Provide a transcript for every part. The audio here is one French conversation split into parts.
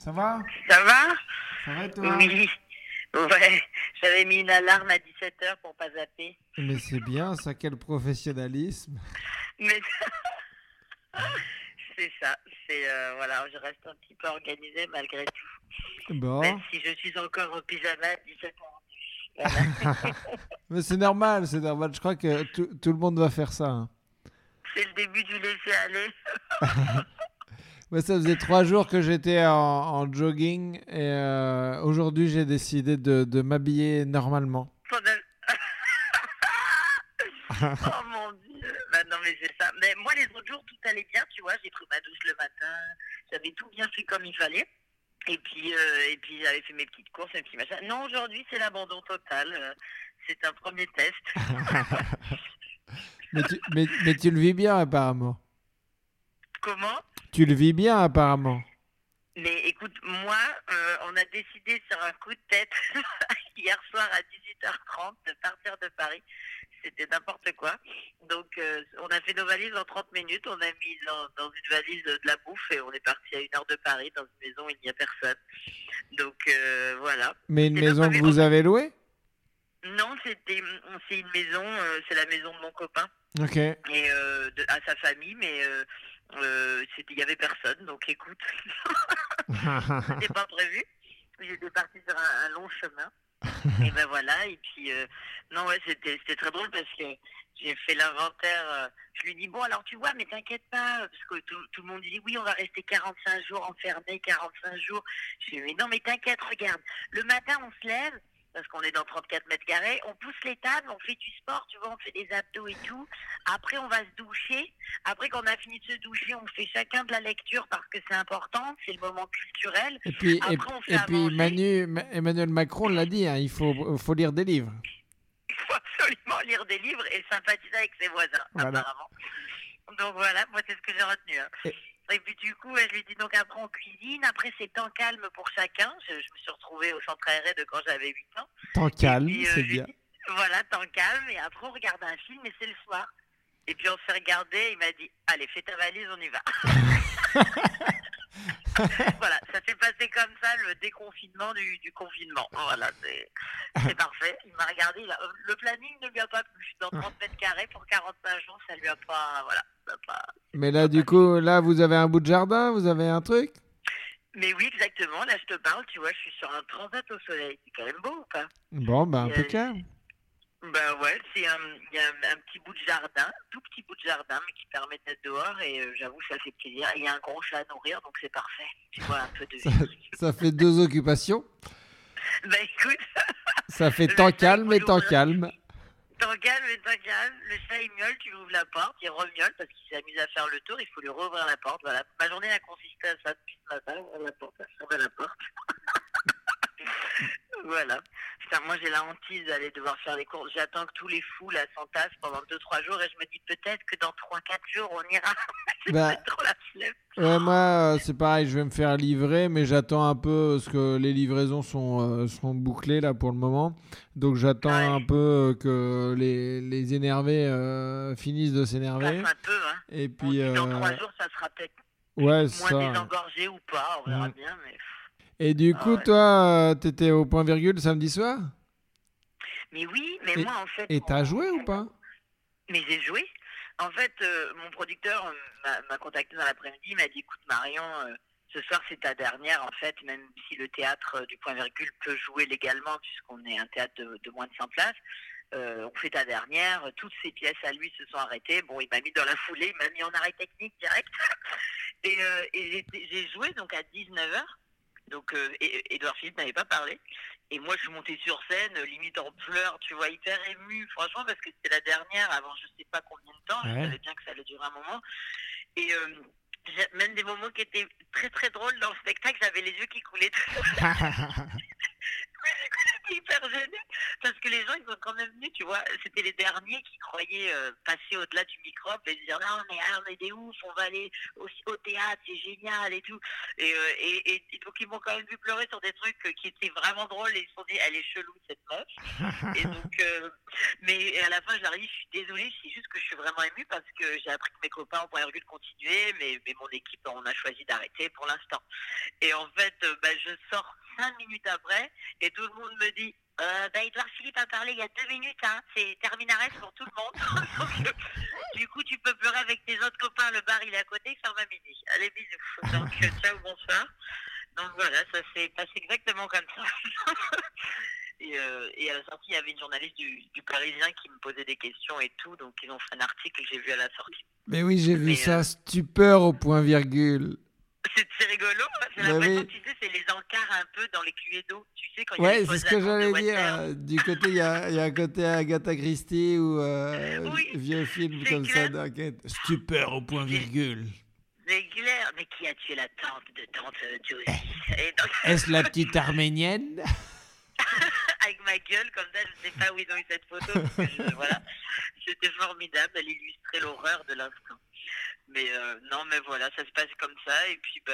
Ça va? Ça va? Ça va et toi? Oui. Ouais, j'avais mis une alarme à 17h pour pas zapper. Mais c'est bien, ça, quel professionnalisme. Mais c'est ça, c'est euh, voilà, je reste un petit peu organisée malgré tout. Bon. Même si je suis encore en pyjama à 17h. Voilà. Mais c'est normal, c'est normal. Je crois que tout, tout le monde va faire ça. hein. c'est le début du laisser aller. Moi, ça faisait trois jours que j'étais en, en jogging et euh, aujourd'hui, j'ai décidé de, de m'habiller normalement. Oh mon dieu. Bah non mais c'est ça. Mais moi les autres jours tout allait bien, tu vois, j'ai pris ma douche le matin, j'avais tout bien fait comme il fallait. Et puis euh, et puis j'avais fait mes petites courses, mes petits machins. Non aujourd'hui c'est l'abandon total. C'est un premier test. Mais tu, mais, mais tu le vis bien, apparemment. Comment? Tu le vis bien, apparemment. Mais écoute, moi, euh, on a décidé sur un coup de tête hier soir à 18h30 de partir de Paris. C'était n'importe quoi. Donc, euh, on a fait nos valises en 30 minutes. On a mis dans, dans une valise de la bouffe et on est parti à une heure de Paris dans une maison où il n'y a personne. Donc, euh, voilà. Mais une maison que vous avez louée? Non, c'était c'est une maison, euh, c'est la maison de mon copain Ok. et euh, de- à sa famille, mais euh, euh, il y avait personne. Donc, écoute. C'était pas prévu. J'étais partie sur un, un long chemin. et ben voilà. Et puis, euh, non, ouais, c'était c'était très drôle parce que j'ai fait l'inventaire. euh, je lui dis, bon, alors tu vois, mais t'inquiète pas, parce que tout, tout le monde dit, oui, on va rester 45 jours enfermés, 45 jours. Je lui dis, mais non, mais t'inquiète, regarde. Le matin, on se lève, parce qu'on est dans 34 mètres carrés, on pousse les tables, on fait du sport, tu vois, on fait des abdos et tout. Après, on va se doucher. Après qu'on a fini de se doucher, on fait chacun de la lecture parce que c'est important, c'est le moment culturel. Et puis, et, Après, on fait et à puis manger. Manu, Ma- Emmanuel Macron l'a dit, hein, il faut, faut lire des livres. Il faut absolument lire des livres et sympathiser avec ses voisins, Voilà. apparemment. Donc voilà, moi c'est ce que j'ai retenu. hein. Et- puis du coup, je lui dis donc après on cuisine, après c'est temps calme pour chacun. Je, je me suis retrouvée au centre aéré de quand j'avais 8 ans. Temps calme, euh, c'est bien. dis, voilà, temps calme. Et après on regarde un film et c'est le soir. Et puis on s'est regardé, il m'a dit, allez, fais ta valise, on y va. voilà, ça s'est passé comme ça, le déconfinement du, du confinement. Voilà, c'est parfait. Il m'a regardé, il a- le planning ne lui a pas plu. Dans 30 mètres carrés pour 45 jours, ça lui a pas. Voilà, ça pas. Mais là, du coup, là, vous avez un bout de jardin, vous avez un truc? Mais oui, exactement, là je te parle, tu vois, je suis sur un transat au soleil. C'est quand même beau ou pas? Bon, bah, Euh, impeccable. Ben ouais, c'est un, y a un, un petit bout de jardin, tout petit bout de jardin, mais qui permet d'être dehors et euh, j'avoue ça fait plaisir. Il y a un gros chat à nourrir, donc c'est parfait. Tu vois un peu de Ça, vie. ça fait deux occupations. ben écoute, Ça fait temps calme et temps calme. t'en calme et t'en calme. Le chat il miaule, tu ouvres la porte, il remiaule parce qu'il s'amuse à faire le tour, il faut lui rouvrir la porte. Voilà, ma journée a consisté à ça depuis ce matin, ouvrir la porte, à la porte. voilà. Putain, moi j'ai la hantise d'aller devoir faire les courses. J'attends que tous les fous là s'entassent pendant 2-3 jours et je me dis peut-être que dans 3-4 jours on ira. J'ai Bah, trop la flemme. Ouais, moi, euh, c'est pareil, je vais me faire livrer, mais j'attends un peu parce que les livraisons sont, euh, sont bouclées là pour le moment. Donc j'attends Ouais. un peu que les, les énervés euh, finissent de s'énerver. Un peu, hein. Et puis, dit dans euh, 3 jours ça sera peut-être ouais, moins ça. désengorgé ou pas, on verra Mm. bien. Mais... Et du coup, toi, euh, t'étais au point virgule samedi soir? Mais oui, mais Et- moi en fait. Et t'as joué ou pas? Mais j'ai joué. En fait, euh, mon producteur euh, m'a- contacté dans l'après-midi, il m'a dit écoute Marion, euh, ce soir c'est ta dernière en fait, même si le théâtre euh, du point virgule peut jouer légalement puisqu'on est un théâtre de, de moins de 100 places. on fait ta dernière, toutes ses pièces à lui se sont arrêtées. Bon, il m'a mis dans la foulée, il m'a mis en arrêt technique direct. Et, et j'ai- j'ai joué donc à 19h. Donc, euh, Edouard Philippe n'avait pas parlé. Et moi, je suis montée sur scène, euh, limite en pleurs, tu vois, hyper émue, franchement, parce que c'était la dernière avant je sais pas combien de temps. Je savais bien que ça allait durer un moment. Et euh, même des moments qui étaient très très drôles dans le spectacle, j'avais les yeux qui coulaient. Mais du coup, j'étais hyper gênée Parce que les gens, ils sont quand même venus, tu vois. C'était les derniers qui croyaient euh, passer au-delà du microbe et dire non, mais ah, on est des ouf, on va aller au, au théâtre, c'est génial et tout. Et, euh, et, et- et donc, ils m'ont quand même vu pleurer sur des trucs euh, qui étaient vraiment drôles et ils se sont dit, elle est chelou, cette meuf. Et donc, euh, mais à la fin, je leur ai dit, je suis désolée, c'est juste que je suis vraiment émue parce que j'ai appris que mes copains ont pas de continuer, mais, mais mon équipe, on a choisi d'arrêter pour l'instant. Et en fait, bah, je sors cinq minutes après et tout le monde me dit, euh, bah, Edouard Philippe a parlé il y a deux minutes, hein. c'est terminares pour tout le monde. Donc, euh, du coup, tu peux pleurer avec tes autres copains, le bar il est à côté, ferme à midi. Allez, bisous. Donc, euh, ciao, bonsoir. Donc voilà, ça s'est passé exactement comme ça. Et, euh, et à la sortie, il y avait une journaliste du, du Parisien qui me posait des questions et tout, donc ils ont fait un article que j'ai vu à la sortie. Mais oui, j'ai vu ça, stupeur au point virgule. C'est rigolo, c'est l'impression oui. que tu sais, c'est les encarts un peu dans les d'eau, tu sais, quand il y a Ouais, c'est ce que j'allais dire. euh, Du côté, il y a, il y a un côté Agatha Christie ou euh, Oui, vieux film comme ça d'enquête. Stupeur au point virgule. C'est clair, mais qui a tué la tante de tante euh, Josie? Donc, Est-ce la petite arménienne? Avec ma gueule, comme ça, je sais pas où ils ont eu cette photo, parce que je- voilà, c'était formidable, elle illustrait l'horreur de l'instant. Mais euh, non, mais voilà, ça se passe comme ça, et puis bah,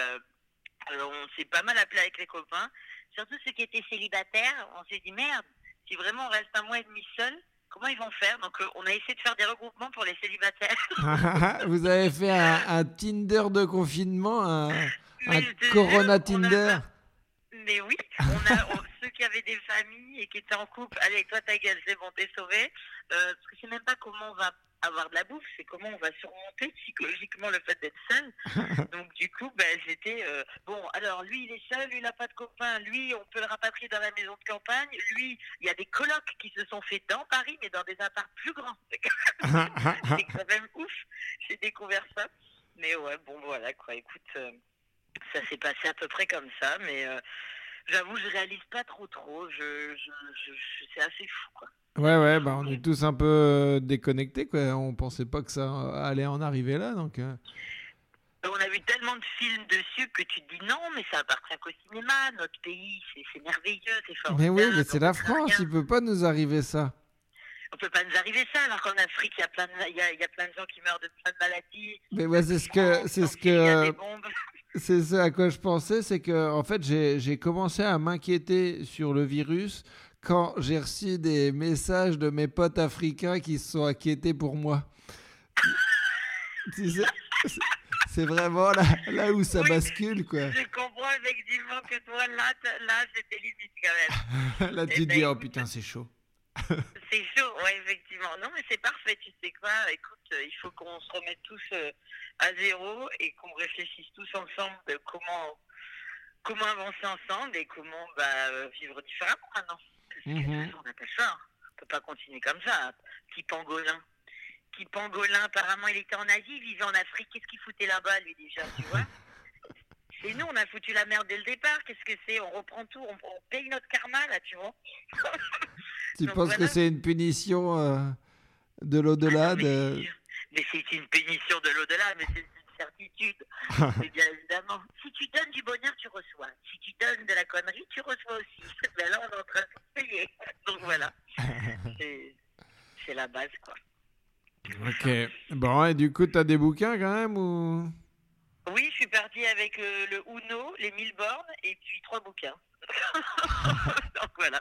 euh, on s'est pas mal appelé avec les copains, surtout ceux qui étaient célibataires, on s'est dit merde, si vraiment on reste un mois et demi seul, comment ils vont faire? Donc euh, on a essayé de faire des regroupements pour les célibataires. Vous avez fait un, un Tinder de confinement, un, je jure, Corona Tinder. Mais oui, on a on- ceux qui avaient des familles et qui étaient en couple. Allez, toi ta gueule, c'est bon, t'es sauvé. Euh, parce que c'est même pas comment on va avoir de la bouffe, c'est comment on va surmonter psychologiquement le fait d'être seul. Donc du coup, ben, j'étais euh, bon. Alors lui, il est seul, lui, il n'a pas de copain. Lui, on peut le rapatrier dans la maison de campagne. Lui, il y a des colocs qui se sont faits dans Paris, mais dans des apparts plus grands. C'est quand même ouf. J'ai découvert ça. Mais ouais, bon voilà quoi. Écoute, euh, ça s'est passé à peu près comme ça, mais euh, j'avoue, je réalise pas trop trop. Je, je- je- c'est assez fou quoi. Ouais, ouais, bah on est tous un peu euh, déconnectés, quoi. On pensait pas que ça allait en arriver là, donc. euh. On a vu tellement de films dessus que tu te dis non, mais ça appartient qu'au cinéma. Notre pays, c'est merveilleux, c'est Mais formidable. oui, mais c'est la France, il peut pas nous arriver ça. On peut pas nous arriver ça, alors qu'en Afrique, il y a plein de, y a, y a plein de gens qui meurent de plein de maladies. Mais ouais, c'est ce que, c'est ce que, c'est ce à quoi je pensais, c'est que en fait j'ai commencé à m'inquiéter sur le virus quand j'ai reçu des messages de mes potes africains qui se sont inquiétés pour moi. Tu sais, c'est- vraiment là, là où ça Oui. bascule quoi. Je comprends effectivement que toi, là, là c'était limite quand même. Là tu te Eh ben, dis oh écoute. putain c'est chaud. C'est chaud, ouais, effectivement. Non, mais c'est parfait, tu sais quoi. Écoute, euh, il faut qu'on se remette tous euh, à zéro et qu'on réfléchisse tous ensemble de comment, comment avancer ensemble et comment bah, euh, vivre différemment maintenant. Façon, on n'a pas le choix. hein. On peut pas continuer comme ça. Petit pangolin. Petit pangolin, apparemment, il était en Asie, il vivait en Afrique. Qu'est-ce qu'il foutait là-bas, lui, déjà, tu vois C'est nous, on a foutu la merde dès le départ. Qu'est-ce que c'est On reprend tout, on, on paye notre karma, là, tu vois Tu Donc penses que c'est une punition euh, de l'au-delà Ah de... Mais c'est une punition de l'au-delà, mais c'est certitude. mais bien évidemment, si tu donnes du bonheur, tu reçois. Si tu donnes de la connerie, tu reçois aussi. Ben là, on est en train de payer. Donc voilà. C'est- la base, quoi. Ok. Bon, et du coup, t'as des bouquins quand même ou... Oui, je suis partie avec euh, le Uno, les 1000 bornes, et puis trois bouquins. Donc voilà.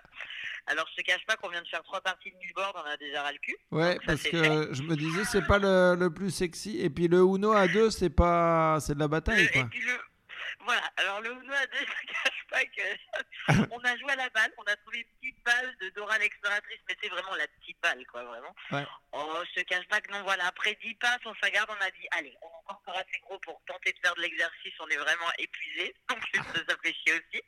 Alors, je te cache pas qu'on vient de faire trois parties de 1000 bornes, on a déjà ras le cul. Ouais, parce que je me disais, c'est pas le, le plus sexy. Et puis le Uno à deux, c'est pas... C'est de la bataille, Le- et quoi. puis le, voilà, alors le Uno à deux, je ne cache pas que on a joué à la balle, on a trouvé une petite balle de Dora l'exploratrice, mais c'est vraiment la petite balle, quoi, vraiment. Ouais. Oh, je te cache pas que non, voilà, après 10 passes, on s'agarde, on a dit, allez, on est encore assez gros pour tenter de faire de l'exercice, on est vraiment épuisé, donc ça, ça fait chier aussi.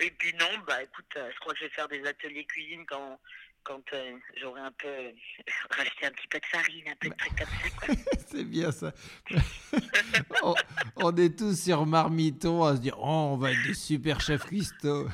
Et puis non, bah écoute, euh, je crois que je vais faire des ateliers cuisine quand, quand euh, j'aurai un peu racheté un petit peu de farine, un peu de trucs comme ça, c'est bien ça. on, on est tous sur Marmiton à se dire, oh, on va être des super chefs cuistots.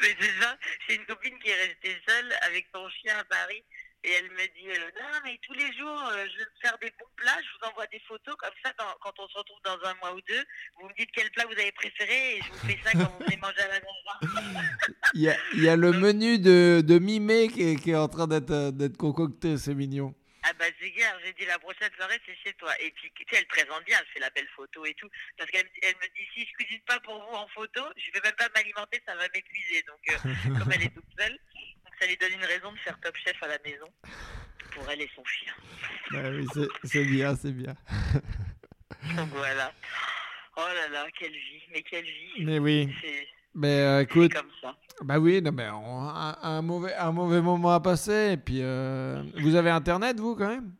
Mais c'est ça, j'ai une copine qui est restée seule avec son chien à Paris. Et elle me dit, euh, non, mais tous les jours, euh, je vais faire des bons plats, je vous envoie des photos, comme ça, quand, quand on se retrouve dans un mois ou deux, vous me dites quel plat vous avez préféré et je vous fais ça quand vous venez manger à la maison. Il y a, il y a le menu de, de mi-mai qui, est- qui est en train d'être euh, d'être concocté, c'est mignon. Ah bah c'est clair, j'ai dit la prochaine soirée c'est chez toi. Et puis tu sais, elle présente bien, elle fait la belle photo et tout. Parce qu'elle me- elle me dit si je cuisine pas pour vous en photo, je vais même pas m'alimenter, ça va m'épuiser. Donc euh, comme elle est toute seule, ça lui donne une raison de faire top chef à la maison pour elle et son chien. Bah oui, c'est- bien, c'est bien. Donc voilà. Oh là là, quelle vie, mais quelle vie. Mais oui, C'est mais euh, écoute, comme ça. bah oui, non, mais on- un, un mauvais, un mauvais moment à passer. Et puis, euh, vous avez internet, vous, quand même?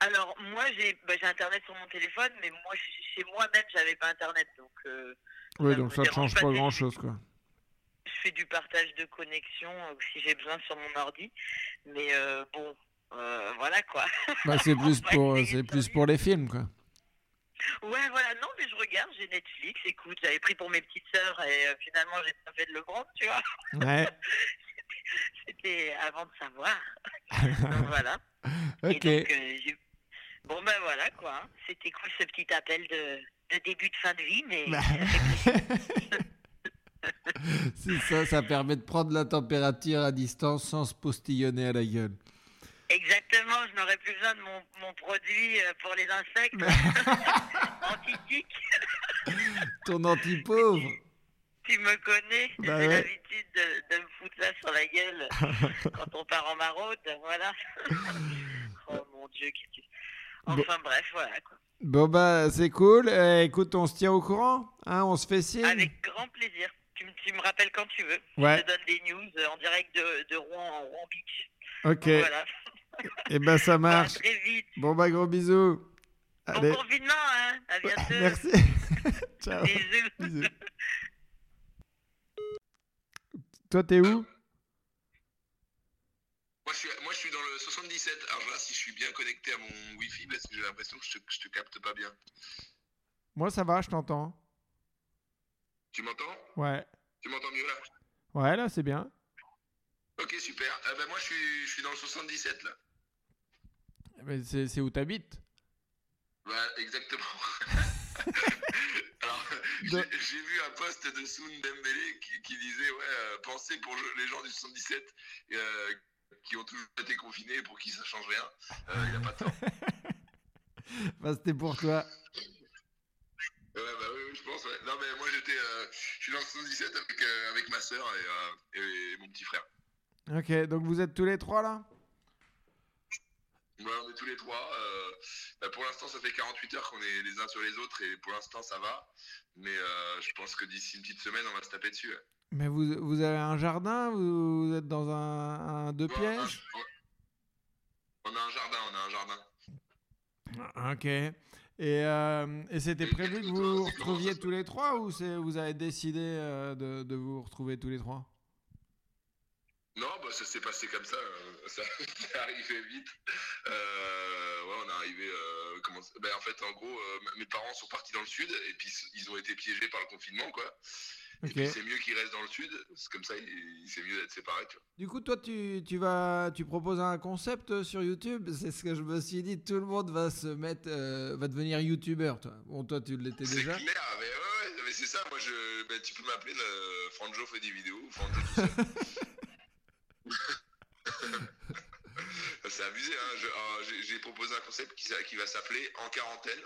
Alors moi j'ai bah, internet sur mon téléphone, mais moi ch- chez moi-même j'avais pas internet. Donc euh, Oui, donc ça ne change pas grand-chose, quoi. Fais du partage de connexion euh, si j'ai besoin sur mon ordi. Mais euh, bon, euh, voilà quoi. Bah, c'est plus pour, c'est plus pour les films, quoi. Ouais, voilà, non, mais je regarde, j'ai Netflix, écoute, j'avais pris pour mes petites sœurs et euh, finalement j'ai pas fait de le prendre, tu vois. Ouais. C'était avant de savoir. donc voilà. Et Ok. donc, euh, bon ben voilà quoi. C'était cool ce petit appel de, de début de fin de vie, mais Bah. C'est ça, ça permet de prendre la température à distance sans se postillonner à la gueule. exactement, je n'aurais plus besoin de mon, mon produit euh, pour les insectes anti-tic. Ton anti-pauvre. Tu me connais, Bah j'ai ouais. l'habitude de, de me foutre ça sur la gueule quand on part en maraude, voilà. oh mon dieu. Enfin bref, voilà quoi. Bon, bah, c'est cool. Euh, écoute, on se tient au courant. Hein, on se fait signe. Avec grand plaisir. Tu, me- tu me rappelles quand tu veux. Ouais. Je te donne des news en direct de, de Rouen, en Rouen Beach. Ok. Voilà. Et ben, ça marche. très vite. Bon, bah, gros bisous. Bon Allez. confinement, hein. À bientôt. Merci. Ciao. Bisous. Bisous. Toi, t'es où? Moi je, suis, moi, je suis dans le 77. Alors, vois si je suis bien connecté à mon Wi-Fi parce que j'ai l'impression que je te, je te capte pas bien. Moi, ça va, je t'entends. Tu m'entends? Ouais. Tu m'entends mieux là? Ouais, là, c'est bien. Ok, super. Ah, ben, moi, je suis, je suis dans le 77 là. Mais c'est c'est où t'habites? Ouais, exactement. Alors, De- j'ai j'ai vu un post de Soun Dembélé qui, qui disait Ouais, euh, pensez pour les gens du 77 euh, qui ont toujours été confinés pour qui ça change rien. Euh, Il a pas de temps. Bah, c'était pour toi. Ouais, bah oui, je pense. Ouais. Non, mais moi, j'étais. euh, je suis dans le 77 avec, euh, avec ma soeur et, euh, et mon petit frère. Ok, donc vous êtes tous les trois là? Ouais, on est tous les trois. bah, pour l'instant, ça fait 48 heures qu'on est les uns sur les autres et pour l'instant, ça va. Mais je pense que d'ici une petite semaine, on va se taper dessus. ouais. Mais vous, vous avez un jardin? Vous, vous êtes dans un, un deux Ouais, pièces on a- On a un jardin, on a un jardin. Ok. Et, euh, et c'était prévu que vous vous retrouviez tous les trois ou vous avez décidé euh, de, vous retrouver tous les trois? Non, bah, ça s'est passé comme ça. euh, ça c'est arrivé vite. Ouais, on est arrivé. bah, en fait, en gros, mes parents sont partis dans le sud et puis ils ont été piégés par le confinement, quoi. C'est mieux qu'ils restent dans le sud. C'est comme ça, il- c'est mieux d'être tu vois. Du coup, toi, tu, tu vas, tu proposes un concept sur YouTube. C'est ce que je me suis dit. Tout le monde va se mettre, euh, va devenir YouTuber, toi. Bon, toi, tu l'étais C'est déjà. clair, mais ouais, ouais, mais c'est ça. Moi, je, bah, tu peux m'appeler le Franjo fait des vidéos. Franjo c'est abusé, hein. Je- alors, j'ai- J'ai proposé un concept qui va s'appeler En quarantaine.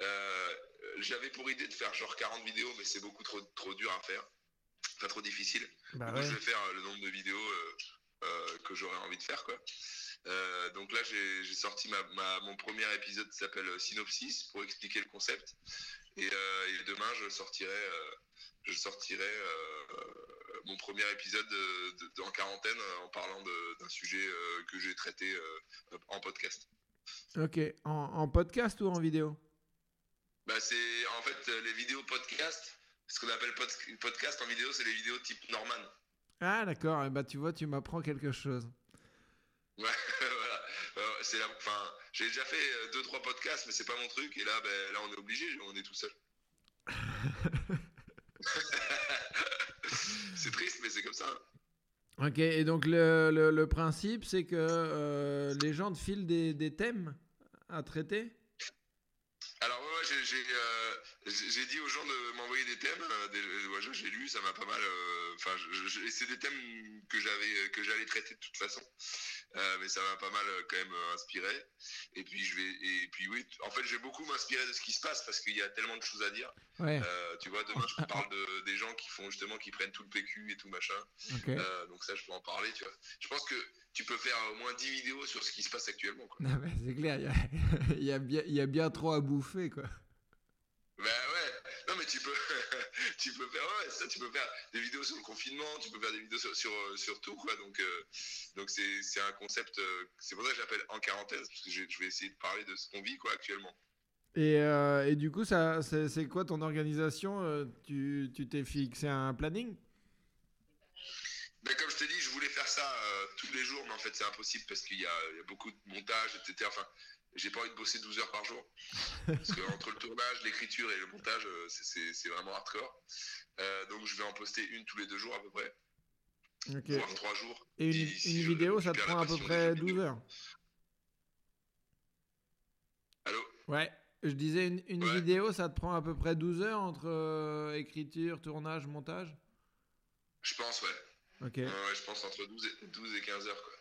Euh, J'avais pour idée de faire genre 40 vidéos, mais c'est beaucoup trop, trop dur à faire. Pas trop difficile. Bah ouais. je vais faire euh, le nombre de vidéos euh, que j'aurais envie de faire, quoi. Euh, donc là, j'ai sorti ma, ma- mon premier épisode qui s'appelle Synopsis pour expliquer le concept. Et, euh, et demain, je sortirai, euh, je sortirai mon premier épisode de, de- de- en quarantaine en parlant d'un sujet que j'ai traité en podcast. Ok. En, en podcast ou en vidéo? Bah, c'est en fait euh, les vidéos podcast. Ce qu'on appelle pod- podcast en vidéo, c'est les vidéos type Norman. Ah, d'accord. Bah, tu vois, tu m'apprends quelque chose. Ouais, voilà. Euh, c'est enfin, j'ai déjà fait euh, deux trois podcasts, mais c'est pas mon truc. Et là, ben, là, on est obligé, on est tout seul. c'est triste, mais c'est comme ça. hein. Ok, et donc le, le, le principe, c'est que euh, les gens te filent des, des thèmes à traiter? J'ai- j'ai j'ai- j'ai dit aux gens de m'envoyer des thèmes. euh, j'ai- j'ai lu, ça m'a pas mal. euh, Enfin, c'est des thèmes que j'avais, que j'allais traiter de toute façon. Euh, mais ça m'a pas mal quand même inspiré. Et puis je vais, et puis oui, en fait, je vais beaucoup m'inspirer de ce qui se passe parce qu'il y a tellement de choses à dire. Ouais, Euh, tu vois, demain, je parle de, des gens qui font justement, qui prennent tout le PQ et tout machin. ok. Euh, donc ça, je peux en parler, tu vois. Je pense que tu peux faire au moins 10 vidéos sur ce qui se passe actuellement. Quoi. Non, mais c'est clair, il y a, y, a bien- y a bien trop à bouffer, quoi. Bah ouais, non mais tu peux, tu peux faire, ouais, ça, tu peux faire des vidéos sur le confinement, tu peux faire des vidéos sur, sur, euh, sur tout, quoi. Donc, euh, donc c'est, c'est un concept, euh, c'est pour ça que j'appelle en quarantaine, parce que je, je vais essayer de parler de ce qu'on vit, quoi, actuellement. Et, euh, et du coup, ça, c'est, c'est quoi ton organisation tu, tu t'es fixé un planning? Mais comme je t'ai dit, je voulais faire ça tous les jours, mais en fait c'est impossible parce qu'il y a, il y a beaucoup de montage, etc. Enfin, j'ai pas envie de bosser 12 heures par jour. Parce que entre le tournage, l'écriture et le montage, euh, c'est, vraiment hardcore. Euh, donc je vais en poster une tous les deux jours à peu près, Ok. voire trois jours. Et une, si vidéo, ça te prend à peu près jeux 12 vidéo. heures Allô? Ouais, je disais, une, une Ouais. vidéo, ça te prend à peu près 12 heures entre euh, écriture, tournage, montage? Je pense, ouais. Ok. Ouais, je pense entre 12 et, 12 et 15 heures, quoi.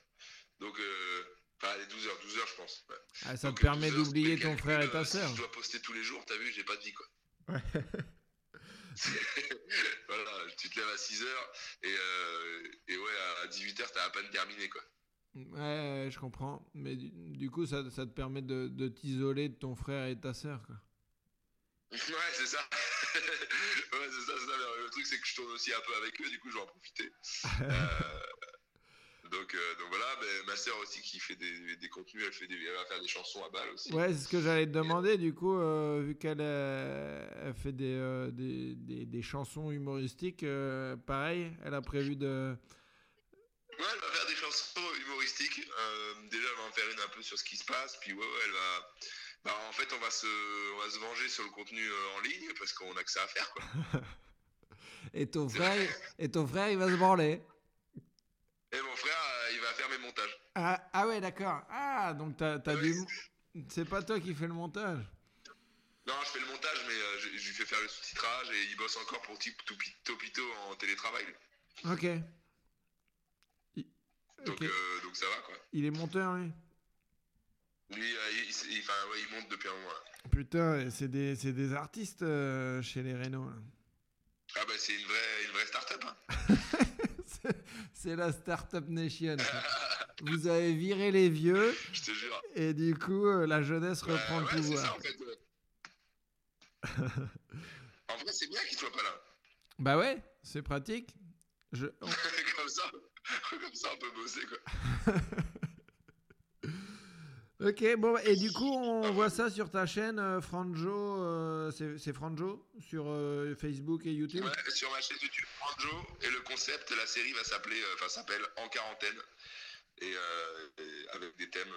Donc, euh, enfin, les 12 heures, 12 heures, je pense. ouais. Ah, ça Donc, te permet 12 heures, d'oublier ton frère et ta si sœur. Je dois poster tous les jours, t'as vu, j'ai pas de vie, quoi. Ouais. voilà, tu te lèves à 6 heures et, euh, et ouais, à 18 heures, t'as à peine terminé, quoi. Ouais, je comprends. Mais du, du coup, ça, ça te permet de, de t'isoler de ton frère et de ta sœur. Quoi. Ouais, c'est ça. ouais, c'est ça, c'est ça. Le truc, c'est que je tourne aussi un peu avec eux, du coup, je vais en profiter. Euh, donc, euh, donc voilà, mais ma sœur aussi qui fait des, des contenus, elle, fait des, elle va faire des chansons à balle aussi. Ouais, c'est ce que j'allais te demander. Du coup, euh, vu qu'elle euh, elle fait des, des, des, chansons humoristiques, euh, pareil, elle a prévu de. Ouais, elle va faire des chansons humoristiques. Déjà, elle va en faire une un peu sur ce qui se passe. Puis, ouais, ouais, elle va. Bah, en fait, on va, se, on va se venger sur le contenu en ligne parce qu'on a que ça à faire, quoi. Et ton frère, et ton frère, il va se branler. Et mon frère, euh, il va faire mes montages. Ah, ah ouais, d'accord. Ah, donc t'as, t'as du. C'est pas toi qui fais le montage. Non, je fais le montage, mais euh, je, je lui fais faire le sous-titrage et il bosse encore pour Topito en télétravail. Ok. Donc, euh, donc ça va, quoi. Il est monteur, lui? Lui, euh, il, enfin, ouais, il monte depuis un là. Putain, c'est des, c'est des artistes euh, chez les Renault. Ah, bah, c'est une vraie, une vraie start-up. Hein. C'est- la Startup Nation. Vous avez viré les vieux Je te jure. et du coup, euh, la jeunesse reprend le ouais, pouvoir. ça, en fait. en vrai, c'est bien qu'il soit pas là. Bah ouais, c'est pratique. Je... comme ça, comme ça, on peut bosser, quoi. Ok, bon, et du coup, on voit ça sur ta chaîne, euh, Franjo, euh, c'est Franjo, sur euh, Facebook et YouTube? Ouais, sur ma chaîne YouTube Franjo, et le concept, la série va s'appeler, enfin, s'appelle En quarantaine, et, et avec des thèmes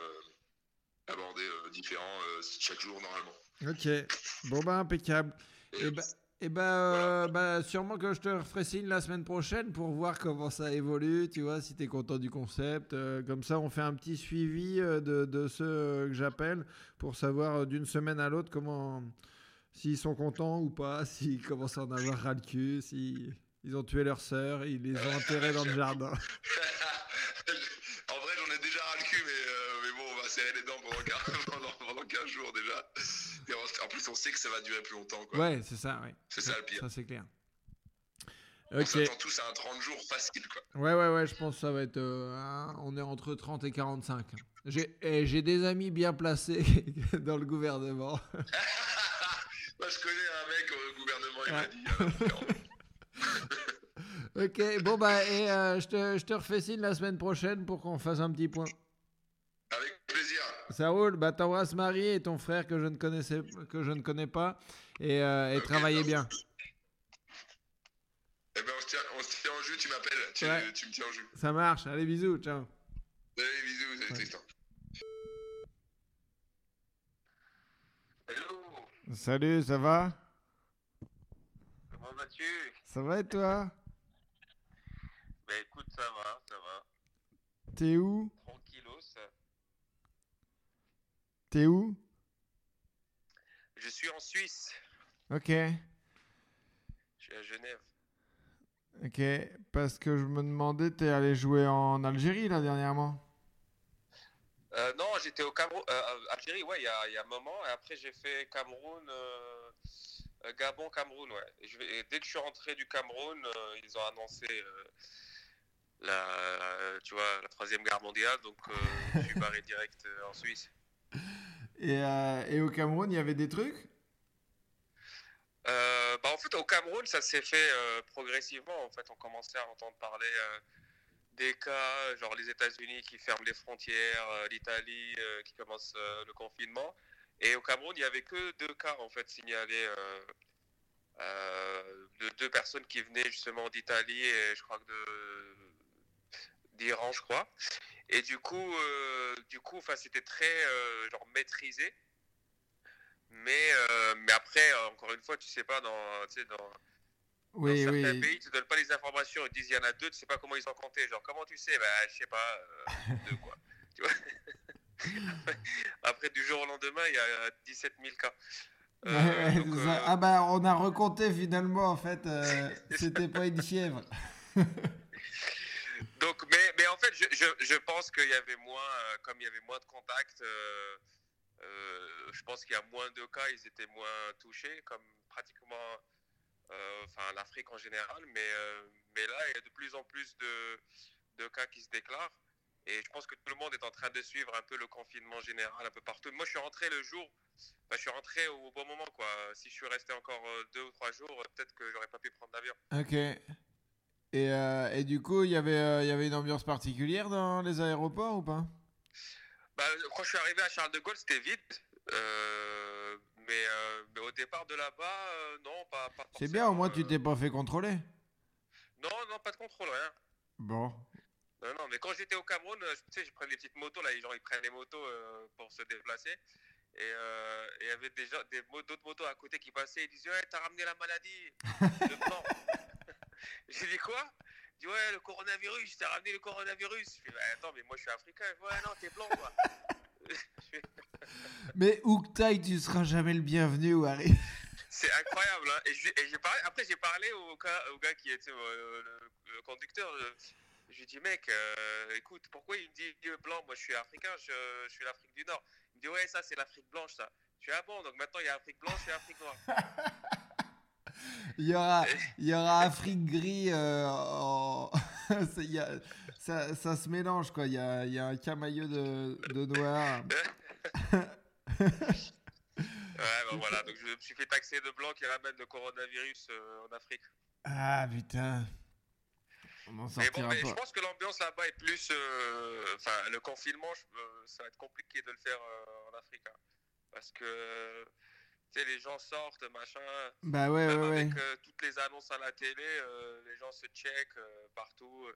abordés différents chaque jour normalement. Ok, bon bah impeccable. Et bah, et bah, euh, bah, sûrement que je te referai signe la semaine prochaine pour voir comment ça évolue, tu vois, si t'es content du concept. euh, comme ça, on fait un petit suivi euh, de, de ceux que j'appelle pour savoir d'une semaine à l'autre comment, s'ils sont contents ou pas, s'ils commencent à en avoir ras le cul, s'ils ils ont tué leur sœur, ils les ont enterrés dans le jardin. en, plus, on sait que ça va durer plus longtemps, quoi. Ouais, c'est ça, ouais. C'est ça le pire. Ça, c'est clair. On Ok. s'attend tous à un 30 jours facile, quoi. Ouais, ouais, ouais, je pense que ça va être. euh, un- on est entre 30 et 45. J'ai et j'ai des amis bien placés dans le gouvernement. Moi, je connais un mec au gouvernement, il m'a dit. euh, ok, bon, bah, et euh, je te refais signe la semaine prochaine pour qu'on fasse un petit point. Roule, bah, t'embrasses Marie et ton frère que je ne, connaissais, que je ne connais pas. Et, euh, et travaillez bien. Eh ben, on se tient, on se tient en jus, tu m'appelles. Tu, Ouais. tu me tiens en jus. Ça marche. Allez, bisous, ciao. Allez, bisous, salut Ouais. Tristan. Hello, Salut, ça va? Comment vas-tu? Ça va et toi? Ben écoute, ça va, ça T'es où? T'es où? Je suis en Suisse. Ok. Je suis à Genève. Ok. Parce que je me demandais, t'es allé jouer en Algérie là dernièrement? Euh, non, j'étais au Cameroun. euh, Algérie, ouais, il y a, il y a un moment. Et après, j'ai fait Cameroun. euh, Gabon, Cameroun, ouais. Et, je et dès que je suis rentré du Cameroun, ils ont annoncé la, tu vois, la troisième guerre mondiale. Donc, je suis barré direct en Suisse. et, euh, et au Cameroun, il y avait des trucs? Euh, bah, en fait, au Cameroun, ça s'est fait euh, progressivement. En fait, on commençait à entendre parler des cas, genre les États-Unis qui ferment les frontières, l'Italie qui commence le confinement. Et au Cameroun, il n'y avait que deux cas en fait signalés de deux personnes qui venaient justement d'Italie et je crois que de d'Iran, je crois. Et du coup, euh, du coup, enfin, c'était très euh, genre maîtrisé. Mais, euh, mais après, encore une fois, tu sais pas, dans, tu sais, dans, Oui, dans certains oui. pays, tu donnes pas les informations, ils disent il y en a deux, tu sais pas comment ils sont comptés. Genre, comment tu sais? Bah, je sais pas, euh, deux quoi. Tu vois? Après, du jour au lendemain, il y a 17 000 cas. Euh, Ouais, donc, euh, Ah bah on a recompté finalement en fait, c'était pas une fièvre. Donc, mais, en fait, je, pense qu'il y avait moins, euh, comme il y avait moins de contacts, euh, euh, je pense qu'il y a moins de cas, ils étaient moins touchés, comme pratiquement, enfin l'Afrique en général. Mais, là, il y a de plus en plus de, cas qui se déclarent. Et je pense que tout le monde est en train de suivre un peu le confinement général un peu partout. Moi, je suis rentré le jour, je suis rentré au bon moment, quoi. Si je suis resté encore deux ou trois jours, peut-être que j'aurais pas pu prendre l'avion. Ok. Et, euh, et du coup, il y avait, euh, il y avait une ambiance particulière dans les aéroports ou pas? Bah, quand je suis arrivé à Charles de Gaulle, c'était vide. Euh, mais, mais au départ de là-bas, non, pas, pas C'est bien, au moins tu t'es pas fait contrôler. Non, non, pas de contrôle, rien. Bon. Non, non, mais quand j'étais au Cameroun, tu sais, je prenais des petites motos, là, les gens, ils prennent les motos pour se déplacer. Et il y avait mo- d'autres motos à côté qui passaient, ils disaient, ouais, t'as ramené la maladie. J'ai dit quoi? Il dit, ouais, le coronavirus, t'as ramené le coronavirus. Je fais, bah, attends, mais moi, je suis africain. Ouais, non, t'es blanc, quoi. Mais t'ailles, tu seras jamais le bienvenu, Harry. C'est incroyable. Hein. Et j'ai et j'ai parlé, après, j'ai parlé au gars, au gars qui était euh, le, le conducteur. Je, je lui ai dit, mec, euh, écoute, pourquoi il me dit euh, blanc? Moi, je suis africain, je, je suis l'Afrique du Nord. Il me dit, ouais, ça, c'est l'Afrique blanche, ça. Je suis ah bon, donc maintenant, il y a Afrique blanche et Afrique noire. Il y aura, il y aura Afrique gris. euh, en- C'est- il y a- ça, ça se mélange, quoi. Il y a, il y a un camailleux de, de noir. Ouais, ben voilà. Donc, je me suis fait taxer de blanc qui ramène le coronavirus euh, en Afrique. Ah, putain. On Mais bon, je pense que l'ambiance là-bas est plus. euh, Enfin, le confinement, je- euh, ça va être compliqué de le faire en Afrique. hein. parce que, tu sais, les gens sortent, machin. Bah ouais, Même ouais, ouais. avec euh, toutes les annonces à la télé, euh, les gens se checkent euh, partout.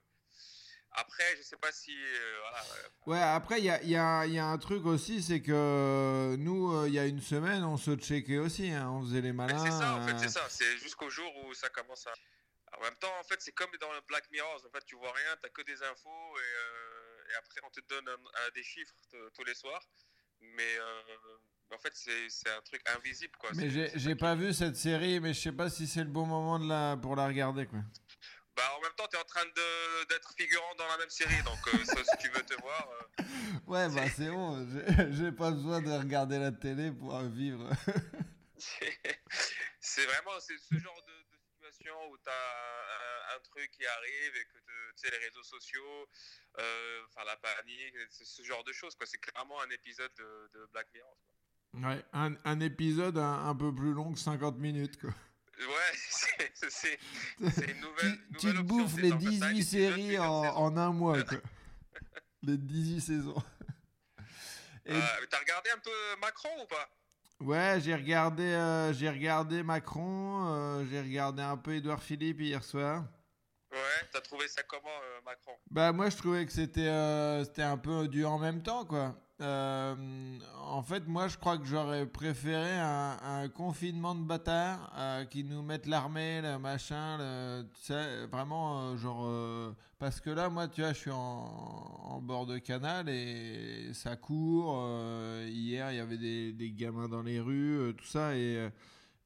Après, je sais pas si. voilà, Ouais, après, il y a, y a- y a un truc aussi, c'est que nous, il y a une semaine, on se checkait aussi. hein, on faisait les malins. c'est ça, en fait, c'est ça. C'est jusqu'au jour où ça commence à. En même temps, en fait, c'est comme dans le Black Mirror. En fait, tu vois rien, t'as que des infos et, euh, et après, on te donne un- un- des chiffres tous les soirs. Mais euh, en fait, c'est un truc invisible, quoi. Mais j'ai pas vu cette série, mais je sais pas si c'est le bon moment de la, pour la regarder, quoi. Bah, en même temps, t'es en train d'être figurant dans la même série. Donc, euh, ça, si tu veux te voir. euh, Ouais, bah c'est bon, j'ai- pas besoin de regarder la télé pour vivre. C'est- vraiment ce genre de, de situation où tu as un, un truc qui arrive et que tu sais, les réseaux sociaux, euh, enfin la panique, c'est ce genre de choses. quoi. C'est clairement un épisode de, de Black Mirror. quoi. Ouais, un, un épisode un, un peu plus long que 50 minutes, quoi. Ouais, c'est- une nouvelle. Tu, te option, bouffes les genre, t'as un 18 épisode, séries en, en un mois, quoi. Les 18 saisons. Et- Euh, T'as regardé un peu Macron ou pas? Ouais, j'ai regardé, euh, j'ai regardé Macron, euh, j'ai regardé un peu Édouard Philippe hier soir. Ouais. T'as trouvé ça comment, euh, Macron? Bah moi je trouvais que c'était euh, un peu du en même temps quoi. Euh, en fait moi je crois que j'aurais préféré un, confinement de bâtards qui nous mettent l'armée, le machin, le, tu sais, vraiment genre parce que là moi tu vois je suis en, en bord de canal et ça court. hier il y avait des, des gamins dans les rues, tout ça et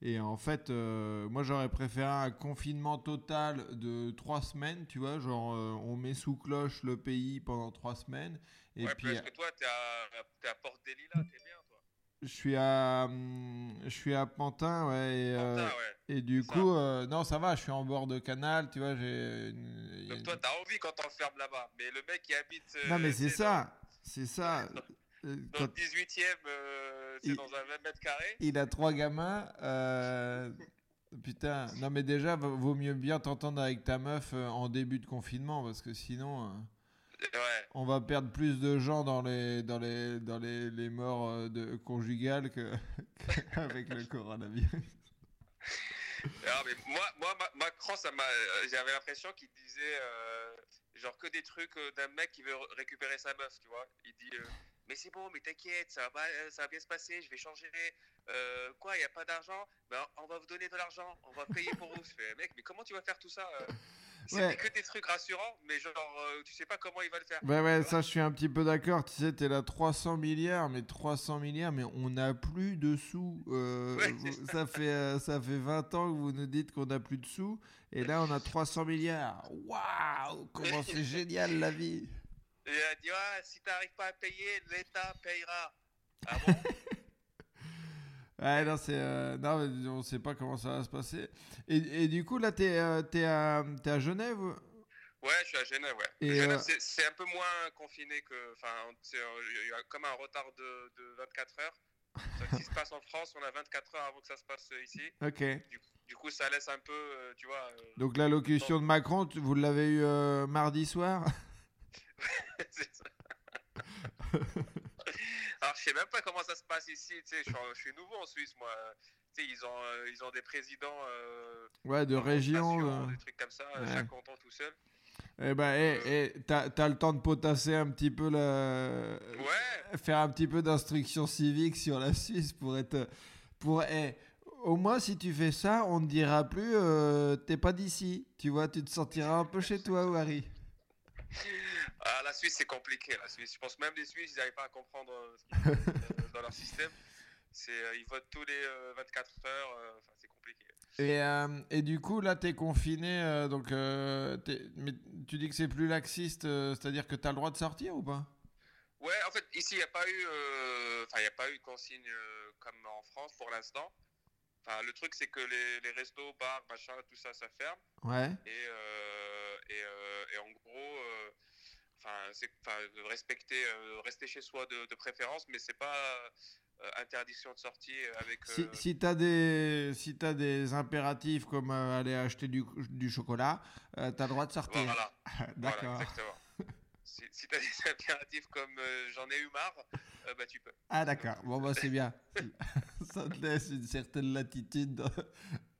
et en fait, euh, moi j'aurais préféré un confinement total de trois semaines, tu vois, genre euh, on met sous cloche le pays pendant trois semaines. Et Ouais, puis parce que toi, t'es à, t'es à des Lilas, t'es bien, toi. je suis à, hum, je suis à Pantin, ouais. Et, euh, Pantin, ouais. et du ça. coup, non, ça va, je suis en bord de canal, tu vois, j'ai. une- Donc toi, une- t'as envie quand t'enfermes là-bas. Mais le mec qui habite. Non, mais c'est ça, c'est ça. Euh, Dans, le 18 e c'est Il- dans un 20 mètres carrés. il a trois gamins, euh, putain, non, mais déjà, va- vaut mieux bien t'entendre avec ta meuf euh, en début de confinement, parce que sinon. euh, Ouais. on va perdre plus de gens dans les, dans les, dans les, les morts euh, de, conjugales qu'avec le coronavirus. Alors, mais moi, moi Ma- Macron, ça m'a, euh, j'avais l'impression qu'il disait euh, genre que des trucs euh, d'un mec qui veut récupérer sa meuf, tu vois. Il dit euh, mais c'est bon, mais t'inquiète, ça va, euh, ça va bien se passer, je vais changer. Euh, quoi, il y a pas d'argent? Ben on va vous donner de l'argent, on va payer pour vous. Je fais mec, mais comment tu vas faire tout ça euh? C'était Ouais. que des trucs rassurants, mais genre euh, tu sais pas comment il va le faire. Ouais, ouais, ça, je suis un petit peu d'accord. Tu sais, t'es là 300 milliards, mais 300 milliards, mais on n'a plus de sous. Euh, Ouais, vous- c'est ça, fait, ça fait 20 ans que vous nous dites qu'on n'a plus de sous, et là, on a 300 milliards. Waouh, comment c'est génial la vie! Et il a dit ah, si t'arrives pas à payer, l'État payera. Ah bon? Ouais, non, c'est. euh, non, on sait pas comment ça va se passer. Et, et du coup, là, t'es euh, t'es à, Genève? Ouais, je suis à Genève, ouais. Et, Genève, euh, c'est- un peu moins confiné que. Enfin, euh, il y a comme un retard de, de 24 heures. Ce qui se passe en France, on a 24 heures avant que ça se passe ici. Ok. Du, du coup, ça laisse un peu, tu vois. Donc l'allocution de Macron, tu- vous l'avez eu mardi soir? c'est ça. Alors, je sais même pas comment ça se passe ici. Tu sais, je, suis, je suis nouveau en Suisse, moi. Tu sais, ils ont, euh, ils ont des présidents. euh, Ouais, de région. euh. Des trucs comme ça, Ouais. chaque canton tout seul. Eh ben, eh, eh, t'as t'as le temps de potasser un petit peu la... Ouais, Faire un petit peu d'instruction civique sur la Suisse pour être... Pour, eh, au moins, si tu fais ça, on ne dira plus t'es pas d'ici. Tu vois, tu te sentiras un peu chez toi, Harry. Ah, la Suisse, c'est compliqué. La Suisse. Je pense même les Suisses, ils n'arrivent pas à comprendre euh, ce qu'ils euh, dans leur système. C'est, euh, ils votent tous les euh, 24 heures. Enfin, c'est compliqué. Et, euh, et du coup, là, t'es confiné, euh, donc... euh, t'es- mais tu dis que c'est plus laxiste, c'est-à-dire que t'as le droit de sortir ou pas? Ouais, en fait, ici, il n'y a pas eu, euh, y a pas eu de consigne comme en France pour l'instant. Enfin, le truc, c'est que les, les restos, bars, machin, tout ça, ça ferme. Ouais. Et, euh, et, euh, et en gros, euh, enfin, c'est, enfin, respecter, euh, rester chez soi de, de préférence, mais c'est pas euh, interdiction de sortie avec. Si, euh, si tu as, des, si t'as des impératifs comme euh, aller acheter du, du chocolat, tu as le droit de sortir. Voilà, voilà, D'accord. exactement. Si tu as des impératifs comme euh, j'en ai eu marre, euh, bah tu peux. ah, d'accord. Bon, bah, c'est bien. Ça te laisse une certaine latitude dans,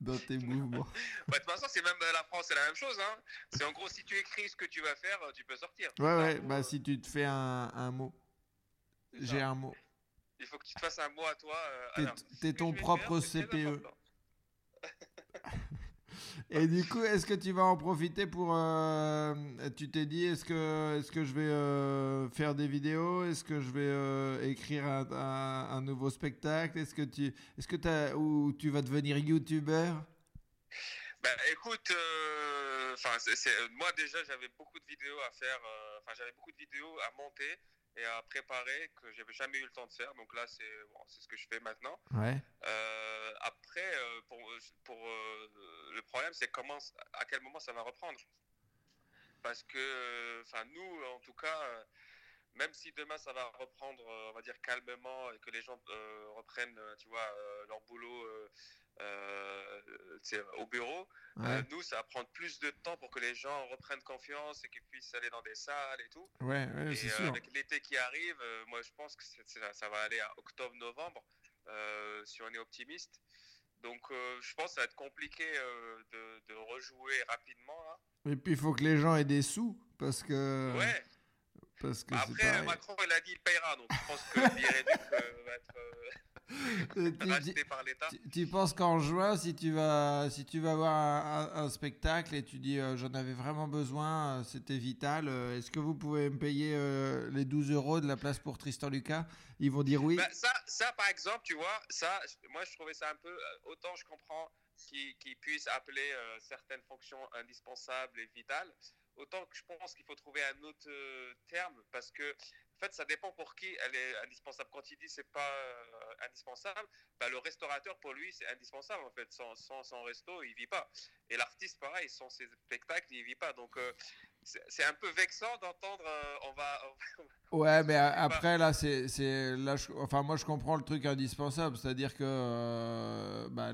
dans tes mouvements. Bah, de toute façon, c'est même euh, la France, c'est la même chose. Hein. C'est en gros, si tu écris ce que tu vas faire, tu peux sortir. Ouais, ouais. Bah, euh, si tu te fais un, un mot. J'ai un mot. Il faut que tu te fasses un mot à toi. T'es ton propre faire, CPE. Et du coup, est-ce que tu vas en profiter pour... euh, tu t'es dit, est-ce que, est que je vais euh, faire des vidéos? Est-ce que je vais euh, écrire un, nouveau spectacle? Est-ce que tu... Est-ce que t'as, ou tu vas devenir youtubeur Bah, écoute, moi déjà j'avais beaucoup de vidéos à faire, enfin j'avais beaucoup de vidéos à monter et à préparer que j'avais jamais eu le temps de faire. Donc là c'est bon, ce que je fais maintenant. Ouais. Euh, après, euh, pour, pour euh, le problème c'est comment, à quel moment ça va reprendre. Parce que, enfin nous en tout cas. même si demain ça va reprendre, on va dire calmement, et que les gens euh, reprennent, tu vois, leur boulot euh, au bureau, Ouais. euh, nous, ça va prendre plus de temps pour que les gens reprennent confiance et qu'ils puissent aller dans des salles et tout. Ouais, ouais, et euh, sûr. avec l'été qui arrive, moi, je pense que ça va aller à octobre-novembre, si on est optimiste. Donc, je pense que ça va être compliqué de, de rejouer rapidement. Là. Et puis, il faut que les gens aient des sous, parce que... Ouais. Parce que c'est Après. Macron, il a dit il payera. Donc, je pense que le va être tu- racheté par l'État. Tu, tu penses qu'en juin, si tu vas, si tu vas voir un, un- un spectacle et tu dis euh, j'en avais vraiment besoin, euh, c'était vital, euh, est-ce que vous pouvez me payer euh, les 12 euros de la place pour Tristan Lucas? Ils vont dire oui. Bah, ça, ça, par exemple, tu vois, ça, moi, je trouvais ça un peu. euh, Autant je comprends qu'ils qu'ils puissent appeler euh, certaines fonctions indispensables et vitales, autant que je pense qu'il faut trouver un autre euh, terme parce que, en fait, ça dépend pour qui elle est indispensable. Quand il dit c'est pas euh, indispensable, bah, le restaurateur, pour lui, c'est indispensable, en fait. Sans, sans, sans resto, il vit pas. Et l'artiste, pareil, sans ses spectacles, il vit pas. Donc, euh, c'est un peu vexant d'entendre on va. Ouais, mais après là, c'est, là, je- enfin moi je comprends le truc indispensable, c'est-à-dire que bah,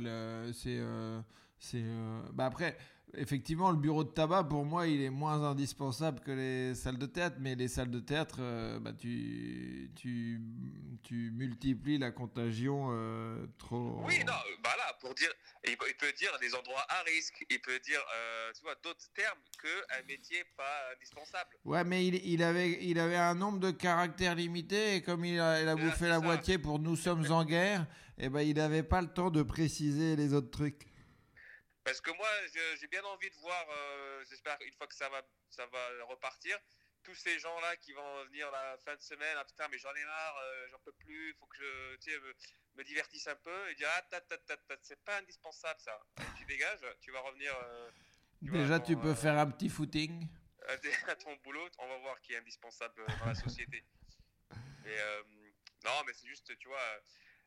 c'est, c'est, bah après effectivement le bureau de tabac pour moi il est moins indispensable que les salles de théâtre, mais les salles de théâtre, euh, bah tu, tu, tu multiplies la contagion euh, trop. Oui, non, euh, bah là, pour dire, il peut, il peut dire des endroits à risque, il peut dire, euh, tu vois, d'autres termes qu'un métier pas indispensable. Ouais, mais il, il avait, il avait un nombre de caractères limité et comme il a, il a bouffé la ça. moitié pour nous sommes en guerre, et ben il n'avait pas le temps de préciser les autres trucs. Parce que moi, j'ai bien envie de voir, euh, j'espère une fois que ça va, ça va repartir, tous ces gens-là qui vont venir la fin de semaine, ah putain, mais j'en ai marre, euh, j'en peux plus, il faut que je tu sais, me, me divertisse un peu, et dire, ah, ta, ta, ta, ta, c'est pas indispensable ça. Tu dégages, tu vas revenir euh, Tu Déjà, tu peux faire un petit footing. à ton boulot, on va voir qui est indispensable dans la société. Et, non, mais c'est juste, tu vois,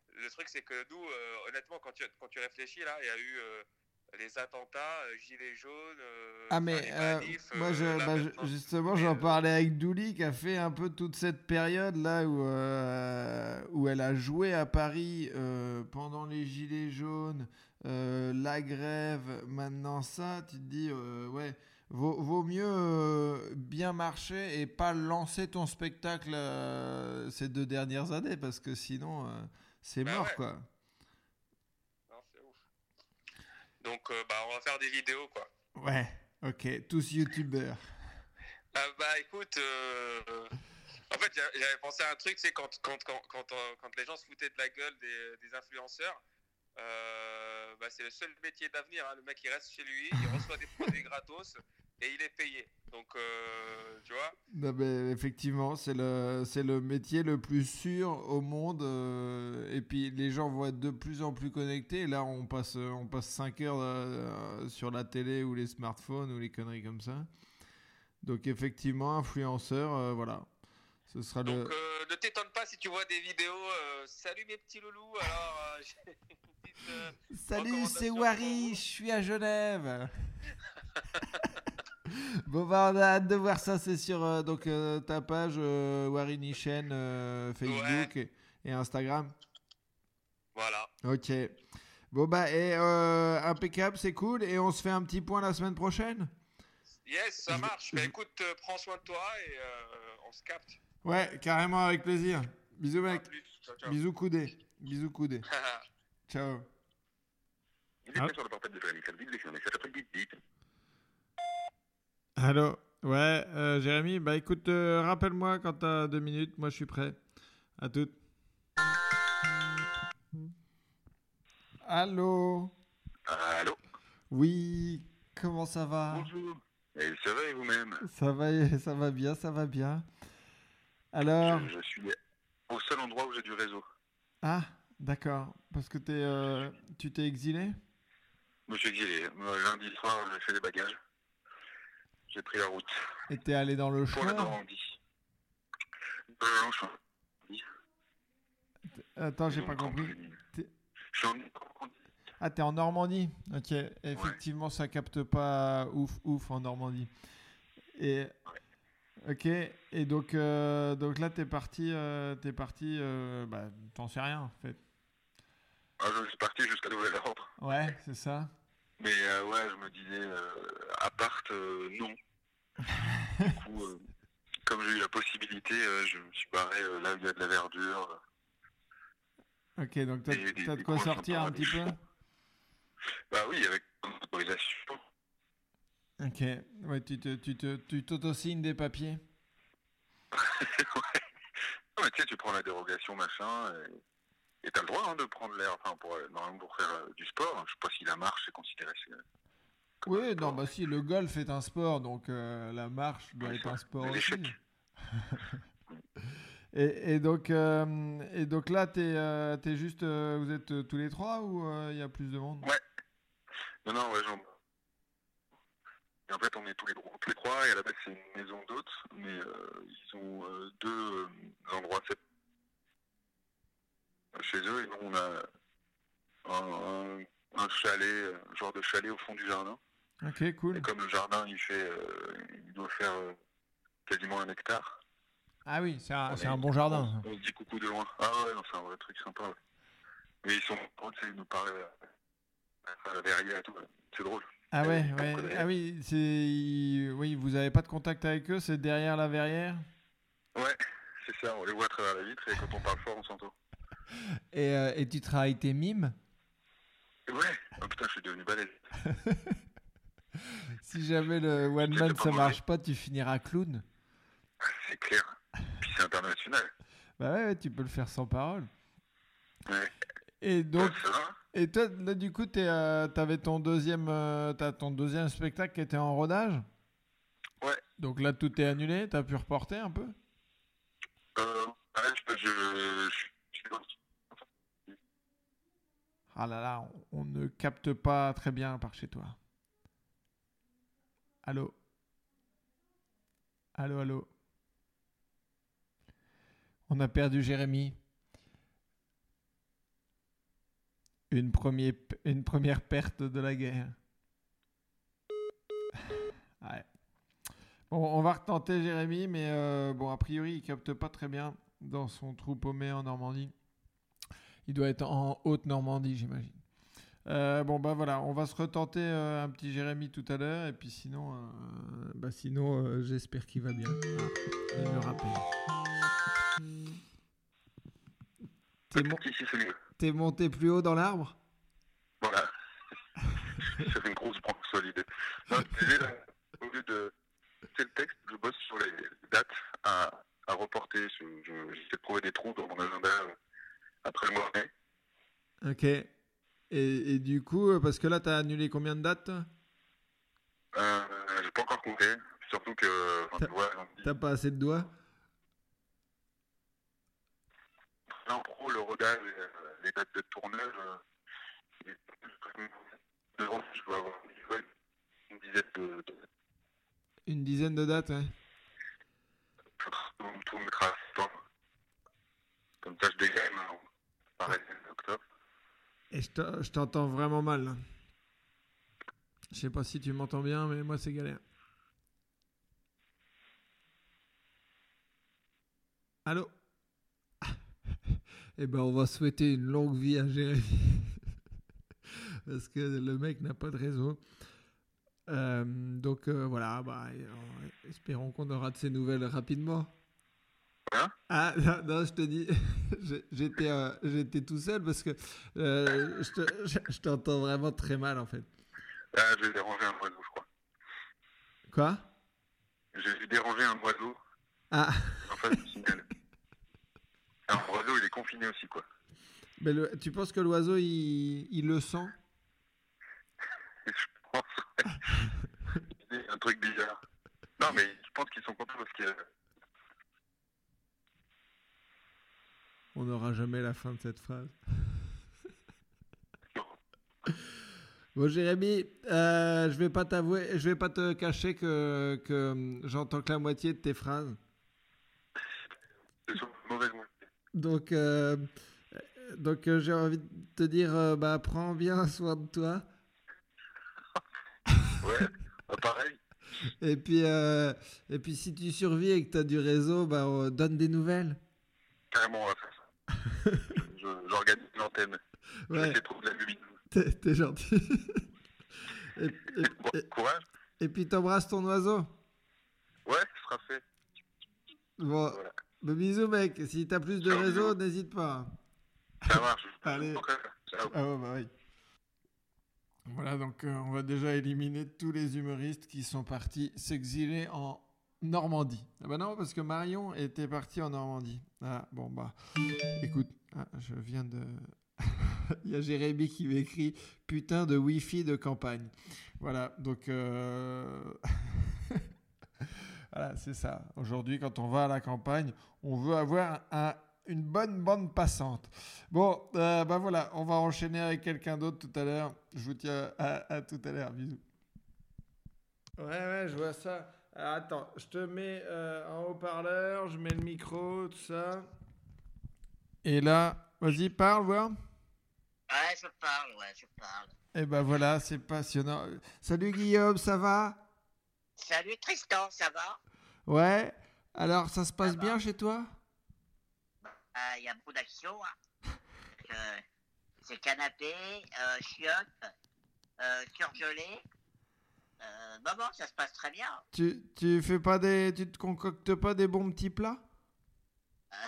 le truc c'est que nous, honnêtement, quand tu, quand tu réfléchis, là, il y a eu les attentats, euh, gilets jaunes, euh, Ah mais euh, manifs, moi je, bah, je- justement j'en parlais avec Douli qui a fait un peu toute cette période là où où elle a joué à Paris pendant les gilets jaunes, la grève, maintenant ça, tu te dis ouais vaut, vaut mieux euh, bien marcher et pas lancer ton spectacle euh, ces deux dernières années parce que sinon euh, c'est Bah mort ouais. quoi. Non, c'est ouf. Donc, euh, bah, on va faire des vidéos, quoi. Ouais, ok, tous youtubeurs. Ah, bah écoute, euh, en fait j'a- j'avais pensé à un truc, c'est quand, quand, quand, quand, euh, quand les gens se foutaient de la gueule des, des influenceurs, euh, bah, c'est le seul métier d'avenir. hein. Le mec il reste chez lui, il reçoit des produits gratos et il est payé. Donc euh, tu vois, Non, mais effectivement, c'est le, c'est le métier le plus sûr au monde. euh, et puis les gens vont être de plus en plus connectés. Et là, on passe, on passe 5 heures euh, sur la télé ou les smartphones ou les conneries comme ça. Donc effectivement, influenceur, voilà. Ce sera donc ne t'étonne pas si tu vois des vidéos. Salut mes petits loulous. Alors j'ai une petite, Salut, c'est Wari, je suis à Genève. bon, bah, on a hâte de voir ça. C'est sur euh, donc, euh, ta page euh, Wari Nichen, euh, Facebook et, et Instagram. Voilà. Ok. Bon, bah, et euh, impeccable, c'est cool. Et on se fait un petit point la semaine prochaine? Yes, ça marche. je- Bah, écoute, euh, prends soin de toi et euh, on se capte. Ouais, carrément, avec plaisir. Bisous, mec. Ciao, ciao. Bisous, coudé. Bisous, coudé. Ciao. Il est Ah. Allô? Ouais, euh, Jérémy, bah écoute, euh, rappelle-moi quand t'as deux minutes, moi je suis prêt. À toutes. Allô? Allô? Oui, comment ça va? Bonjour. Et ça va et vous-même? Ça va, ça va bien, ça va bien. Alors je, je suis au seul endroit où j'ai du réseau. Ah, d'accord, parce que t'es, euh, tu t'es exilé? Monsieur Guillet, euh, lundi soir, j'ai fait des bagages. J'ai pris la route Et t'es allé dans le pour la Normandie. Euh, je suis en- Attends, j'ai pas compris. campagne. T'es- Je suis en Normandie. Ah, t'es en Normandie Ok, effectivement, ça capte pas ouf, ouf en Normandie. Et. Ok, et donc, euh, donc là, t'es parti, euh, t'es parti, euh, bah, t'en sais rien en fait. Ah, je suis parti jusqu'à nouvel ordre. Ouais, c'est ça. Mais euh, ouais, je me disais, euh, appart, euh, non. Du coup, euh, comme j'ai eu la possibilité, euh, je me suis barré euh, là où il y a de la verdure. Ok, donc t'as des- t'as de quoi sortir un petit peu? Bah oui, avec autorisation. Ok, ouais, tu te, tu te, tu t'auto-signes des papiers? ouais. Non, mais tu sais, tu prends la dérogation, machin, et et t'as le droit hein, de prendre l'air, enfin, pour, normalement pour faire du sport. Je sais pas si la marche est considérée. Oui, non, bah si, le golf est un sport, donc euh, la marche doit être un sport aussi. l'échec. et, et donc, euh, et donc là, t'es, euh, t'es juste, vous êtes tous les trois ou il y a plus de monde? Ouais. Non, non, ouais, j'en. Et en fait, on est tous les, tous les trois, et à la base, c'est une maison d'hôtes, mais ils ont deux endroits séparés chez eux, et nous, on a un, un- un chalet, un genre de chalet au fond du jardin. Ok, cool. Et comme le jardin, il fait, euh, il doit faire euh, quasiment un hectare. Ah oui, c'est un, est- un bon jardin. On se dit coucou de loin. Ah ouais, c'est un vrai truc sympa. ouais. Mais ils sont ils nous parlent à la verrière et tout. C'est drôle. Ah Euh, ouais, ouais. Ah oui, c'est, oui, vous avez pas de contact avec eux, c'est derrière la verrière? Ouais, c'est ça, on les voit à travers la vitre et quand on parle fort, on s'entend. Et, euh, et tu travailles tes mimes? Ouais, oh putain, je suis devenu balèze. Si jamais le one man ça marche pas, tu finiras clown. C'est clair. Puis c'est international. Bah ouais, ouais, tu peux le faire sans parole. Ouais. Et donc, Ouais, ça va et toi, là, du coup, t'es, euh, t'avais ton deuxième, euh, ton deuxième spectacle qui était en rodage? Ouais. Donc là, tout est annulé. T'as pu reporter un peu? euh, ouais, je, je, Ah là là, on, on ne capte pas très bien par chez toi. Allô? Allô, allô? On a perdu Jérémy. Une, première, une première perte de la guerre. Ouais. Bon, on va retenter Jérémy, mais euh, bon, a priori, il capte pas très bien dans son trou paumé en Normandie. Il doit être en Haute-Normandie, j'imagine. Euh, bon, bah voilà, on va se retenter euh, un petit Jérémy tout à l'heure, et puis sinon, euh, bah sinon euh, j'espère qu'il va bien. Ah, il me rappelle. T'es, mon- c'est t'es monté plus haut dans l'arbre? Voilà. fait une grosse branche solide. Non, au lieu de. C'est le texte, je bosse sur les dates à, à reporter. Je- je- J'essaie de trouver des trous dans mon agenda après le mois de mai. Ok. Et, et du coup, euh, parce que là, t'as annulé combien de dates Euh, j'ai pas encore compté. Surtout que, enfin, tu T'as pas assez de doigts l'impro, le rodage, euh, les dates de tournage, euh, et- devant, je dois avoir une dizaine de, Une dizaine de dates, ouais. tout, septembre. Comme ça, je dégaine en pareil, octobre. Je t'en- je t'entends vraiment mal. Je sais pas si tu m'entends bien, mais moi, c'est galère. Allô? Eh ben, on va souhaiter une longue vie à Jérémy. Parce que le mec n'a pas de réseau. Euh, donc euh, voilà, bah, euh, espérons qu'on aura de ces nouvelles rapidement. Hein ah non, non, je te dis, j'étais euh, j'étais tout seul parce que euh, je te- je- je t'entends vraiment très mal en fait. Ah, j'ai dérangé un oiseau, je crois. Quoi? J'ai dérangé un oiseau Ah, en face du signal. Un oiseau, il est confiné aussi, quoi. mais le- tu penses que l'oiseau il, il le sent? Je pense, ouais. Un truc bizarre. Non, mais je pense qu'ils sont contents parce que On n'aura jamais la fin de cette phrase. Bon Jérémy, euh, je vais pas t'avouer, je vais pas te cacher que, que j'entends que la moitié de tes phrases. c'est sur une mauvaise moitié. Donc, euh, donc euh, j'ai envie de te dire, euh, bah prends bien soin de toi. Ouais, bah, pareil. Et puis, euh, et puis si tu survis et que tu as du réseau, bah on donne des nouvelles. Carrément, on va faire J'organise une antenne. Ouais, trouver la t'es t'es gentil. et, et- Bon, et- courage. et puis t'embrasses ton oiseau. Ouais, ce sera fait. Bon, Voilà. bisous mec. Si t'as plus de Ciao, réseau, bisous. n'hésite pas. Ça marche. Allez. Ciao. Ah ouais, bah oui. Voilà, donc euh, on va déjà éliminer tous les humoristes qui sont partis s'exiler en Normandie. Ah bah non, parce que Marion était partie en Normandie. Ah bon, bah écoute, ah, je viens de... Il y a Jérémy qui m'écrit putain de Wi-Fi de campagne. Voilà, donc... euh, voilà, c'est ça. Aujourd'hui, quand on va à la campagne, on veut avoir un- une bonne bande passante. Bon, euh, bah voilà, on va enchaîner avec quelqu'un d'autre tout à l'heure. Je vous tiens à tout à l'heure. Bisous. Ouais, ouais, je vois ça. Alors, attends, je te mets euh, en haut-parleur, je mets le micro, tout ça. Et là, vas-y, parle, voir. Ouais, je parle, ouais, je parle. Et ben voilà, c'est passionnant. Salut Guillaume, ça va? Salut Tristan, ça va? Ouais. Alors, ça se passe Ça bien chez toi? Il y a beaucoup d'action. Hein. Euh, c'est canapé, euh, chiottes, euh, surgelé. Euh, non, non, ça se passe très bien. tu, tu fais pas des, tu te concoctes pas des bons petits plats?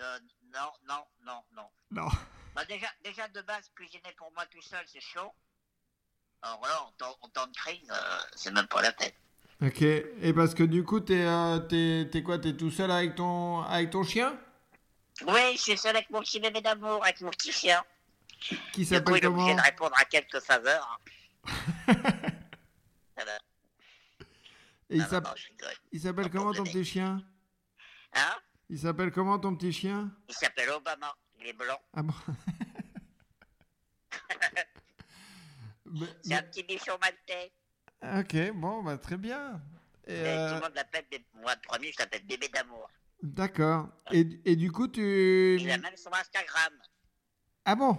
Euh, non, non, non, non. Non. Bah, déjà, déjà, de base, cuisiner pour moi tout seul, c'est chaud. Alors là, en temps, en temps de crise, euh, c'est même pas la peine. Ok. Et parce que du coup, t'es, euh, t'es, t'es quoi? T'es tout seul avec ton, avec ton chien? Oui, je suis seul avec mon petit bébé d'amour, avec mon petit chien. Qui Du coup, s'appelle il est obligé comment? de répondre à quelques faveurs. Ça va. Et il, s'appelle comment ton petit chien? Hein? Il s'appelle comment ton petit chien? Il s'appelle Obama, il est blanc. Ah bon? C'est un petit bichon maltais. Ok, bon, bah très bien. Et, euh, Tout le monde l'appelle, moi le premier, je l'appelle bébé d'amour. D'accord. Et, et du coup, tu... Il a même son Instagram. Ah bon?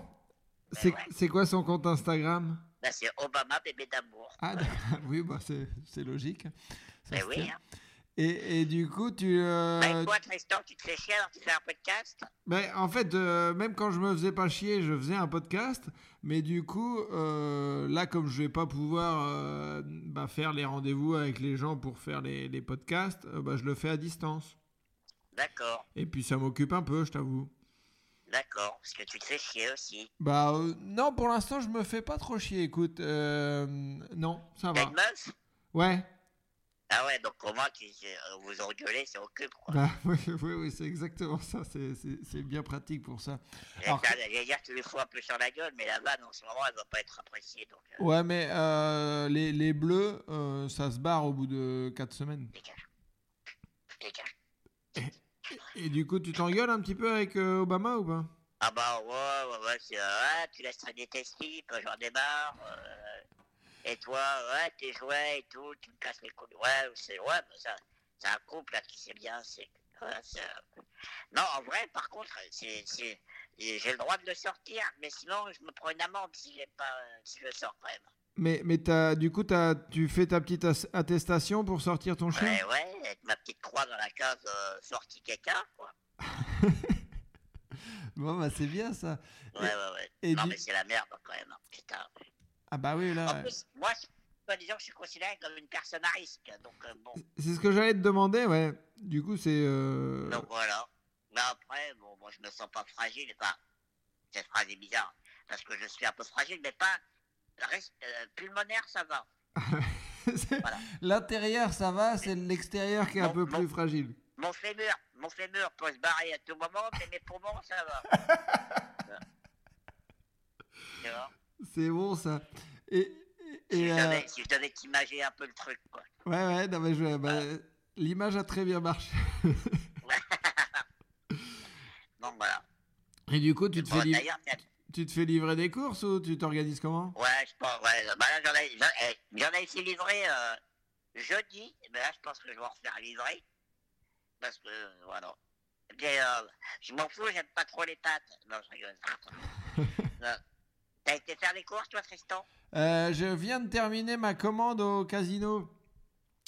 C'est ouais. c'est quoi son compte Instagram? Là, c'est Obama, bébé d'amour. Ah oui, bah c'est logique. Ça Mais se oui. Hein. Et, et du coup, tu... euh, Bah, toi, Tristan, tu te fais chier alors tu fais un podcast? Ben, en fait, euh, même quand je me faisais pas chier, je faisais un podcast. Mais du coup, euh, là, comme je vais pas pouvoir euh, bah, faire les rendez-vous avec les gens pour faire les, les podcasts, bah, je le fais à distance. D'accord, Et puis ça m'occupe un peu, je t'avoue. D'accord. Parce que tu te fais chier aussi. Bah euh, non, pour l'instant, je me fais pas trop chier. Écoute, euh, non, ça T'as va. une meuf? Ouais. Ah ouais, donc au moins, tu, euh, vous engueulez, c'est occupe, quoi. Bah, oui, oui, oui, c'est exactement ça. C'est- bien pratique pour ça. Alors- J'allais dire que tu lui fous un peu sur la gueule, mais la vanne, en ce moment, elle va pas être appréciée. Donc, euh, Ouais, mais euh, les, les bleus, ça se barre au bout de 4 semaines. dégage. Dégage. Et du coup, tu t'engueules un petit peu avec euh, Obama ou pas? Ah bah ouais, ouais, ouais, c'est, ouais, tu laisses traîner tes slips, j'en démarre. euh, et toi, ouais, tes jouets et tout, tu me casses les couilles. Ouais, c'est, ouais, bah, ça, c'est un couple là qui sait bien, c'est, ouais, Non, en vrai, par contre, c'est, c'est, j'ai le droit de le sortir, mais sinon, je me prends une amende si j'ai pas, euh, si je le sors quand même. Mais, mais t'as- du coup, t'as- tu fais ta petite as- attestation pour sortir ton chien? Ouais, ouais, avec ma petite croix dans la case euh, sortie caca, quoi. Bon, bah c'est bien ça. Ouais, ouais, ouais. et non, du- mais c'est la merde quand même, hein, putain. Ah bah oui, En là. plus, moi, je, disons que je suis considéré comme une personne à risque, donc euh, bon. C'est ce que j'allais te demander, ouais. Du coup, c'est... euh, Donc voilà. Mais après, bon, moi je me sens pas fragile. Enfin, cette phrase est bizarre. Parce que je suis un peu fragile, mais pas. Euh, pulmonaire, ça va. Voilà. L'intérieur, ça va, c'est l'extérieur qui est un peu plus fragile. Mon fémur, mon fémur peut se barrer à tout moment, mais mes poumons, ça va. C'est bon, ça. Et... et- si, je euh, devais, si je devais t'imager un peu le truc, quoi. Ouais, ouais, non, mais je... bah, L'image a très bien marché. Donc voilà. Et du coup, tu te, Bon, fais D'ailleurs, tu te fais livrer des courses ou tu t'organises comment? Ouais, je pense, ouais. Bah là, j'en ai, j'en, ai fait livrer euh, jeudi, mais là, je pense que je vais en refaire livrer. Parce que, euh, voilà. Euh, je m'en fous, j'aime pas trop les pâtes. Non, je rigole. T'as été faire les courses, toi, Tristan? Euh, Je viens de terminer ma commande au casino.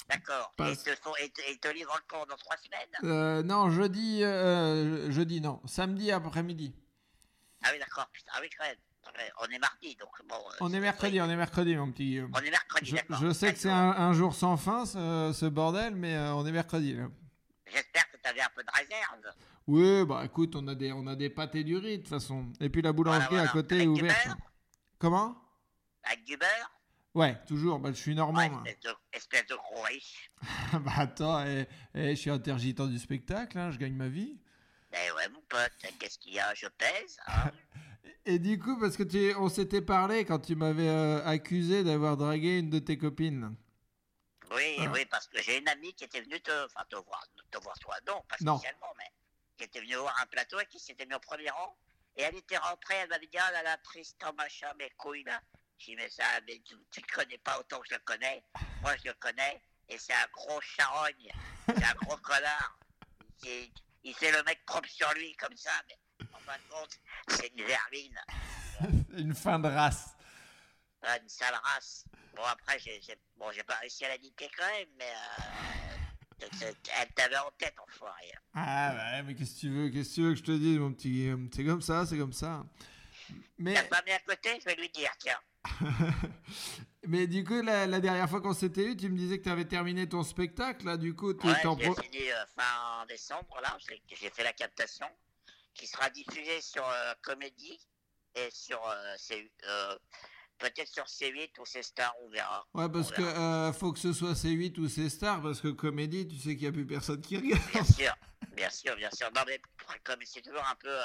D'accord. Et, te font- et, te- et te livrent encore dans trois semaines? Euh, non, jeudi, euh, jeudi, non. Samedi après-midi. Ah oui, d'accord. Putain, ah oui, quand même. Ouais, On est mardi, donc bon. euh, On est mercredi, on est mercedi, mon petit Guillaume. On est mercredi, Je, d'accord. je sais que c'est un, un jour sans fin, ce, ce bordel, mais euh, on est mercredi, là. J'espère que t'avais un peu de réserve. Oui, bah écoute, on a des, on a des pâtés du riz, de toute façon. Et puis la boulangerie Voilà, voilà. à côté est Avec ouverte. Comment? Avec du beurre? Ouais, toujours. Bah, je suis normand. Ouais, moi. espèce, de, espèce de gros riche. bah attends, eh, eh, je suis intergitant du spectacle, hein, je gagne ma vie. Eh ouais, mon pote, qu'est-ce qu'il y a? Je pèse. hein? Et du coup, parce que tu, on s'était parlé quand tu m'avais euh, accusé d'avoir dragué une de tes copines. oui, Ah. oui, parce que j'ai une amie qui était venue te, enfin, te voir, te voir toi, non, pas Non. spécialement, mais qui était venue voir un plateau et qui s'était mis au premier rang. Et elle était rentrée, elle m'avait dit, ah là là, Tristan, machin, mes couilles, là. J'ai dit, mais ça, mais tu, tu le connais pas autant que je le connais. Moi, je le connais, et c'est un gros charogne. C'est un gros connard. Il, fait le mec propre sur lui, comme ça, mais en fin de compte, c'est une vermine. une fin de race. Ah, une sale race. Bon, après, j'ai bon, pas réussi à la niquer quand même, mais euh, elle t'avait en tête, enfoiré. Ah ouais, mais qu'est-ce que tu veux, qu'est-ce que tu veux que je te dise, mon petit Guillaume? C'est comme ça, c'est comme ça. Mais, T'as pas mis à côté, je vais lui dire, tiens. mais du coup, la, la dernière fois qu'on s'était eu, tu me disais que tu avais terminé ton spectacle, là, du coup, tu Ouais, j'ai pro- fini euh, fin décembre, là, j'ai fait la captation, qui sera diffusée sur euh, Comédie et sur euh, C- euh, peut-être sur C8 ou C-Star, on verra. Ouais, parce On que verra. euh, faut que ce soit C8 ou C-Star, parce que comédie, tu sais qu'il n'y a plus personne qui regarde. Bien sûr, bien sûr, bien sûr. Non, mais comme c'est toujours un peu. euh,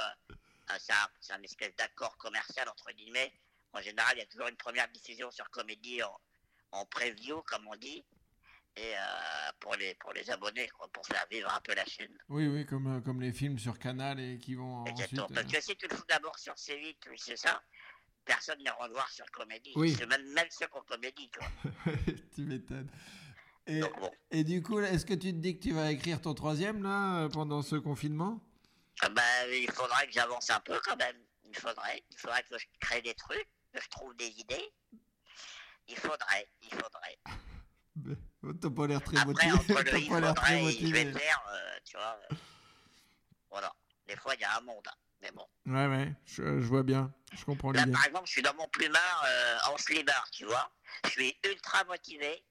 euh, c'est un, c'est un espèce d'accord commercial, entre guillemets. En général, il y a toujours une première diffusion sur Comédie en, en preview, comme on dit. Et euh, pour, les, pour les abonnés, quoi, pour faire vivre un peu la chaîne. Oui, oui, comme, euh, comme les films sur Canal et qui vont ensuite. Exactement. Parce euh, que si tu le fous d'abord sur C8, oui, c'est ça, personne n'ira le voir sur Comédie. Oui. Même, même ceux qui ont Comédie, tu vois. tu m'étonnes. Et, Donc bon. et du coup, est-ce que tu te dis que tu vas écrire ton troisième, là, pendant ce confinement? Ah ben, il faudrait que j'avance un peu quand même. Il faudrait. Il faudrait que je crée des trucs, que je trouve des idées. Il faudrait, il faudrait. T'as pas l'air très Après, motivé. entre T'as le il pas l'air très faudrait et je vais motivé. faire, euh, tu vois. euh, voilà. Des fois, il y a un monde. hein. Mais bon. Ouais, ouais, je, je vois bien. Je comprends Là, par exemple, je suis dans mon plumard euh, en slibard, tu vois. Je suis ultra motivé.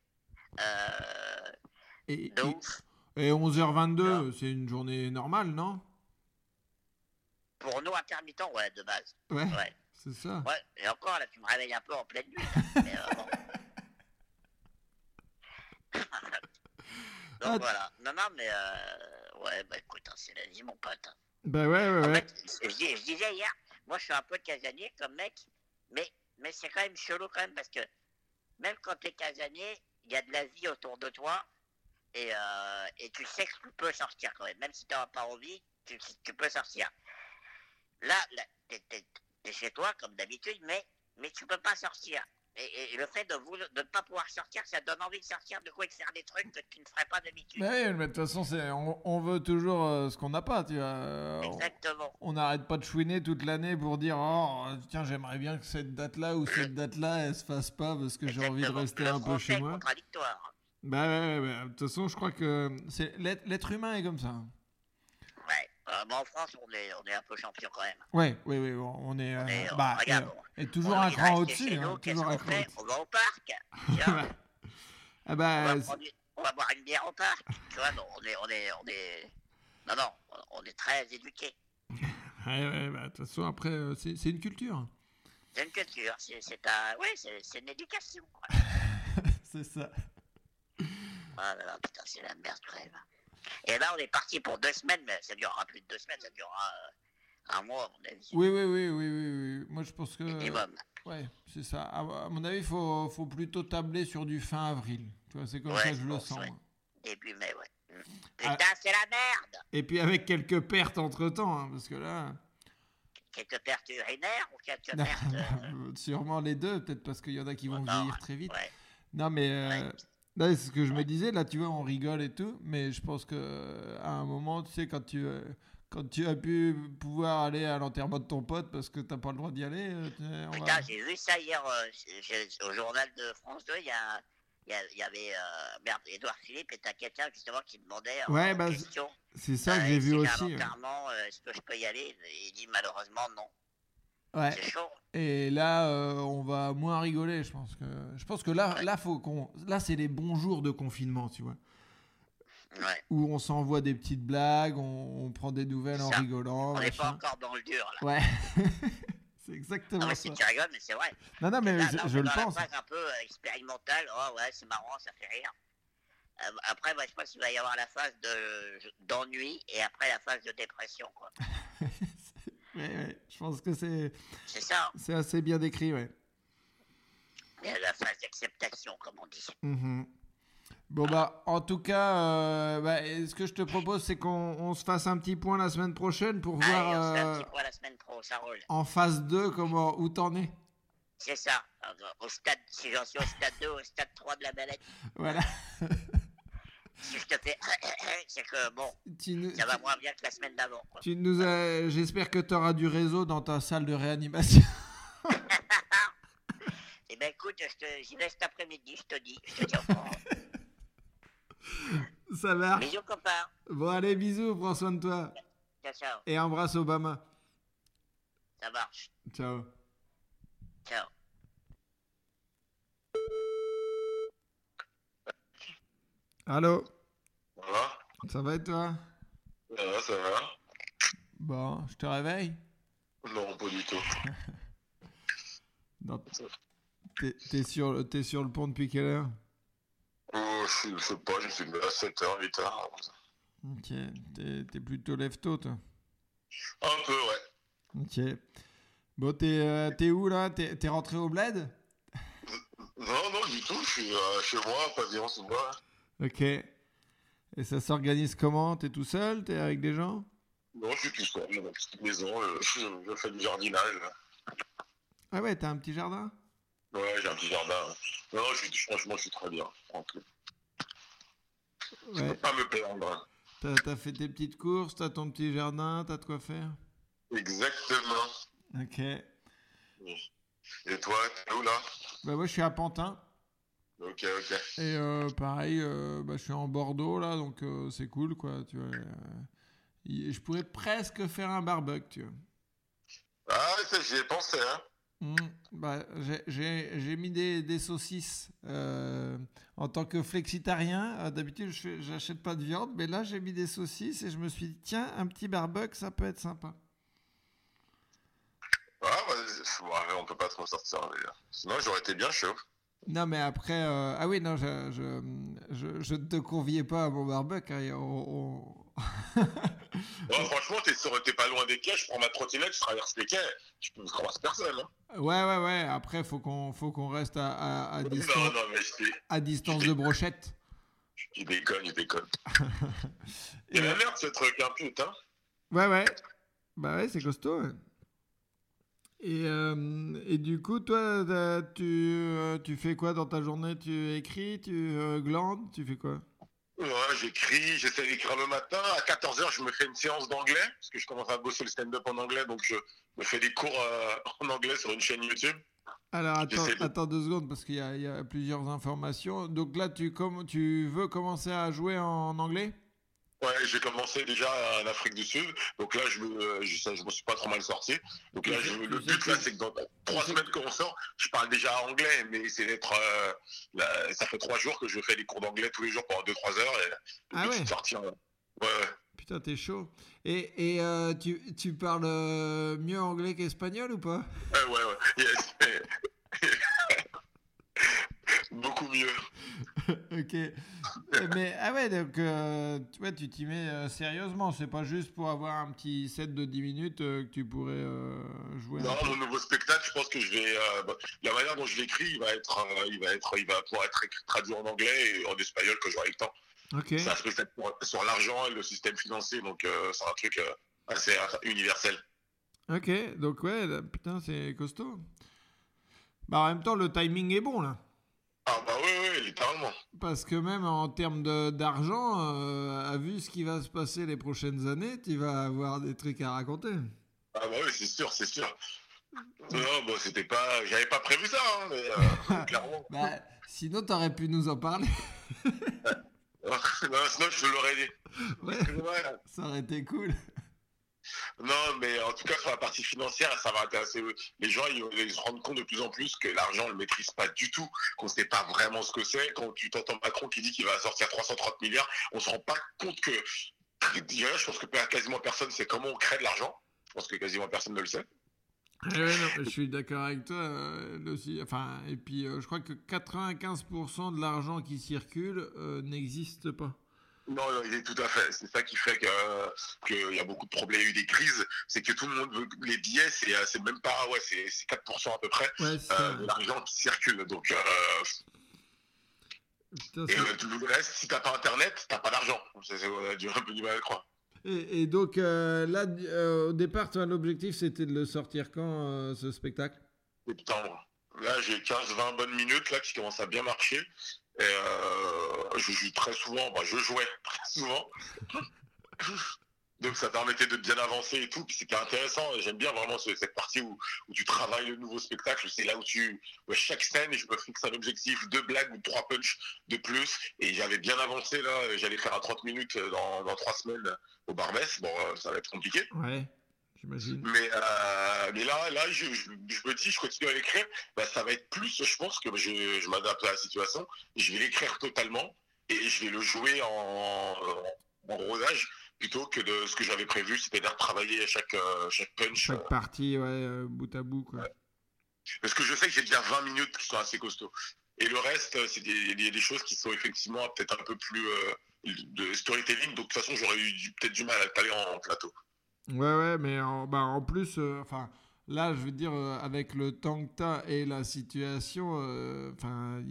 Euh, Et, de et- ouf. et 11h22, c'est une journée normale, non? Pour nous, intermittents, ouais, de base. Ouais, Ouais. C'est ça. Ouais, et encore, là, tu me réveilles un peu en pleine nuit. là. Mais, euh, bon. Donc Ah, voilà. Non, non, mais euh, ouais, bah écoute, hein, c'est la vie, mon pote. Bah ouais, ouais, En ouais. fait, je, dis- je disais hier, moi je suis un peu casanier comme mec, mais, mais c'est quand même chelou quand même parce que même quand t'es casanier, il y a de la vie autour de toi et, euh, et tu sais que tu peux sortir quand même. Même si t'en as pas envie, tu, tu peux sortir. Là, là t'es, chez toi comme d'habitude, mais, mais tu peux pas sortir. Et, le fait de vouloir- de ne pas pouvoir sortir, ça te donne envie de sortir, de quoi et de faire des trucs que tu ne ferais pas d'habitude. Bah mais de toute façon, c'est, on, on veut toujours euh, ce qu'on n'a pas, tu vois. Euh, Exactement. On n'arrête pas de chouiner toute l'année pour dire Oh, tiens, j'aimerais bien que cette date-là ou cette date-là, elle se fasse pas parce que j'ai envie de rester Le un peu chez moi. contradictoire. Bah ouais, ouais, ouais. De toute façon, je crois que c'est l'être, l'être humain est comme ça. Euh, mais en France, on est, on est un peu champion quand même. Ouais, oui, oui, on on est. euh, On est- on- bah, regarde, et, et toujours On un cran au-dessus. hein, toujours un cran. On va au parc. Tiens. Ah on, bah, va prendre on va boire une bière au parc. Tu vois, non, on est, on est, on est. Non, non, on est très éduqués. ouais, ouais, bah, de toute façon, après, euh, c'est, c'est une culture. C'est une culture, c'est, c'est un, ouais, c'est, c'est une éducation. Quoi. c'est ça. Ah là là, putain, c'est la merde, crève. Et là, on est parti pour deux semaines, mais ça durera plus de deux semaines, ça durera euh, un mois, à mon avis. Oui, oui, oui, oui, oui, oui. Moi, je pense que. Minimum. Ouais, c'est ça. À, mon avis, il faut, faut plutôt tabler sur du fin avril. Tu vois, c'est comme Ouais, ça que je je le sens. ouais. Début mai, ouais. Mm. Ah. Putain, c'est la merde Et puis avec quelques pertes entre temps, parce que là, Quelques pertes urinaires ou quelques pertes. euh, sûrement les deux, peut-être parce qu'il y en a qui vont non, vieillir très vite. Ouais. Non, mais euh. Là, c'est ce que je me disais. Là, tu vois, on rigole et tout, mais je pense que euh, à un moment, tu sais, quand tu, euh, quand tu as pu pouvoir aller à l'enterrement de ton pote parce que t'as pas le droit d'y aller, euh, va- Putain, j'ai vu ça hier euh, au journal de France 2. Il y, a, il y, avait euh, merde, Edouard Philippe et t'as quelqu'un justement qui demandait en, Ouais, bah, question. c'est ça que euh, j'ai vu si aussi. euh, est-ce que je peux y aller? Il dit malheureusement non. Ouais. C'est chaud. Et là, euh, on va moins rigoler, je pense que. Je pense que là, là, faut qu'on. Là, c'est les bons jours de confinement, tu vois, Ouais. où on s'envoie des petites blagues, on, on prend des nouvelles en rigolant. On n'est pas encore dans le dur là. Ouais. C'est exactement Non, mais ça. c'est tu rigoles, mais c'est vrai. Non, non, mais Là, je, le pense. Phase un peu euh, expérimentale. Oh ouais, c'est marrant, ça fait rire. Euh, après, moi, je pense qu'il va y avoir la phase de d'ennui et après la phase de dépression. quoi. Ouais, je pense que c'est C'est ça, c'est assez bien décrit, ouais. Et la phase d'acceptation, comme on dit. Mhm. Bon bah en tout cas, euh, bah, ce que je te propose c'est qu'on on se fasse un petit point la semaine prochaine pour Allez, voir on se fait un euh, petit point la semaine pro, ça roule. en phase 2 comment où t'en es. C'est ça. Au stade, si j'en suis au stade 2, au stade 3 de la maladie, Voilà. si je te fais c'est que bon, tu, nous- ça va moins bien que la semaine d'avant. tu nous as- j'espère que tu auras du réseau dans ta salle de réanimation. Eh ben écoute, je te- j'y vais cet après-midi, je te dis. Je te dis au courant. Ça marche. Bisous, copain. Bon allez bisous, prends soin de toi Ciao, ciao. et embrasse Obama. Ça marche. Ciao. Ciao. Allô, Ça va ça va et toi Ça va, ça va Bon, je te réveille Non, pas du tout. Non. T'es sur, le pont depuis quelle heure Oh, je, je sais pas, je suis à 7h, 8h. Ok, t'es plutôt lève-tôt toi. Un peu, ouais. Ok. Bon, t'es euh, où là? T'es rentré au bled? Non, non, du tout, je suis euh, chez moi, à pavillon sous bois. Ok. Et ça s'organise comment? T'es tout seul? T'es avec des gens? Non, je suis tout seul, dans ma petite maison, euh, je, je fais du jardinage. Ah ouais, t'as un petit jardin? Ouais, j'ai un petit jardin. Non, je suis, franchement, je suis très bien, tranquille. Je Ouais. peux pas me. T'as t'as fait tes petites courses, t'as ton petit jardin, t'as de quoi faire? Exactement. Ok. Et toi, t'es où là? Bah moi je suis à Pantin. Ok, ok. Et euh, pareil, euh, bah, je suis en Bordeaux là, donc euh, c'est cool quoi. Tu vois, je pourrais presque faire un barbecue, tu vois. Ah, ça, j'y ai pensé, hein. Mm, bah, j'ai- mis des, des saucisses en tant que flexitarien. D'habitude, j'achète pas de viande, mais là, j'ai mis des saucisses et je me suis dit, tiens, un petit barbecue, ça peut être sympa. Ah, bah, on peut pas trop sortir. Sinon, j'aurais été bien chaud. Non, mais après, euh, ah oui, non, je, je, je, je ne te conviais pas à mon barbecue. hein, et on- franchement, t'es pas loin des quais, je prends ma trottinette, je traverse les quais, je peux croise personne. Hein. Ouais, ouais, ouais. Après, faut qu'on faut qu'on reste à, à, distance, non, à distance de brochette. je déconne, je déconne. Et, C'est la merde ce truc, hein, putain. Ouais, ouais. Bah ouais, c'est costaud. ouais. Et, euh, et du coup, toi, tu, euh, tu fais quoi dans ta journée? Tu écris, tu euh, glandes, tu fais quoi? Ouais, j'écris, j'essaie d'écrire le matin. À 14h, je me fais une séance d'anglais, parce que je commence à bosser le stand-up en anglais, donc je me fais des cours en anglais sur une chaîne YouTube. Alors, attends, de- attends deux secondes, parce qu'il y, a- il y a plusieurs informations. Donc là, tu, com- tu veux commencer à jouer en anglais? Ouais, j'ai commencé déjà en Afrique du Sud, donc là, je me, je, ça, je me suis pas trop mal sorti. Donc là, je- le but, là, c'est que dans trois semaines qu'on sort, je parle déjà anglais, mais c'est d'être. euh, là, ça fait trois jours que je fais des cours d'anglais tous les jours pendant 2-3 heures, et Ah ouais sortir. euh, Ouais, ouais. Putain, t'es chaud. Et, et euh, tu, tu parles euh, mieux anglais qu'espagnol ou pas? Ouais, ouais, ouais. Yes. Beaucoup mieux. Ok. Mais ah ouais, donc euh, tu vois, tu t'y mets euh, sérieusement. C'est pas juste pour avoir un petit set de 10 minutes euh, que tu pourrais euh, jouer. Non, mon nouveau spectacle, je pense que je vais. bah, la manière dont je l'écris, il va être, il va être, il va pouvoir être traduit en anglais et en espagnol quand j'aurai le temps. Ok. C'est un spectacle pour- sur l'argent et le système financier, donc c'est un truc assez universel. Ok. Donc ouais, là, putain, c'est costaud. Bah en même temps, le timing est bon là. Ah bah oui, oui, littéralement. Parce que même en termes d'argent, euh, à vu ce qui va se passer les prochaines années, tu vas avoir des trucs à raconter. Ah bah oui, c'est sûr, c'est sûr. Non, bon, c'était pas, j'avais pas prévu ça, hein, mais euh, clairement. Bah, sinon, t'aurais pu nous en parler. non, sinon je te l'aurais dit. Ouais, Ouais. ça aurait été cool. Non, mais en tout cas, sur la partie financière, ça va intéresser les gens. Ils, ils se rendent compte de plus en plus que l'argent, on le maîtrise pas du tout, qu'on sait pas vraiment ce que c'est. Quand tu t'entends Macron qui dit qu'il va sortir 330 milliards, on se rend pas compte que, je pense que quasiment personne sait comment on crée de l'argent. Je pense que quasiment personne ne le sait. Je suis d'accord avec toi euh. Enfin, et puis euh, je crois que 95% de l'argent qui circule euh, n'existe pas. Non, non, il est tout à fait. C'est ça qui fait que qu'il y a beaucoup de problèmes, il y a eu des crises. C'est que tout le monde veut les billets, c'est euh, c'est même pas ouais, c'est c'est 4% à peu près Ouais, euh, de l'argent qui circule. Donc euh, et euh, tout le reste, si t'as pas internet, t'as pas d'argent. C'est- c'est- On a du- un peu du mal à croire. Et, et donc là, au départ, toi, l'objectif c'était de le sortir quand ce spectacle? Septembre. Là, j'ai 15-20 bonnes minutes là qui commencent à bien marcher. Et euh, je joue très souvent. Bah, je jouais très souvent. Donc ça permettait de bien avancer et tout. C'était intéressant. J'aime bien vraiment ce- cette partie où, tu travailles le nouveau spectacle. C'est là où tu chaque semaine, je me fixe un objectif, deux blagues ou trois punchs de plus. Et j'avais bien avancé là. J'allais faire à 30 minutes dans, dans trois semaines au Barbès. Bon, euh, ça va être compliqué. J'imagine. Mais, euh, mais là, là je, je, je me dis, je continue à l'écrire, bah, ça va être plus, je pense, que je, je m'adapte à la situation. Je vais l'écrire totalement et je vais le jouer en, en rodage plutôt que de ce que j'avais prévu, c'est-à-dire travailler à chaque, euh, chaque punch. Chaque partie, ouais, euh, bout à bout, quoi. Parce que je sais que j'ai déjà 20 minutes qui sont assez costauds. Et le reste, euh, c'est des, des, des choses qui sont effectivement peut-être un peu plus euh, de storytelling. Donc de toute façon, j'aurais eu peut-être du mal à le caler en plateau. Ouais, ouais, mais en, bah, en plus, euh, enfin, là, je veux dire, euh, avec le temps que t'as et la situation, euh, enfin,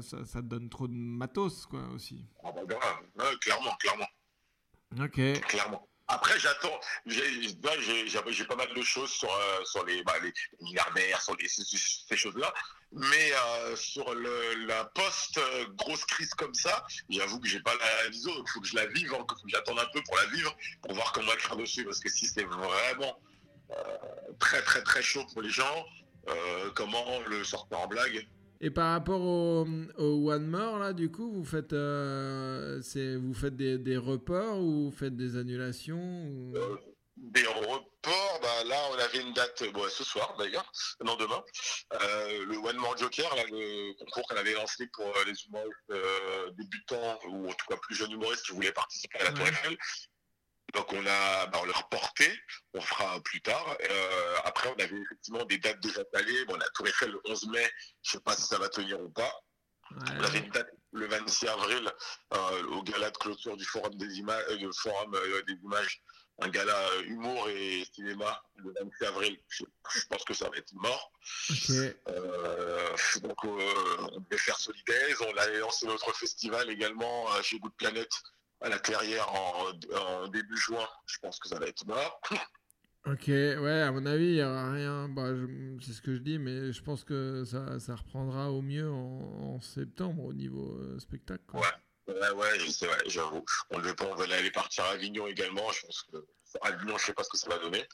ça, ça te donne trop de matos, quoi, aussi. Ah bah, grave. Ouais, clairement, clairement. Ok. clairement. Après, j'attends. J'ai pas mal de choses sur, euh, bah, les milliardaires, sur les, ces, choses-là. Mais euh, sur la post-grosse crise comme ça, j'avoue que j'ai pas la viso. Il faut que je la vive, il faut que j'attende un peu pour la vivre, pour voir comment écrire dessus. Parce que si c'est vraiment euh, très, très, très chaud pour les gens, euh, comment le sortir en blague? Et par rapport au, au One More, là, du coup, vous faites, euh, vous faites des, des reports ou vous faites des annulations ou- Des reports, bah là on avait une date, euh, bon, ce soir d'ailleurs, non demain, Euh, le One More Joker, là, le concours qu'on avait lancé pour les humoristes débutants ou en tout cas plus jeunes humoristes qui voulaient participer à la Tour Ouais. Eiffel. Donc on a, bah, on l'a reporté, on fera plus tard. Euh, après on avait effectivement des dates déjà calées. Bon la Tour Eiffel le 11 mai, je sais pas si ça va tenir ou pas. On avait une date le 26 avril euh, au gala de clôture du Forum des images, euh, Forum des images, un gala humour et cinéma le 26 avril. Je, je pense que ça va être mort. Donc on devait faire Solidaise. On a lancé notre festival également chez Good Planet à la Clairière en, en début juin. Je pense que ça va être mort. Ok, ouais, à mon avis, il n'y aura rien. Bah, c'est ce que je dis, mais je pense que ça, ça reprendra au mieux en, en septembre au niveau euh, spectacle. quoi. Ouais. Ouais, ouais, je sais, ouais, j'avoue. On devait pas, on devait aller partir à Avignon également. Je pense que à Avignon, je sais pas ce que ça va donner.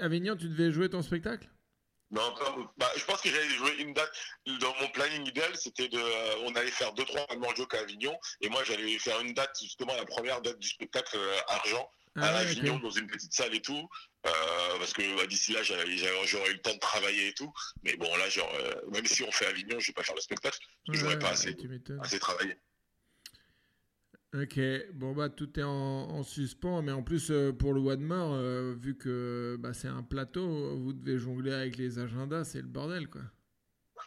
Avignon, tu devais jouer ton spectacle? Non, pas- bah, je pense que j'allais jouer une date. Dans mon planning idéal, c'était de. euh, on allait faire deux, trois One Joke à Avignon. Et moi, j'allais faire une date, justement, la première date du spectacle euh, Argent, à Ah, ouais, Avignon, dans une petite salle et tout. Euh, parce que bah, d'ici là, j'aurais eu le temps de travailler et tout. Mais bon, là, genre, même si on fait Avignon, je vais pas faire le spectacle. J'aurais Ouais, pas assez, assez travaillé. Ok, bon bah tout est en, en suspens, mais en plus euh, pour le One More, euh, vu que bah, c'est un plateau, vous devez jongler avec les agendas, c'est le bordel quoi.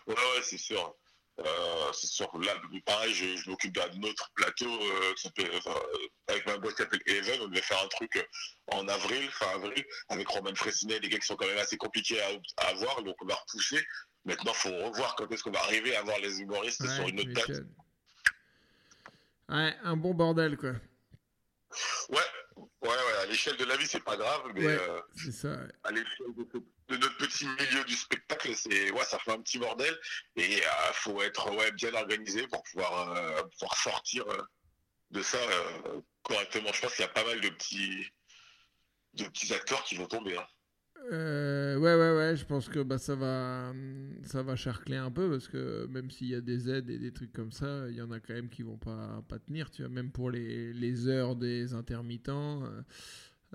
Ouais, ouais, c'est sûr. Euh, c'est sûr. Là, pareil, je, je m'occupe d'un autre plateau euh, qui avec ma boîte qui s'appelle Eleven. On devait faire un truc en avril, fin avril, avec Roman Fressinet, des gars qui sont quand même assez compliqués à, à avoir, donc on va repousser. Maintenant, il faut revoir quand est-ce qu'on va arriver à avoir les humoristes sur une autre date. Ouais, un bon bordel quoi. Ouais, ouais, ouais, à l'échelle de la vie, c'est pas grave, mais Ouais. euh, C'est ça. ouais. à l'échelle de, de notre petit milieu du spectacle, c'est ouais, ça fait un petit bordel et il faut être ouais, bien organisé pour pouvoir, euh, pouvoir sortir euh, de ça euh, correctement. Je pense qu'il y a pas mal de petits de petits acteurs qui vont tomber. hein. Euh, ouais, ouais, ouais, je pense que bah, ça, va, ça va charcler un peu parce que même s'il y a des aides et des trucs comme ça, il y en a quand même qui vont pas, pas tenir, tu vois, même pour les, les heures des intermittents. euh,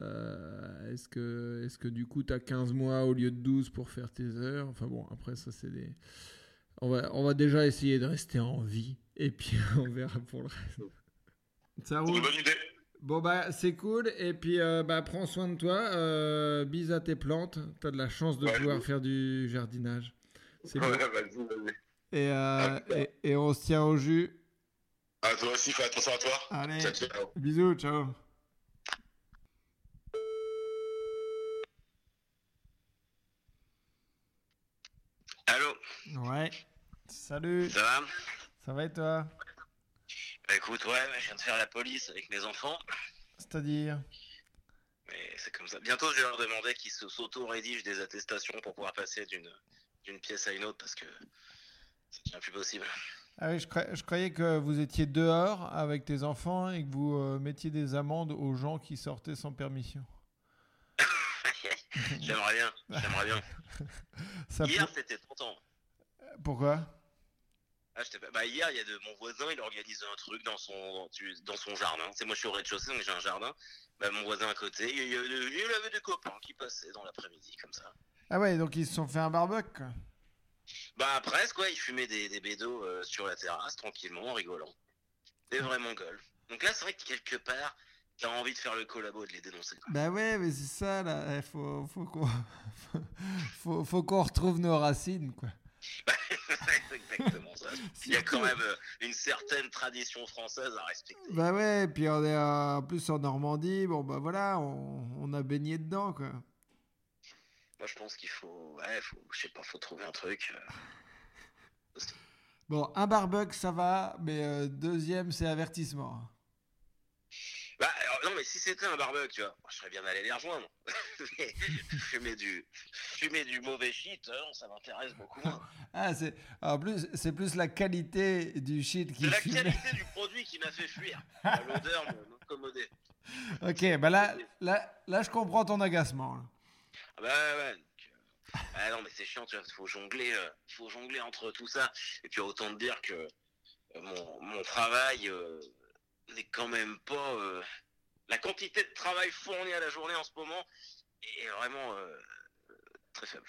euh, est-ce que, est que du coup tu as 15 mois au lieu de 12 pour faire tes heures? Enfin bon, après ça c'est des... On va, on va déjà essayer de rester en vie et puis on verra pour le reste. Ça C'est roule. une bonne idée. Bon bah c'est cool et puis euh, bah prends soin de toi, euh, bise à tes plantes, t'as de la chance de Ouais, pouvoir oui. faire du jardinage. C'est Ouais, beau. vas-y, vas-y. Et, euh, et, et on se tient au jus. Ah, toi aussi, fais attention à toi. Allez, Ciao, ciao. bisous, ciao. Allô, Ouais, salut, ça va? Ça va et toi? Bah écoute, ouais, ouais, je viens de faire la police avec mes enfants, C'est-à-dire mais c'est comme ça. Bientôt, je vais leur demander qu'ils s'auto-rédigent des attestations pour pouvoir passer d'une d'une pièce à une autre parce que ça devient plus possible. Ah oui, je, croyais, je croyais que vous étiez dehors avec tes enfants et que vous euh, mettiez des amendes aux gens qui sortaient sans permission. j'aimerais bien, j'aimerais bien. Ça Hier, peut- c'était tonton. Pourquoi? Ah, pas- bah, hier, il y a de mon voisin, il organise un truc dans son, dans son jardin. C'est moi, je suis au rez-de-chaussée, donc j'ai un jardin. Bah, mon voisin à côté, il y, avait, il avait des copains qui passaient dans l'après-midi, comme ça. Ah ouais, donc ils se sont fait un barbecue. quoi. Bah presque, ouais, ils fumaient des, des bédos euh, sur la terrasse, tranquillement, en rigolant. Des vrais mongols. Donc là, c'est vrai que quelque part, t'as envie de faire le collabo et de les dénoncer. Bah ouais, mais c'est ça là. Il faut, faut qu'on faut, faut qu'on retrouve nos racines quoi. C'est exactement ça. Il y a quand même euh, une certaine tradition française à respecter. Bah ouais, puis on est euh, en plus en Normandie. Bon bah voilà, on, on a baigné dedans quoi. Moi, je pense qu'il faut, ouais, faut, je sais pas, faut trouver un truc. euh. Bon, un barbecue ça va, mais euh, deuxième c'est avertissement. Bah non, mais si c'était un barbecue, tu vois, je serais bien allé les rejoindre. Mais fumer du, fumer du mauvais shit, euh, non, ça m'intéresse beaucoup moins. Ah c'est en plus c'est plus la qualité du shit qui C'est la qualité du produit qui m'a fait fuir. L'odeur me- m'incommodait. Ok, bah là, là, là je comprends ton agacement. là. Ah bah ouais, ouais. euh, ah non mais c'est chiant, tu vois, faut jongler, euh, faut jongler entre tout ça. Et puis autant te dire que euh, mon, mon travail euh, n'est quand même pas la quantité de travail fourni à la journée en ce moment est vraiment euh, très faible.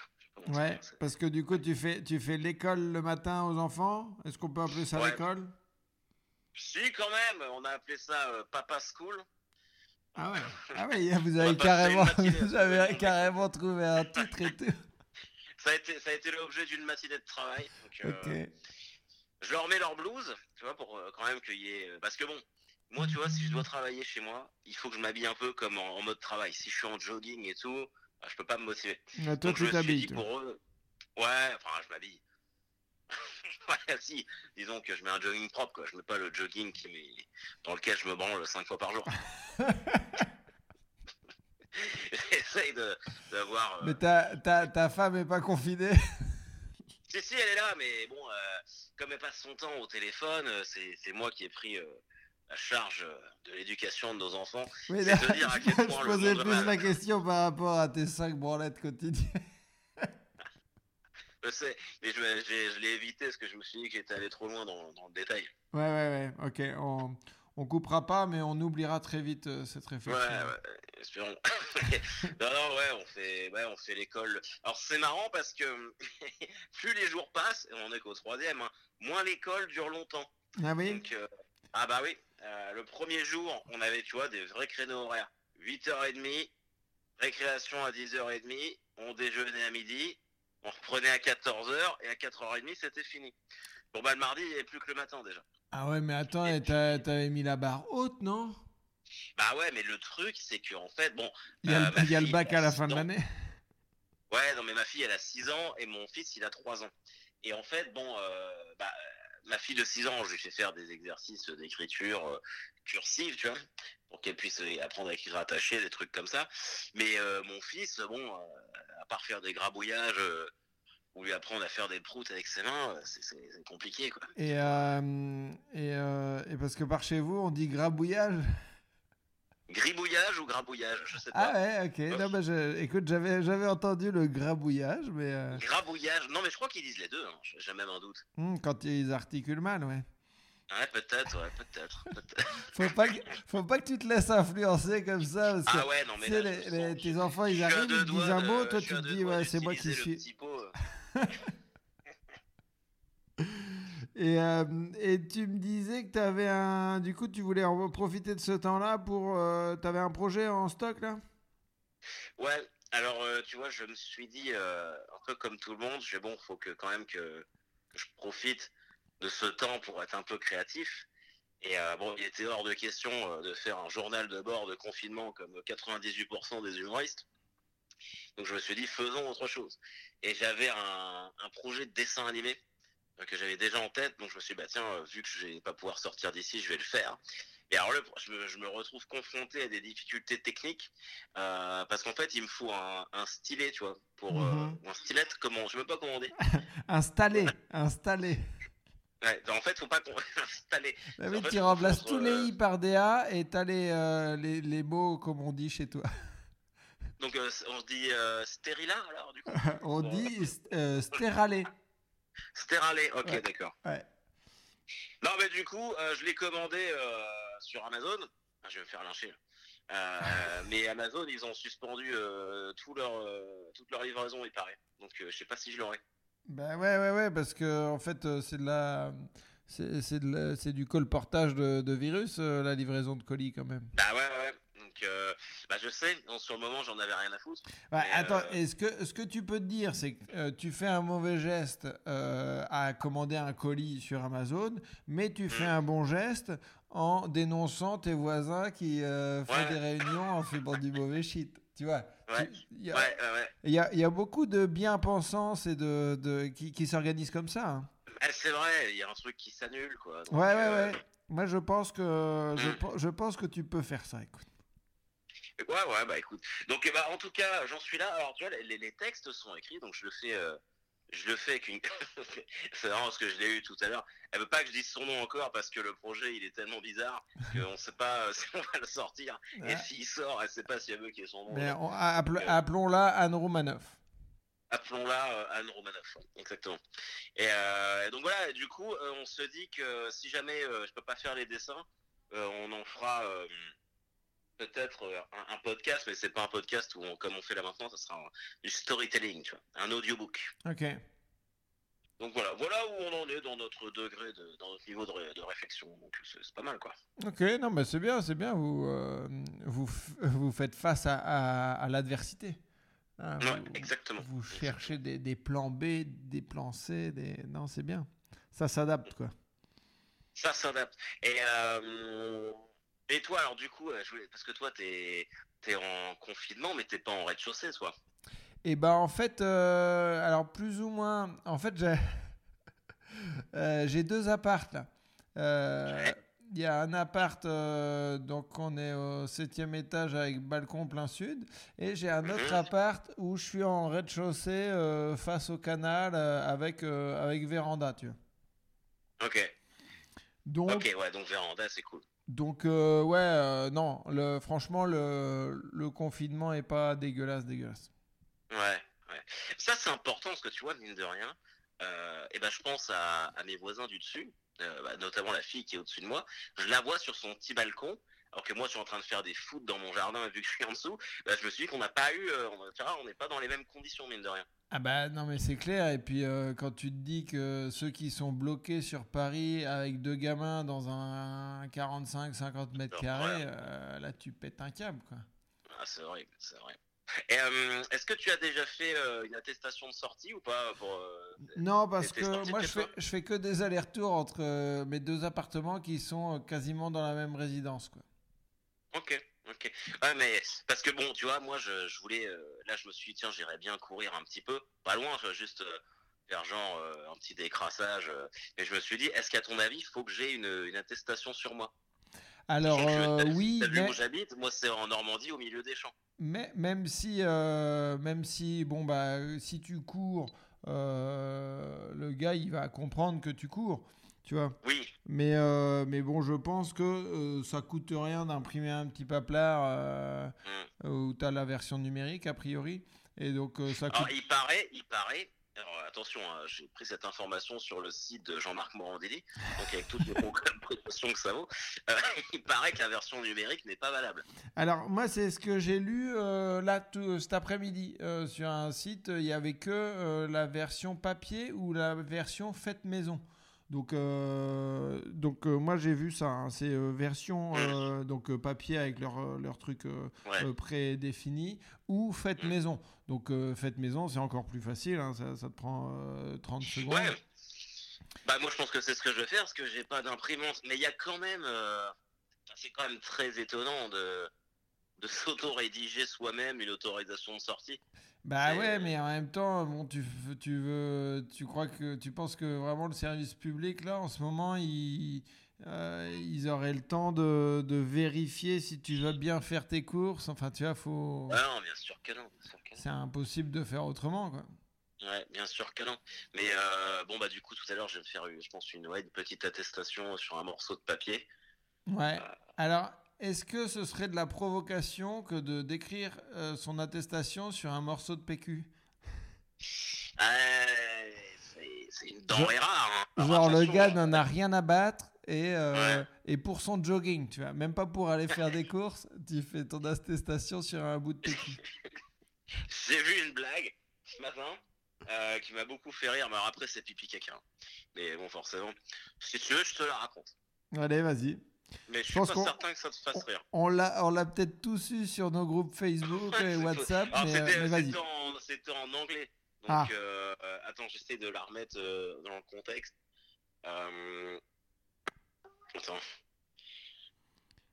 Ouais, parce que du coup tu fais tu fais l'école le matin aux enfants? Est-ce qu'on peut appeler ça Ouais. l'école? Si quand même, on a appelé ça euh, Papa School. Ah ouais. Ah ouais, vous avez carrément, vous avez carrément trouvé un titre et tout. Ça a été, ça a été l'objet d'une matinée de travail. Donc, euh, je leur mets leur blouse, tu vois, pour quand même qu'il y ait. Parce que bon, moi, tu vois, si je dois travailler chez moi, il faut que je m'habille un peu comme en, en mode travail. Si je suis en jogging et tout, bah, je peux pas me motiver. Ah, toi Donc, tu je me suis t'habilles. pour eux. Ouais, enfin, je m'habille. ouais, si. Disons que je mets un jogging propre, quoi. Je mets pas le jogging qui met- dans lequel je me branle cinq fois par jour. J'essaye de- d'avoir. euh, Mais ta, ta, ta femme est pas confinée? Si, si, elle est là, mais bon, euh, comme elle passe son temps au téléphone, euh, c'est c'est moi qui ai pris euh, la charge de l'éducation de nos enfants. Oui, C'est là, te dire à quel je point posais plus la question par rapport à tes cinq branlettes quotidiennes. Je sais, mais je, l'ai évité parce que je me suis dit que j'étais allé trop loin dans, dans le détail. Ouais, ouais, ouais. Ok, on, on coupera pas, mais on oubliera très vite euh, cette Ouais, réflexion. ouais, espérons. non, non, ouais, on fait, ouais, on fait l'école. Alors c'est marrant parce que plus les jours passent, et on est qu'au troisième, hein, moins l'école dure longtemps. Ah oui? Donc, euh, ah bah oui, euh, le premier jour, on avait, tu vois, des vrais créneaux horaires. 8h30, récréation à 10h30, on déjeunait à midi, on reprenait à 14h, et à 4h30, c'était fini. Bon bah le mardi, il n'y avait plus que le matin déjà. Ah ouais, mais attends, t'avais mis la barre haute, non? Bah ouais, mais le truc, c'est qu'en fait, bon... Il y a, euh, le, ma il y a le fille, bac à la fin de l'année. Ouais, non mais ma fille, elle a 6 ans, et mon fils, il a 3 ans. Et en fait, bon, euh, bah, ma fille de 6 ans, je lui fais faire des exercices d'écriture euh, cursive, tu vois, pour qu'elle puisse apprendre à écrire attaché, des trucs comme ça. Mais euh, mon fils, bon, euh, à part faire des grabouillages ou lui apprendre à faire des proutes avec ses mains, c'est- compliqué, quoi. Et, et, et parce que par chez vous, on dit grabouillage? Gribouillage ou grabouillage, je sais Ah pas. ouais, ok. Non, bah, je- écoute, j'avais, j'avais entendu le grabouillage, mais euh, Grabouillage, non mais je crois qu'ils disent les deux, hein, j'ai même un doute. hmm, quand ils articulent mal, ouais. Ouais, peut-être, ouais, peut-être. Faut pas, que, faut pas que tu te laisses influencer comme ça. Parce que, Ah ouais, non mais tu sais, là, les- je les- sens- tes enfants, ils arrivent, ils disent un mot, toi tu te dis, ouais, c'est moi qui suis. euh. Et, tu me disais que tu avais un. Du coup, tu voulais en profiter de ce temps-là pour. euh, tu avais un projet en stock là? Ouais, alors euh, tu vois, je me suis dit, euh, un peu comme tout le monde, j'ai bon, faut que quand même que, je profite de ce temps pour être un peu créatif. Et bon, il était hors de question de faire un journal de bord de confinement comme 98% des humoristes. Donc je me suis dit, faisons autre chose. Et j'avais un, projet de dessin animé que j'avais déjà en tête. Donc je me suis dit, bah tiens, euh, vu que je vais pas pouvoir sortir d'ici, je vais le faire. Et alors là, je me, je me retrouve confronté à des difficultés techniques euh, parce qu'en fait, il me faut un, un stylet, tu vois, pour euh, Mhm. ou un stylet. Comment Je sais même pas comment on dit. Installé, installé. Ouais, en fait, faut pas qu'on installer. Bah oui, tu remplaces tous les euh, i par des a et t'as les, euh, les, les mots comme on dit chez toi. Donc euh, on se dit euh, stérila alors du coup? on dit euh, Stéralé. Ok, Ouais. d'accord. Ouais. Non, mais du coup, euh, je l'ai commandé euh, sur Amazon. Ah, je vais me faire lyncher. Euh, mais Amazon, ils ont suspendu tout leur, toute leur livraison, il paraît. Donc, je sais pas si je l'aurai. Bah ouais, ouais, ouais, parce que en fait, c'est de la. C'est c'est de la- c'est du colportage de, de virus, la livraison de colis quand même. Bah ouais, ouais. Donc, euh, bah, je sais, sur le moment, j'en avais rien à foutre. Mais, attends, euh, est-ce que, ce que tu peux te dire, c'est que euh, tu fais un mauvais geste à commander un colis sur Amazon, mais tu fais Mm. un bon geste en dénonçant tes voisins qui font Ouais. des réunions en faisant du mauvais shit. Tu vois? Ouais. Il y, a- Ouais, y a- y a beaucoup de bien-pensance et de, de, qui, qui s'organisent comme ça. hein. Ah, c'est vrai, il y a un truc qui s'annule, quoi. Donc, Ouais, ouais, ouais. Moi, je pense que je, Mm. je pense que tu peux faire ça. Écoute. Ouais, ouais, bah écoute. Donc, eh bah, en tout cas, j'en suis là. Alors, tu vois, les, les textes sont écrits, donc je le fais. euh, je le fais avec une. c'est marrant parce que je l'ai eu tout à l'heure. Elle veut pas que je dise son nom encore parce que le projet il est tellement bizarre qu'on sait pas euh, si on va le sortir. Et s'il sort, elle sait pas si elle veut qu'il y ait son nom. Mais on- appel- Euh. appelons-la Anne Romanoff. Appelons-la Anne Romanoff. Exactement. Et euh, et donc voilà, du coup, on se dit que si jamais je peux pas faire les dessins, on en fera. Euh, peut-être euh, un, un podcast, mais c'est pas un podcast où on- comme on fait là maintenant, ça sera un- du storytelling, tu vois, un audiobook. Ok. Donc voilà, voilà où on en est dans notre degré, de, dans notre niveau de, ré- de réflexion. Donc c'est c'est pas mal quoi. Ok, non, mais c'est bien, c'est bien. Vous, euh, vous, vous faites face à, à- à l'adversité. Hein, Ouais, vous, exactement. vous cherchez des, des plans B, des plans C. Des... Non, c'est bien. Ça s'adapte, quoi. Ça s'adapte. Et, euh, et toi, alors du coup, euh, je voulais- parce que toi, t'es es en confinement, mais t'es pas en rez-de-chaussée, toi. Et ben en fait, euh, alors plus ou moins, en fait, j'ai euh, deux appartes là. Euh, Ouais. Il y a un appart, euh, donc on est au septième étage avec balcon plein sud, et j'ai un autre Mhm. appart où je suis en rez-de-chaussée euh, face au canal euh, avec avec véranda, tu vois. Ok. Donc Ok, ouais, donc véranda, c'est cool. Donc euh, ouais, euh, non, le, franchement le, confinement est pas dégueulasse, dégueulasse. Ouais, ouais. Ça, c'est important parce que tu vois, mine de rien, euh, et ben, je pense à, mes voisins du dessus, bah, notamment la fille qui est au-dessus de moi. Je la vois sur son petit balcon, alors que moi, je suis en train de faire des foot dans mon jardin vu que je suis en dessous, bah, je me suis dit qu'on n'a pas eu, euh, on n'est pas dans les mêmes conditions, mine de rien. Ah bah non mais c'est clair et puis euh, quand tu te dis que ceux qui sont bloqués sur Paris avec deux gamins dans un 45-50 mètres Alors, carrés, voilà. euh, là tu pètes un câble quoi. Ah, c'est horrible, c'est vrai. Et euh, est-ce que tu as déjà fait euh, une attestation de sortie ou pas pour euh, Non parce que moi je fais, je fais que des allers-retours entre mes deux appartements qui sont quasiment dans la même résidence quoi. Ok, ok. Ouais, mais parce que bon, tu vois, moi, je, je voulais. euh, là, je me suis dit, tiens, j'irais bien courir un petit peu. Pas loin, juste euh, faire genre euh, un petit décrassage. mais je me suis dit, est-ce qu'à ton avis, il faut que j'ai une, une attestation sur moi? Alors que, oui T'as vu mais, où j'habite Moi, c'est en Normandie, au milieu des champs. mais même si même si bon bah si tu cours le gars il va comprendre que tu cours tu vois. Oui, Mais, euh, mais bon, je pense que euh, ça coûte rien d'imprimer un petit paplard euh, Mm. où tu as la version numérique, a priori. Et donc, euh, ça coûte. Alors, il paraît, il paraît. Alors, attention, hein, j'ai pris cette information sur le site de Jean-Marc Morandini, donc avec toutes les précautions que ça vaut. Euh, il paraît que la version numérique n'est pas valable. Alors, moi, c'est ce que j'ai lu là tout- cet après-midi sur un site. Il y avait que la version papier ou la version faite maison. Donc, euh, donc euh, moi j'ai vu ça. hein. C'est euh, version euh, donc papier avec leur, leur truc Ouais. prédéfini ou faites maison. Donc faites maison, c'est encore plus facile. hein. Ça, ça te prend euh, 30 secondes. Ouais. Bah moi je pense que c'est ce que je vais faire parce que j'ai pas d'imprimante. Mais il y a quand même, c'est quand même très étonnant de de s'auto-rédiger soi-même une autorisation de sortie. Bah ouais, mais en même temps, bon, tu, tu veux, tu crois que, tu penses que vraiment le service public là, en ce moment, ils, euh, ils auraient le temps de, de vérifier si tu vas bien faire tes courses? Enfin, tu vois, faut, Ah non, bien sûr que non. c'est impossible de faire autrement, quoi. Ouais, bien sûr que non. Mais euh, bon bah du coup tout à l'heure je vais me faire, je pense une, ouais, une petite attestation sur un morceau de papier. Ouais. Alors, est-ce que ce serait de la provocation que de d'écrire euh, son attestation sur un morceau de PQ Euh, c'est- une denrée rare. hein. Genre le gars n'en a rien à battre et, euh, Ouais. et pour son jogging, tu vois, même pas pour aller faire des courses, tu fais ton attestation sur un bout de PQ. J'ai vu une blague ce matin euh, qui m'a beaucoup fait rire. Mais alors après c'est pipi caca. hein. Mais bon forcément, si tu veux je te la raconte. Allez, vas-y. Mais je suis pense pas certain que ça te fasse rire. On l'a, on l'a peut-être tous eu sur nos groupes Facebook et WhatsApp, Alors, mais, euh, c'était, mais vas-y. c'était en, c'était en anglais. Donc, Ah. euh, attends, j'essaie de la remettre euh, dans le contexte. Euh, Attends.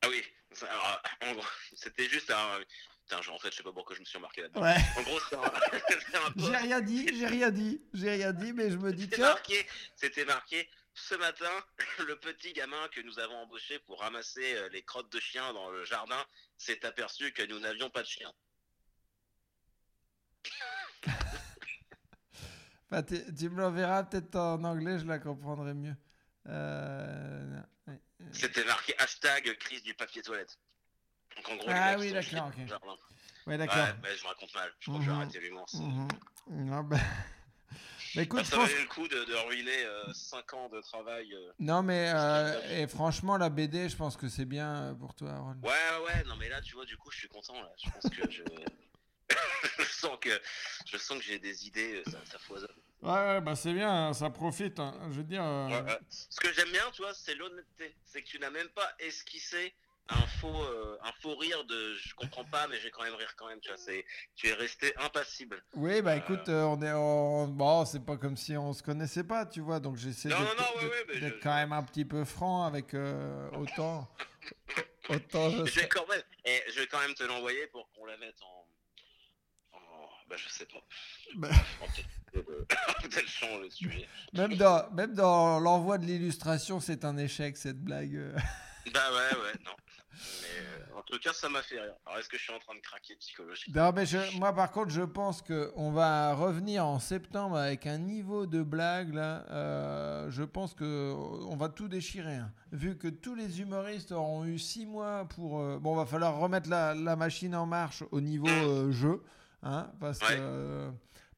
Ah oui. ça- alors, en gros, c'était juste un. Putain, genre, en fait, je sais pas pourquoi je me suis embarqué là-dedans. Ouais. En gros, c'est un, c'est un J'ai rien dit, j'ai rien dit, j'ai rien dit, mais je me dis C'était tiens. marqué, c'était marqué ce matin, le petit gamin que nous avons embauché pour ramasser euh, les crottes de chiens dans le jardin s'est aperçu que nous n'avions pas de chien. Enfin, tu, tu me l'enverras peut-être en anglais, je la comprendrai mieux. Euh, ouais. C'était marqué hashtag crise du papier toilette. Donc en gros, Ah oui, d'accord, chiés ok. dans le jardin. Ouais, Ouais, d'accord. bah, je me raconte mal. Je crois que je vais Mhm. arrêter l'humour. Mhm. Non, bah... écoute, Bah, je ça pense... valait le coup de, de ruiner 5 ans de travail. euh. Non, mais euh, et franchement, la BD, je pense que c'est bien euh, pour toi, Aaron. Ouais, ouais, ouais, non mais là, tu vois, du coup, je suis content. Là. Je pense que je... je sens que je sens que j'ai des idées, euh, ça, ça foisonne. Ouais, ouais, bah c'est bien, ça profite. hein. Je veux dire. euh, Ouais, ouais. Ce que j'aime bien, tu vois, c'est l'honnêteté. C'est que tu n'as même pas esquissé un faux, euh, un faux rire de je comprends pas, mais j'ai quand même rire quand même. Tu vois, c'est, tu es resté impassible. Oui, bah écoute, euh, on est. Bon, c'est pas comme si on se connaissait pas, tu vois, donc j'essaie d'être ouais, ouais, je- quand même un petit peu franc avec euh, autant. autant je Je vais quand même, et je vais quand même te l'envoyer pour qu'on la mette en, bah je sais pas. Bah. Peut-être- euh, changer le sujet. Même dans, même dans l'envoi de l'illustration, c'est un échec cette blague. euh. Bah ouais, ouais, non. Mais euh, en tout cas, ça m'a fait rire. Alors est-ce que je suis en train de craquer psychologiquement Non, mais je- moi par contre, je pense que on va revenir en septembre avec un niveau de blague là. euh, je pense que on va tout déchirer. hein. Vu que tous les humoristes auront eu six mois pour. euh, bon, va falloir remettre la, la machine en marche au niveau euh, jeu, hein, parce Ouais. que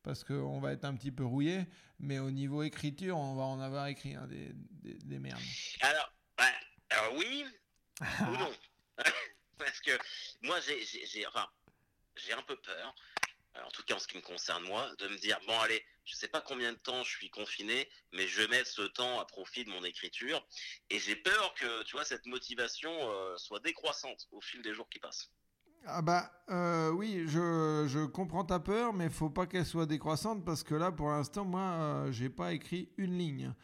parce qu'on va être un petit peu rouillé. Mais au niveau écriture, on va en avoir écrit hein, des, des, des merdes. Alors, ouais, alors oui ou non? Parce que moi, j'ai, enfin, un peu peur, euh, en tout cas en ce qui me concerne moi, de me dire bon allez, je sais pas combien de temps je suis confiné, mais je mettre ce temps à profit de mon écriture, et j'ai peur que tu vois cette motivation euh, soit décroissante au fil des jours qui passent. Ah bah euh, oui, je, je comprends ta peur, mais faut pas qu'elle soit décroissante parce que là, pour l'instant, moi, euh, j'ai pas écrit une ligne.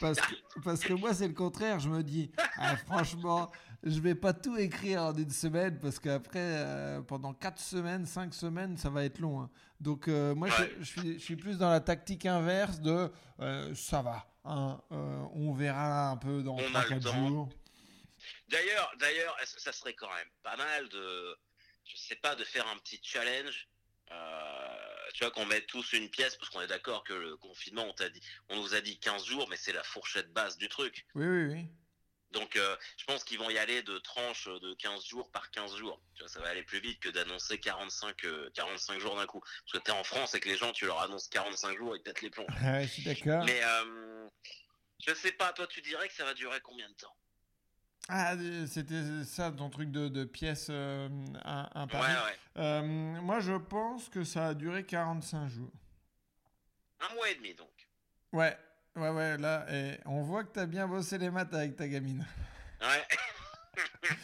Parce que, parce que moi, c'est le contraire. Je me dis, ah, franchement, je vais pas tout écrire en une semaine parce qu'après, euh, pendant 4 semaines, 5 semaines, ça va être long. hein. Donc euh, moi, je- Ouais. je, suis, je suis plus dans la tactique inverse de euh, ça va. hein, on verra un peu dans On a le 3-4 temps. jours. D'ailleurs, d'ailleurs, ça serait quand même pas mal de, je sais pas, de faire un petit challenge. tu vois qu'on mette tous une pièce parce qu'on est d'accord que le confinement, on t'a dit, on nous a dit 15 jours, mais c'est la fourchette basse du truc. Oui, oui, oui. Donc, euh, je pense qu'ils vont y aller de tranches de 15 jours par 15 jours. Tu vois, ça va aller plus vite que d'annoncer 45, euh, 45 jours d'un coup. Parce que t'es en France et que les gens, tu leur annonces 45 jours, ils pètent les plombs. Ouais, je suis d'accord. Mais, euh, je sais pas, toi, tu dirais que ça va durer combien de temps? Ah, euh, c'était ça ton truc de, de pièce euh, un, un Ouais, ouais. Euh, moi, je pense que ça a duré 45 jours. Un mois et demi, donc. Ouais, Ouais, ouais, là, et on voit que t'as bien bossé les maths avec ta gamine. Ouais.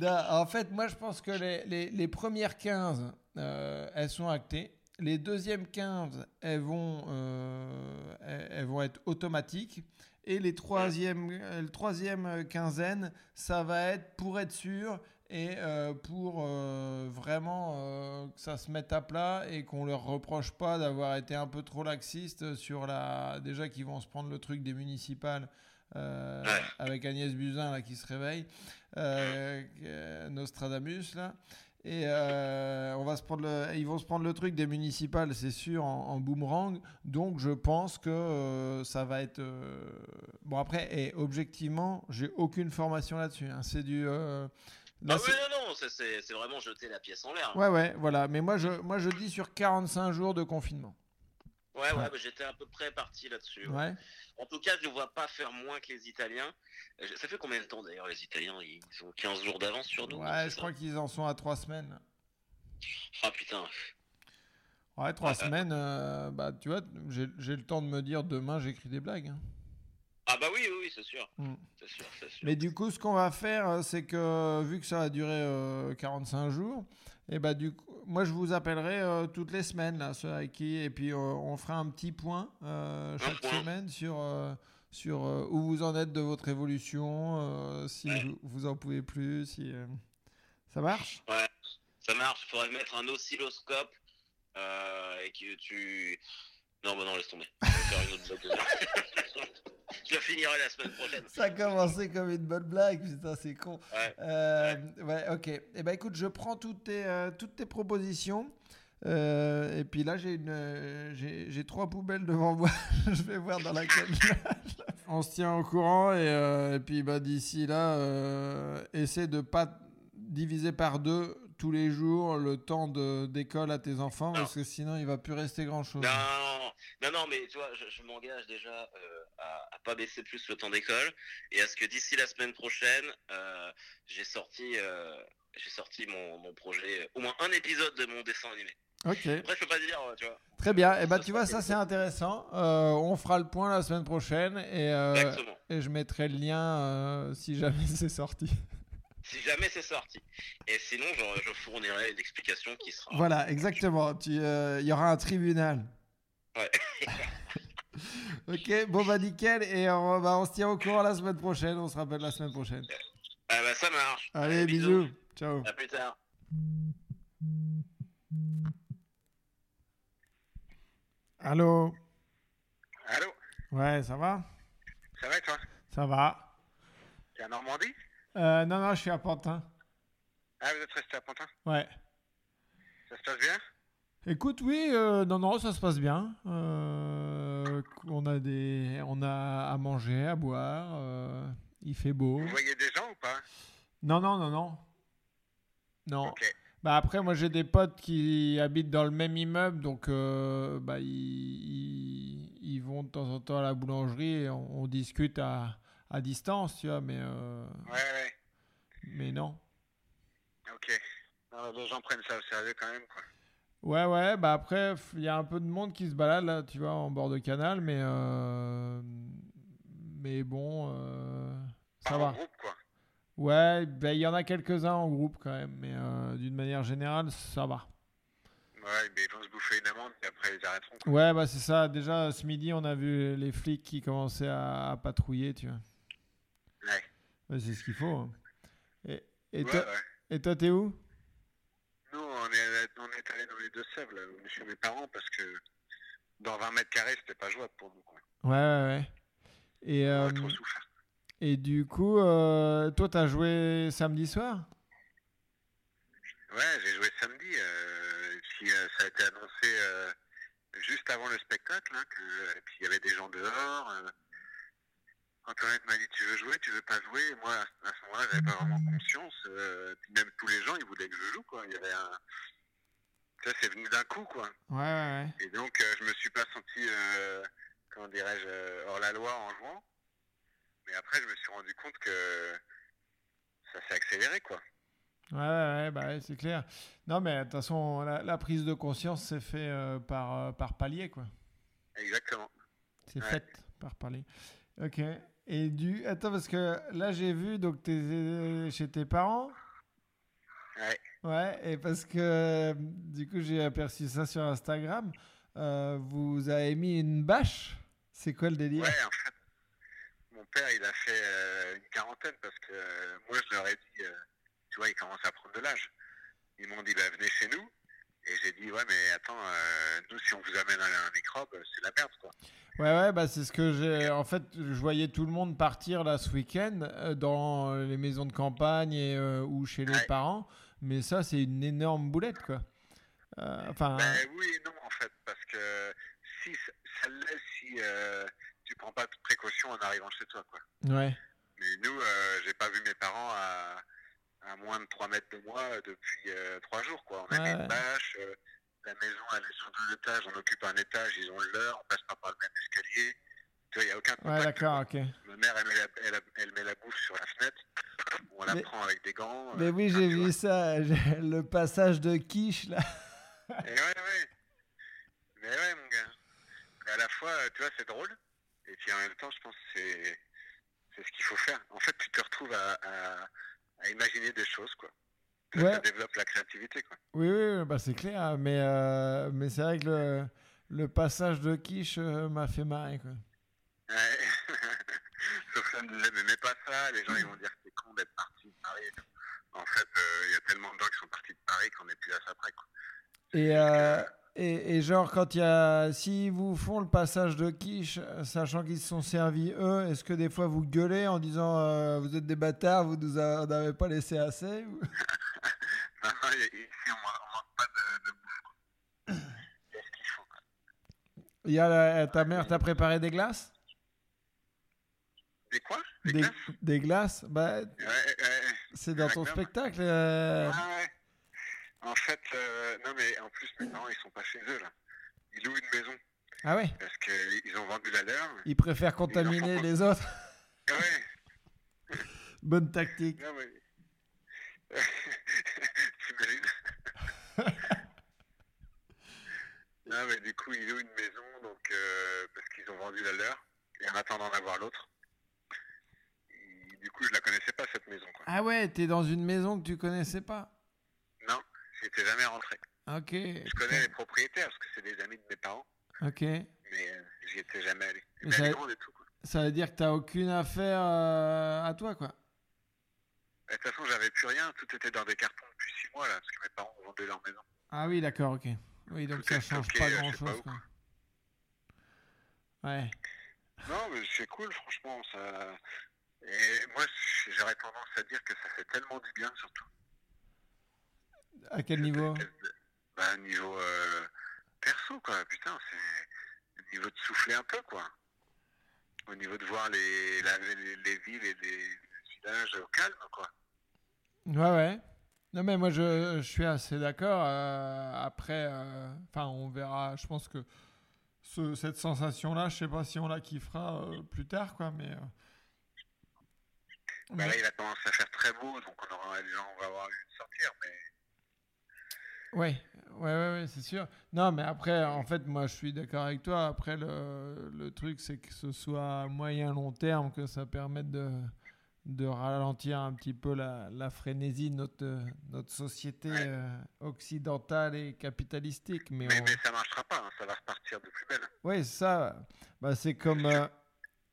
Non, en fait, moi, je pense que les, les, les premières 15, euh, elles sont actées. Les deuxièmes 15, elles vont, euh, elles, elles vont être automatiques. Et les troisièmes, euh, le troisième quinzaine, ça va être pour être sûr et euh, pour euh, vraiment euh, que ça se mette à plat et qu'on leur reproche pas d'avoir été un peu trop laxiste sur la... Déjà qu'ils vont se prendre le truc des municipales avec Agnès Buzyn là, qui se réveille, Nostradamus là. Et euh, on va se prendre le, ils vont se prendre le truc des municipales, c'est sûr, en, en boomerang. Donc je pense que euh, ça va être. euh, Bon après, et objectivement, j'ai aucune formation là-dessus. hein. C'est du. Euh, là, Ah oui, non, non, c'est- vraiment jeter la pièce en l'air. Ouais, ouais, voilà. Mais moi je, moi, je dis sur 45 jours de confinement. Ouais, ouais, Ouais. bah, j'étais à peu près parti là-dessus. ouais. Ouais. En tout cas, je ne vois pas faire moins que les Italiens. Euh, Ça fait combien de temps d'ailleurs les Italiens? Ils ont 15 jours d'avance sur nous Ouais, je crois qu'ils en sont à 3 semaines. Ah putain. Ouais, 3 Ouais. semaines, euh, bah tu vois, j'ai j'ai le temps de me dire demain j'écris des blagues. hein. Ah bah oui, oui, oui, c'est sûr. Mm. C'est sûr. Mais du coup, ce qu'on va faire, euh, c'est que vu que ça va durer euh, 45 jours, et bah du coup, moi je vous appellerai euh, toutes les semaines là, ceux avec qui, et puis euh, on fera un petit point euh, chaque point. semaine sur euh, sur euh, où vous en êtes de votre évolution, euh, si Ouais. vous, vous en pouvez plus, si euh, ça marche? Ouais, ça marche. Faudrait mettre un oscilloscope euh, et que tu. Non, bah non, laisse tomber. Je vais faire une autre Je la finirai la semaine prochaine. Ça a commencé comme une bonne blague, putain, c'est con. Ouais. Euh, ouais, ok. Eh ben écoute, je prends toutes tes, euh, toutes tes propositions. Euh, et puis là, j'ai une, j'ai j'ai trois poubelles devant moi. je vais voir dans laquelle. On se tient au courant et, euh, et puis bah, d'ici là, euh, essaie de pas diviser par deux tous les jours le temps de- d'école à tes enfants parce que sinon il va plus rester grand chose. Non, non, non, mais tu vois, je, je m'engage déjà euh, à, à pas baisser plus le temps d'école et à ce que d'ici la semaine prochaine, euh, j'ai sorti, euh, j'ai sorti mon, mon projet, au moins un épisode de mon dessin animé. Ok. Après, je peux pas dire, euh, tu vois. Très bien. Et bah Ça tu vois, ça c'est intéressant. Euh, on fera le point la semaine prochaine et, et je mettrai le lien si jamais c'est sorti. Si jamais c'est sorti. Et sinon, je, je fournirai une explication qui sera. Voilà, exactement. Euh, Il y aura un tribunal. Ouais. ok, bon bah nickel. Et on, bah, on se tient au courant la semaine prochaine. On se rappelle la semaine prochaine. Ah bah ça marche. Allez, bisous. Ciao. À plus tard. Allô? Allô? Ouais, ça va? Ça va et toi? Ça va. T'es en Normandie? Euh, non, non, je suis à Pantin. Ah, vous êtes resté à Pantin? Ouais. Ça se passe bien? Écoute, oui, euh, non, non, ça se passe bien. Euh, on a des, on a à manger, à boire. euh, il fait beau. Vous voyez des gens ou pas? Non, non, non, non. Non. Bah après, moi j'ai des potes qui habitent dans le même immeuble, donc euh, bah, ils, ils, ils vont de temps en temps à la boulangerie et on, on discute à, à distance, tu vois, mais, Ouais, ouais. mais non. Ok. Non, les gens prennent ça au sérieux quand même, quoi. Ouais, ouais, bah après, il y a un peu de monde qui se balade là, tu vois, en bord de canal, mais, euh, mais bon, euh, ça Pas en va. groupe, quoi. Ouais, bah, il y en a quelques-uns en groupe quand même, mais euh, d'une manière générale, ça va. Ouais, mais ils vont se bouffer une amende et après ils arrêteront, quoi. Ouais, bah c'est ça. Déjà, ce midi, on a vu les flics qui commençaient à, à patrouiller, tu vois. Ouais. C'est ce qu'il faut. hein. Et, et Ouais, toi, ouais. et toi, t'es où? On est, on est allé dans les Deux-Sèvres, chez mes parents, parce que dans 20 mètres carrés, c'était pas jouable pour nous, quoi. Ouais, ouais, ouais. Et, On euh, a trop souffert. et du coup, euh, toi, t'as joué samedi soir? Ouais, j'ai joué samedi. Euh, puis euh, ça a été annoncé euh, juste avant le spectacle. Hein, que, et puis il y avait des gens dehors. Antoinette m'a dit Tu veux jouer, tu veux pas jouer? Et Moi, à ce moment-là, j'avais pas vraiment conscience. Euh, puis même tous les gens, ils voulaient que je joue. Quoi. Il y avait un. Ça, c'est venu d'un coup. quoi. Ouais, ouais, ouais. Et donc, euh, je me suis pas senti, euh, comment dirais-je, euh, hors la loi en jouant. Mais après, je me suis rendu compte que ça s'est accéléré. quoi. Ouais, ouais, ouais, bah ouais, c'est clair. Non, mais de toute façon, la, la prise de conscience, c'est fait euh, par, euh, par palier, quoi. Exactement. C'est Ouais. fait pas reparler. Ok. Et du. Attends, parce que là, j'ai vu, donc, t'es chez tes parents Ouais. Ouais, et parce que du coup, j'ai aperçu ça sur Instagram. Euh, vous avez mis une bâche C'est quoi le délire? Ouais, en fait, mon père, il a fait euh, une quarantaine parce que euh, moi, je leur ai dit, euh, tu vois, il commence à prendre de l'âge. Ils m'ont dit, bah, venez chez nous. Et j'ai dit, ouais, mais attends, euh, nous, si on vous amène un, microbe, c'est la merde, quoi. Ouais, ouais, bah c'est ce que j'ai. En fait, je voyais tout le monde partir là ce week-end euh, dans les maisons de campagne et, euh, ou chez les Ouais. parents. Mais ça, c'est une énorme boulette, quoi. Enfin, Ben oui et non, en fait, parce que si ça- l'est si tu prends pas de précautions en arrivant chez toi, quoi. ouais. Mais nous, j'ai pas vu mes parents à, à moins de 3 mètres de moi depuis euh, 3 jours, quoi. On a Ouais, mis ouais. une bâche, euh, la maison, elle est sur deux étages, on occupe un étage, ils ont le leur, on passe pas par le même escalier. Tu vois, il n'y a aucun Ouais, contact. d'accord, ok. Ma mère, elle met, la, elle, elle met la bouffe sur la fenêtre, on la Mais- prend avec des gants. Mais euh, oui, j'ai vu ça, le passage de quiche là. Et ouais, ouais. Mais ouais, mon gars. Mais à la fois, euh, tu vois, c'est drôle. Et puis en même temps, je pense que c'est, c'est ce qu'il faut faire. En fait, tu te retrouves à, à, à imaginer des choses, quoi. Ça, Ouais. ça développe la créativité, quoi. Oui, oui, bah c'est clair, hein, mais, euh, mais c'est vrai que le, le passage de quiche euh, m'a fait marrer, quoi. Ouais. Sauf que ça me disait, mais mets pas ça, les gens ils vont dire que c'est con d'être parti de Paris. et tout. En fait, euh, il y a tellement de gens qui sont partis de Paris qu'on n'est plus à ça près, quoi. Et, euh, et, et genre, quand il y a. Si vous font le passage de quiche, sachant qu'ils se sont servis eux, est-ce que des fois vous gueulez en disant euh, vous êtes des bâtards, vous nous a- n'avez pas laissé assez Non, non, ici, on man- on manque pas de, de bouffe, quoi. Il y a ce qu'il faut, quoi? Il y a la- Ta mère t'a préparé des glaces? Des quoi? Des, des, glaces? des glaces? Bah, Ouais, ouais. c'est dans ton spectacle. euh, Ah ouais. En fait, euh, non mais en plus parents ils sont pas chez eux là. Ils louent une maison Ah ouais? Parce qu'ils ont vendu la leur. Ils préfèrent contaminer les autres. Ah ouais. Bonne tactique. Non mais. Non mais du coup ils louent une maison donc euh, parce qu'ils ont vendu la leur et en attendant d'avoir l'autre. Du coup je la connaissais pas cette maison quoi. Ah ouais, t'es dans une maison que tu connaissais pas Non, j'y étais jamais rentré. Ok. Je connais les propriétaires parce que c'est des amis de mes parents, Ok. mais euh, j'y étais jamais allé. Mais ça- tout quoi. Veut dire que t'as aucune affaire euh, à toi, quoi. De toute façon, j'avais plus rien, tout était dans des cartons depuis six mois là, parce que mes parents vendu leur maison. Ah oui, d'accord, ok. Oui, donc Tout ça change pas euh, je sais grand pas chose, où. quoi. Ouais. Non, mais c'est cool, franchement. Ça... Et moi, j'aurais tendance à dire que ça fait tellement du bien, surtout. À quel niveau Bah, niveau euh, perso, quoi. Putain, c'est au niveau de souffler un peu, quoi. Au niveau de voir les, la- les, les villes et les villages au calme, quoi. Ouais, ouais. Non, mais moi, je, je suis assez d'accord. euh, après, euh, enfin, on verra. Je pense que ce- cette sensation-là, je sais pas si on la kiffera plus tard, quoi, mais... Bah, là, il a commencé à faire très beau, donc on, aura, on va avoir envie de sortir, mais... Ouais, ouais, ouais, ouais, c'est sûr. Non, mais après, en fait, moi, je suis d'accord avec toi. Après, le, le truc, c'est que ce soit à moyen long terme, que ça permette de, de ralentir un petit peu la, la frénésie de notre, notre société Ouais. euh, occidentale et capitalistique. Mais, Mais, on- mais ça marchera pas, hein, ça va repartir de plus belle. Ouais, ça, bah, c'est comme euh,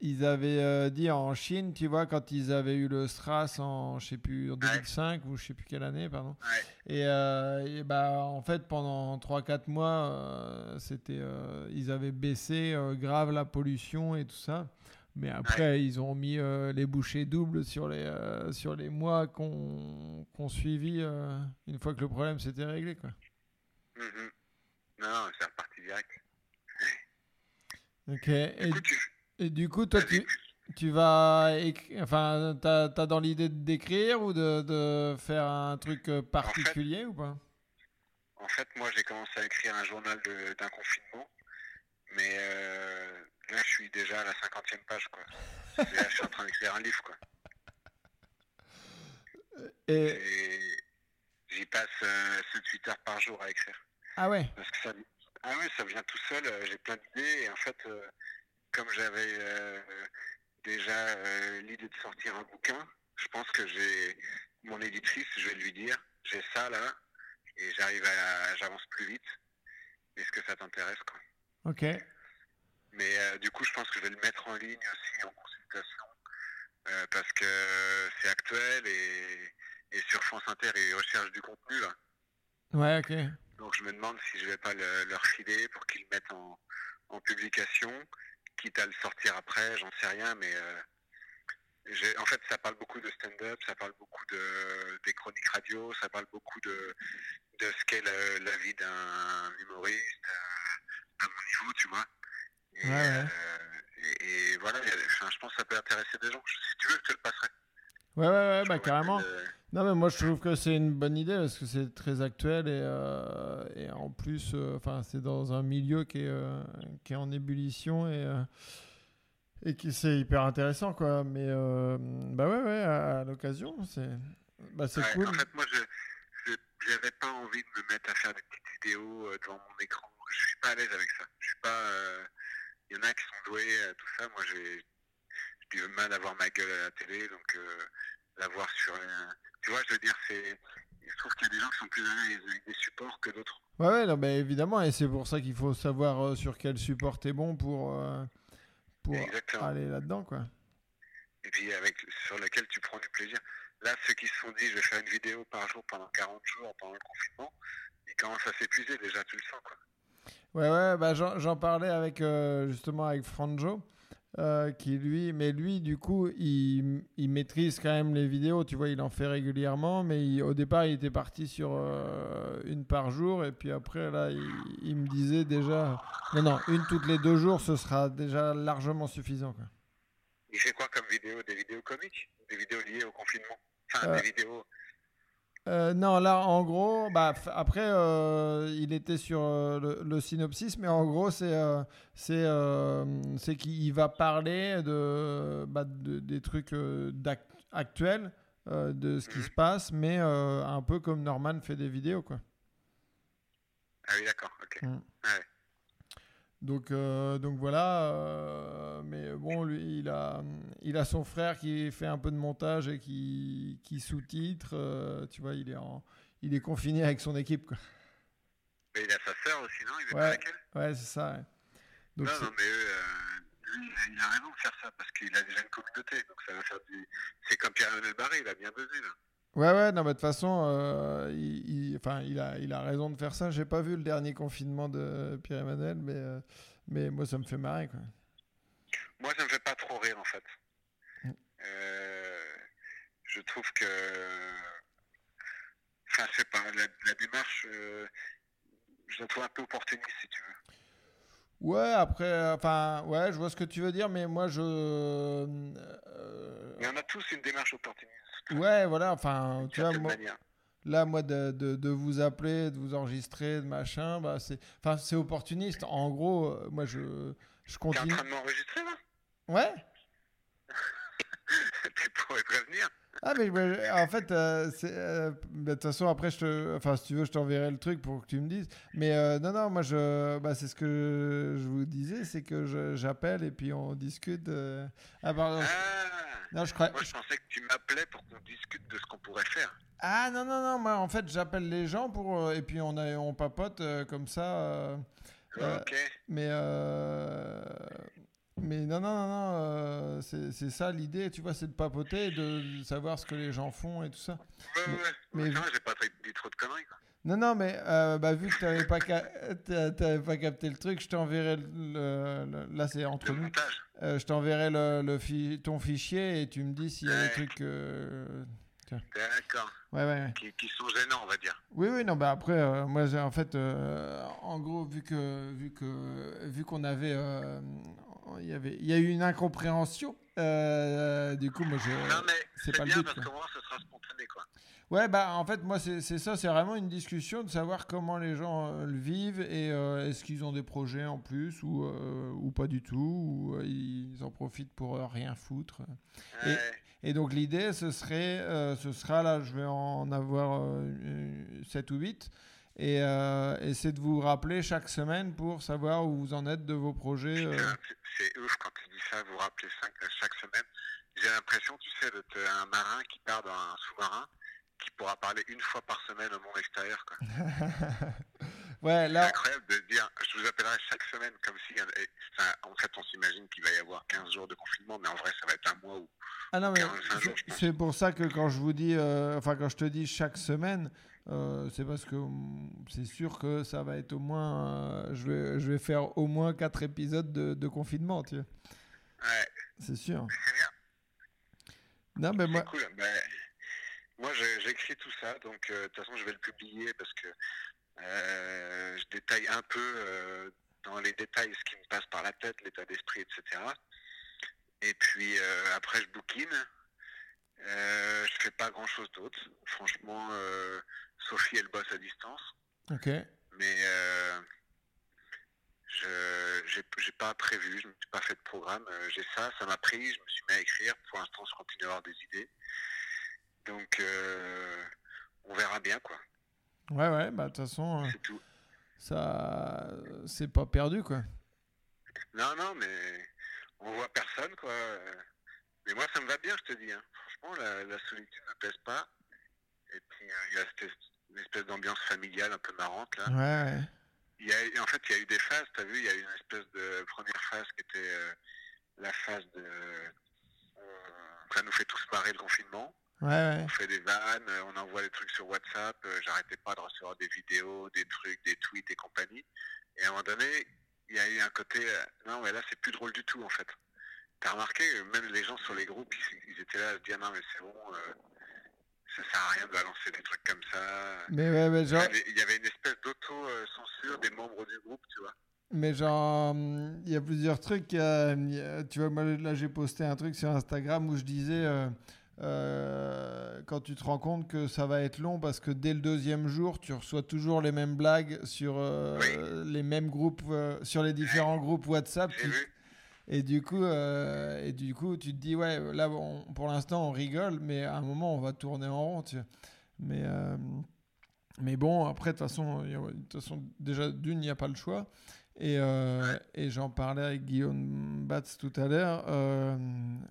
ils avaient euh, dit en Chine, tu vois, quand ils avaient eu le SRAS en, je sais plus, en 2005 ou je sais plus quelle année, pardon. Ouais. Et, euh, et bah, en fait, pendant 3-4 mois, euh, c'était, ils avaient baissé grave la pollution et tout ça. Mais après, ils ont mis les bouchées doubles sur les, sur les mois qu'on qu'on suivi euh, une fois que le problème s'était réglé. Quoi. Mhm. Non, non, c'est reparti direct. Ok. Et, tu... et du coup, toi, tu, Tu vas écrire, enfin, t'as as dans l'idée d'écrire ou de, de faire un truc euh, particulier ou pas? En fait, moi, j'ai commencé à écrire un journal d'un confinement, mais euh, là, je suis déjà à la cinquantième page, quoi. Là, je suis en train d'écrire un livre, quoi. Et Et j'y passe euh, 7-8 heures par jour à écrire. ah ouais, Parce que ça, ah ouais, ça vient tout seul, euh, j'ai plein d'idées, et en fait, euh, comme j'avais euh, déjà euh, l'idée de sortir un bouquin, je pense que j'ai mon éditrice, je vais lui dire, j'ai ça là, et j'arrive à, j'avance plus vite. Est-ce que ça t'intéresse quoi? Ok. Mais euh, du coup, je pense que je vais le mettre en ligne aussi en consultation parce que c'est actuel et, et sur France Inter, ils recherchent du contenu là. Ouais, ok. Donc je me demande si je vais pas le- leur filer pour qu'ils le mettent en, en publication, quitte à le sortir après, j'en sais rien, mais euh, en fait ça parle beaucoup de stand-up, ça parle beaucoup de des chroniques radio, ça parle beaucoup de, de ce qu'est la, la vie d'un humoriste à mon niveau, tu vois. Et, Ouais, ouais. euh, et- et voilà, je pense que ça peut intéresser des gens. Si tu veux, je te le passerai. Ouais, ouais, ouais, Je bah carrément. le- Non, mais moi je trouve que c'est une bonne idée parce que c'est très actuel et, euh, et en plus, euh, enfin, c'est dans un milieu qui est, euh, qui est en ébullition et, et qui c'est hyper intéressant quoi. Mais bah ouais, ouais, à, à l'occasion, c'est bah, c'est Ouais, cool. En fait, moi, je j'avais pas envie de me mettre à faire des petites vidéos devant mon écran. Je suis pas à l'aise avec ça. Je suis pas. Il y en a qui sont doués à tout ça. Moi, j'ai du mal à voir ma gueule à la télé, donc la voir sur. un- Tu vois, je veux dire, c'est. Je trouve qu'il y a des gens qui sont plus à l'aise avec des supports que d'autres. Ouais, ouais, non, bah, évidemment, et c'est pour ça qu'il faut savoir euh, sur quel support t'es bon pour, euh, pour Exactement. aller là-dedans quoi. Et puis avec sur lequel tu prends du plaisir. Là, ceux qui se sont dit, je vais faire une vidéo par jour pendant 40 jours pendant le confinement, ils commencent à s'épuiser déjà, tu le sens quoi. Ouais, ouais, bah j'en j'en parlais avec euh, justement avec Franjo, euh, qui lui, mais lui, du coup, il, il maîtrise quand même les vidéos, tu vois, il en fait régulièrement, mais il- au départ, il était parti sur euh, une par jour, et puis après, là, il, il me disait déjà, non, non, une toutes les deux jours, ce sera déjà largement suffisant, quoi. Il fait quoi comme vidéo? Des vidéos comiques? Des vidéos liées au confinement? Enfin, Euh, des vidéos. Euh, non, là, en gros, bah, après, euh, il était sur euh, le, le synopsis, mais en gros, c'est c'est qu'il va parler de, bah, de- des trucs actuels, de ce qui Mhm. se passe, mais un peu comme Norman fait des vidéos, quoi. Ah oui, d'accord, ok. Mm. Donc, euh, donc voilà, euh, mais bon, lui, il a, il a son frère qui fait un peu de montage et qui, qui sous-titre, euh, tu vois, il est, en, il est confiné avec son équipe, quoi. Mais il a sa sœur aussi, non? Il est Ouais. pas avec elle? Ouais, c'est ça. ouais. Donc, Non, non, mais lui, il a- il a raison de faire ça parce qu'il a déjà une communauté. Donc ça va faire du. C'est comme Pierre-Emmanuel Barré, il a bien buzzé là. Ouais, ouais, non, mais de toute façon, euh, il, il- enfin, il, a, il a raison de faire ça. J'ai pas vu le dernier confinement de Pierre-Emmanuel, mais, euh, mais moi, ça me fait marrer, quoi. Moi, ça me fait pas trop rire en fait. Mm. Euh, je trouve que. Enfin, je sais pas, la, la démarche, je la trouve un peu opportuniste si tu veux. Ouais, après, enfin, ouais, je vois ce que tu veux dire, mais moi, je. euh, Mais on a tous une démarche opportuniste. Ouais, voilà, enfin, tu vois, moi, là, moi, de, de, de vous appeler, de vous enregistrer, de machin, bah, c'est, enfin, c'est opportuniste. En gros, euh, moi, je, je T'es en continue. train de m'enregistrer là? Ouais. Tu pourrais prévenir. Ah mais en fait, euh, euh, bah, de toute façon après je te, enfin si tu veux je t'enverrai le truc pour que tu me dises. Mais euh, non non moi je, bah, c'est ce que je vous disais, c'est que j'appelle et puis on discute. euh. Ah pardon. Ah Non je crois. Moi, je pensais que tu m'appelais pour qu'on discute de ce qu'on pourrait faire. Ah non non non moi en fait j'appelle les gens pour et puis on a on papote comme ça. ok. mais mais non non non non euh, c'est ça l'idée tu vois c'est de papoter de savoir ce que les gens font et tout ça. Ouais, mais- ouais, mais- j'ai pas dit trop de conneries. Quoi. Non, non, mais euh, bah, vu que tu n'avais pas, ca- t'avais pas capté le truc, je t'enverrai le, le- le- Là, c'est entre nous. Euh, je t'enverrai le, le fi- ton fichier et tu me dis s'il y a des trucs. euh, D'accord. Ouais, ouais, ouais. Qui, qui sont gênants, on va dire. Oui, oui, non, bah après, euh, moi, en fait, euh, en gros, vu que vu que vu qu'on avait, euh, il y avait, il y a eu une incompréhension. euh, du coup, moi, je. non, mais c'est pas le bien but, parce qu'au moins, ce sera spontané, quoi. Ouais, bah en fait, moi, c'est ça, c'est vraiment une discussion de savoir comment les gens euh, le vivent et euh, est-ce qu'ils ont des projets en plus ou, ou pas du tout, ou ils en profitent pour rien foutre. Et- Ouais. Et donc l'idée, ce serait, ce sera là, je vais en avoir 7 ou 8, et, euh, c'est de vous rappeler chaque semaine pour savoir où vous en êtes de vos projets. euh. C'est- C'est ouf quand tu dis ça, vous rappelez ça que chaque semaine. J'ai l'impression, tu sais, d'être un marin qui part dans un sous-marin qui pourra parler une fois par semaine au monde extérieur. Quoi. ouais, C'est là, incroyable de dire, je vous appellerai chaque semaine comme si, enfin, en fait, on s'imagine qu'il va y avoir 15 jours de confinement, mais en vrai, ça va être un mois ou ah non, mais 45 jours, je c'est- c'est pour ça que quand je vous dis, euh, enfin quand je te dis chaque semaine, euh, c'est parce que mm, c'est sûr que ça va être au moins, euh, je vais, je vais faire au moins quatre épisodes de, de confinement, tu vois. Ouais, C'est sûr. c'est bien. Non, mais moi, C'est cool. Ben, moi, j'écris tout ça, donc euh, de toute façon, je vais le publier parce que je détaille un peu dans les détails ce qui me passe par la tête, l'état d'esprit, etc. Et puis après, je bouquine. Je fais pas grand chose d'autre. Franchement, Sophie, elle bosse à distance, ok. mais euh, je j'ai j'ai pas prévu, je ne me suis pas fait de programme. Euh, j'ai ça, ça m'a pris, je me suis mis à écrire. Pour l'instant, je continue à avoir des idées. Donc, euh, on verra bien, quoi. Ouais, ouais, bah de toute façon, euh, C'est tout. ça, c'est pas perdu, quoi. Non, non, mais on voit personne, quoi. Mais moi, ça me va bien, je te dis. hein. Franchement, la, la solitude ne me pèse pas. Et puis, il y a cette une espèce d'ambiance familiale un peu marrante, là. Ouais, ouais. Il y a, en fait, il y a eu des phases, tu as vu, il y a eu une espèce de première phase qui était euh, la phase de... euh, ça nous fait tous marrer le confinement. Ouais, ouais. On fait des vannes, on envoie des trucs sur WhatsApp, euh, j'arrêtais pas de recevoir des vidéos, des trucs, des tweets et compagnie. Et à un moment donné, il y a eu un côté, euh, non mais là c'est plus drôle du tout en fait. T'as remarqué, même les gens sur les groupes, ils, ils étaient là à se dire non mais c'est bon, euh, ça sert à rien de balancer des trucs comme ça. Mais ouais, mais Il y genre, avait, il y avait une espèce d'auto-censure des membres du groupe, tu vois. mais genre, hum, il y a plusieurs trucs. a- tu vois, moi là, j'ai posté un truc sur Instagram où je disais, euh, euh, quand tu te rends compte que ça va être long parce que dès le deuxième jour, tu reçois toujours les mêmes blagues sur euh, les mêmes groupes, euh, sur les différents groupes WhatsApp. J'ai qui- vu. Et du coup, euh, et du coup, tu te dis ouais, là, on- pour l'instant, on rigole, mais à un moment, on va tourner en rond. Tu. Mais euh, mais bon, après, de toute façon, déjà d'une, il n'y a pas le choix. Et, euh, et j'en parlais avec Guillaume Batz tout à l'heure. euh,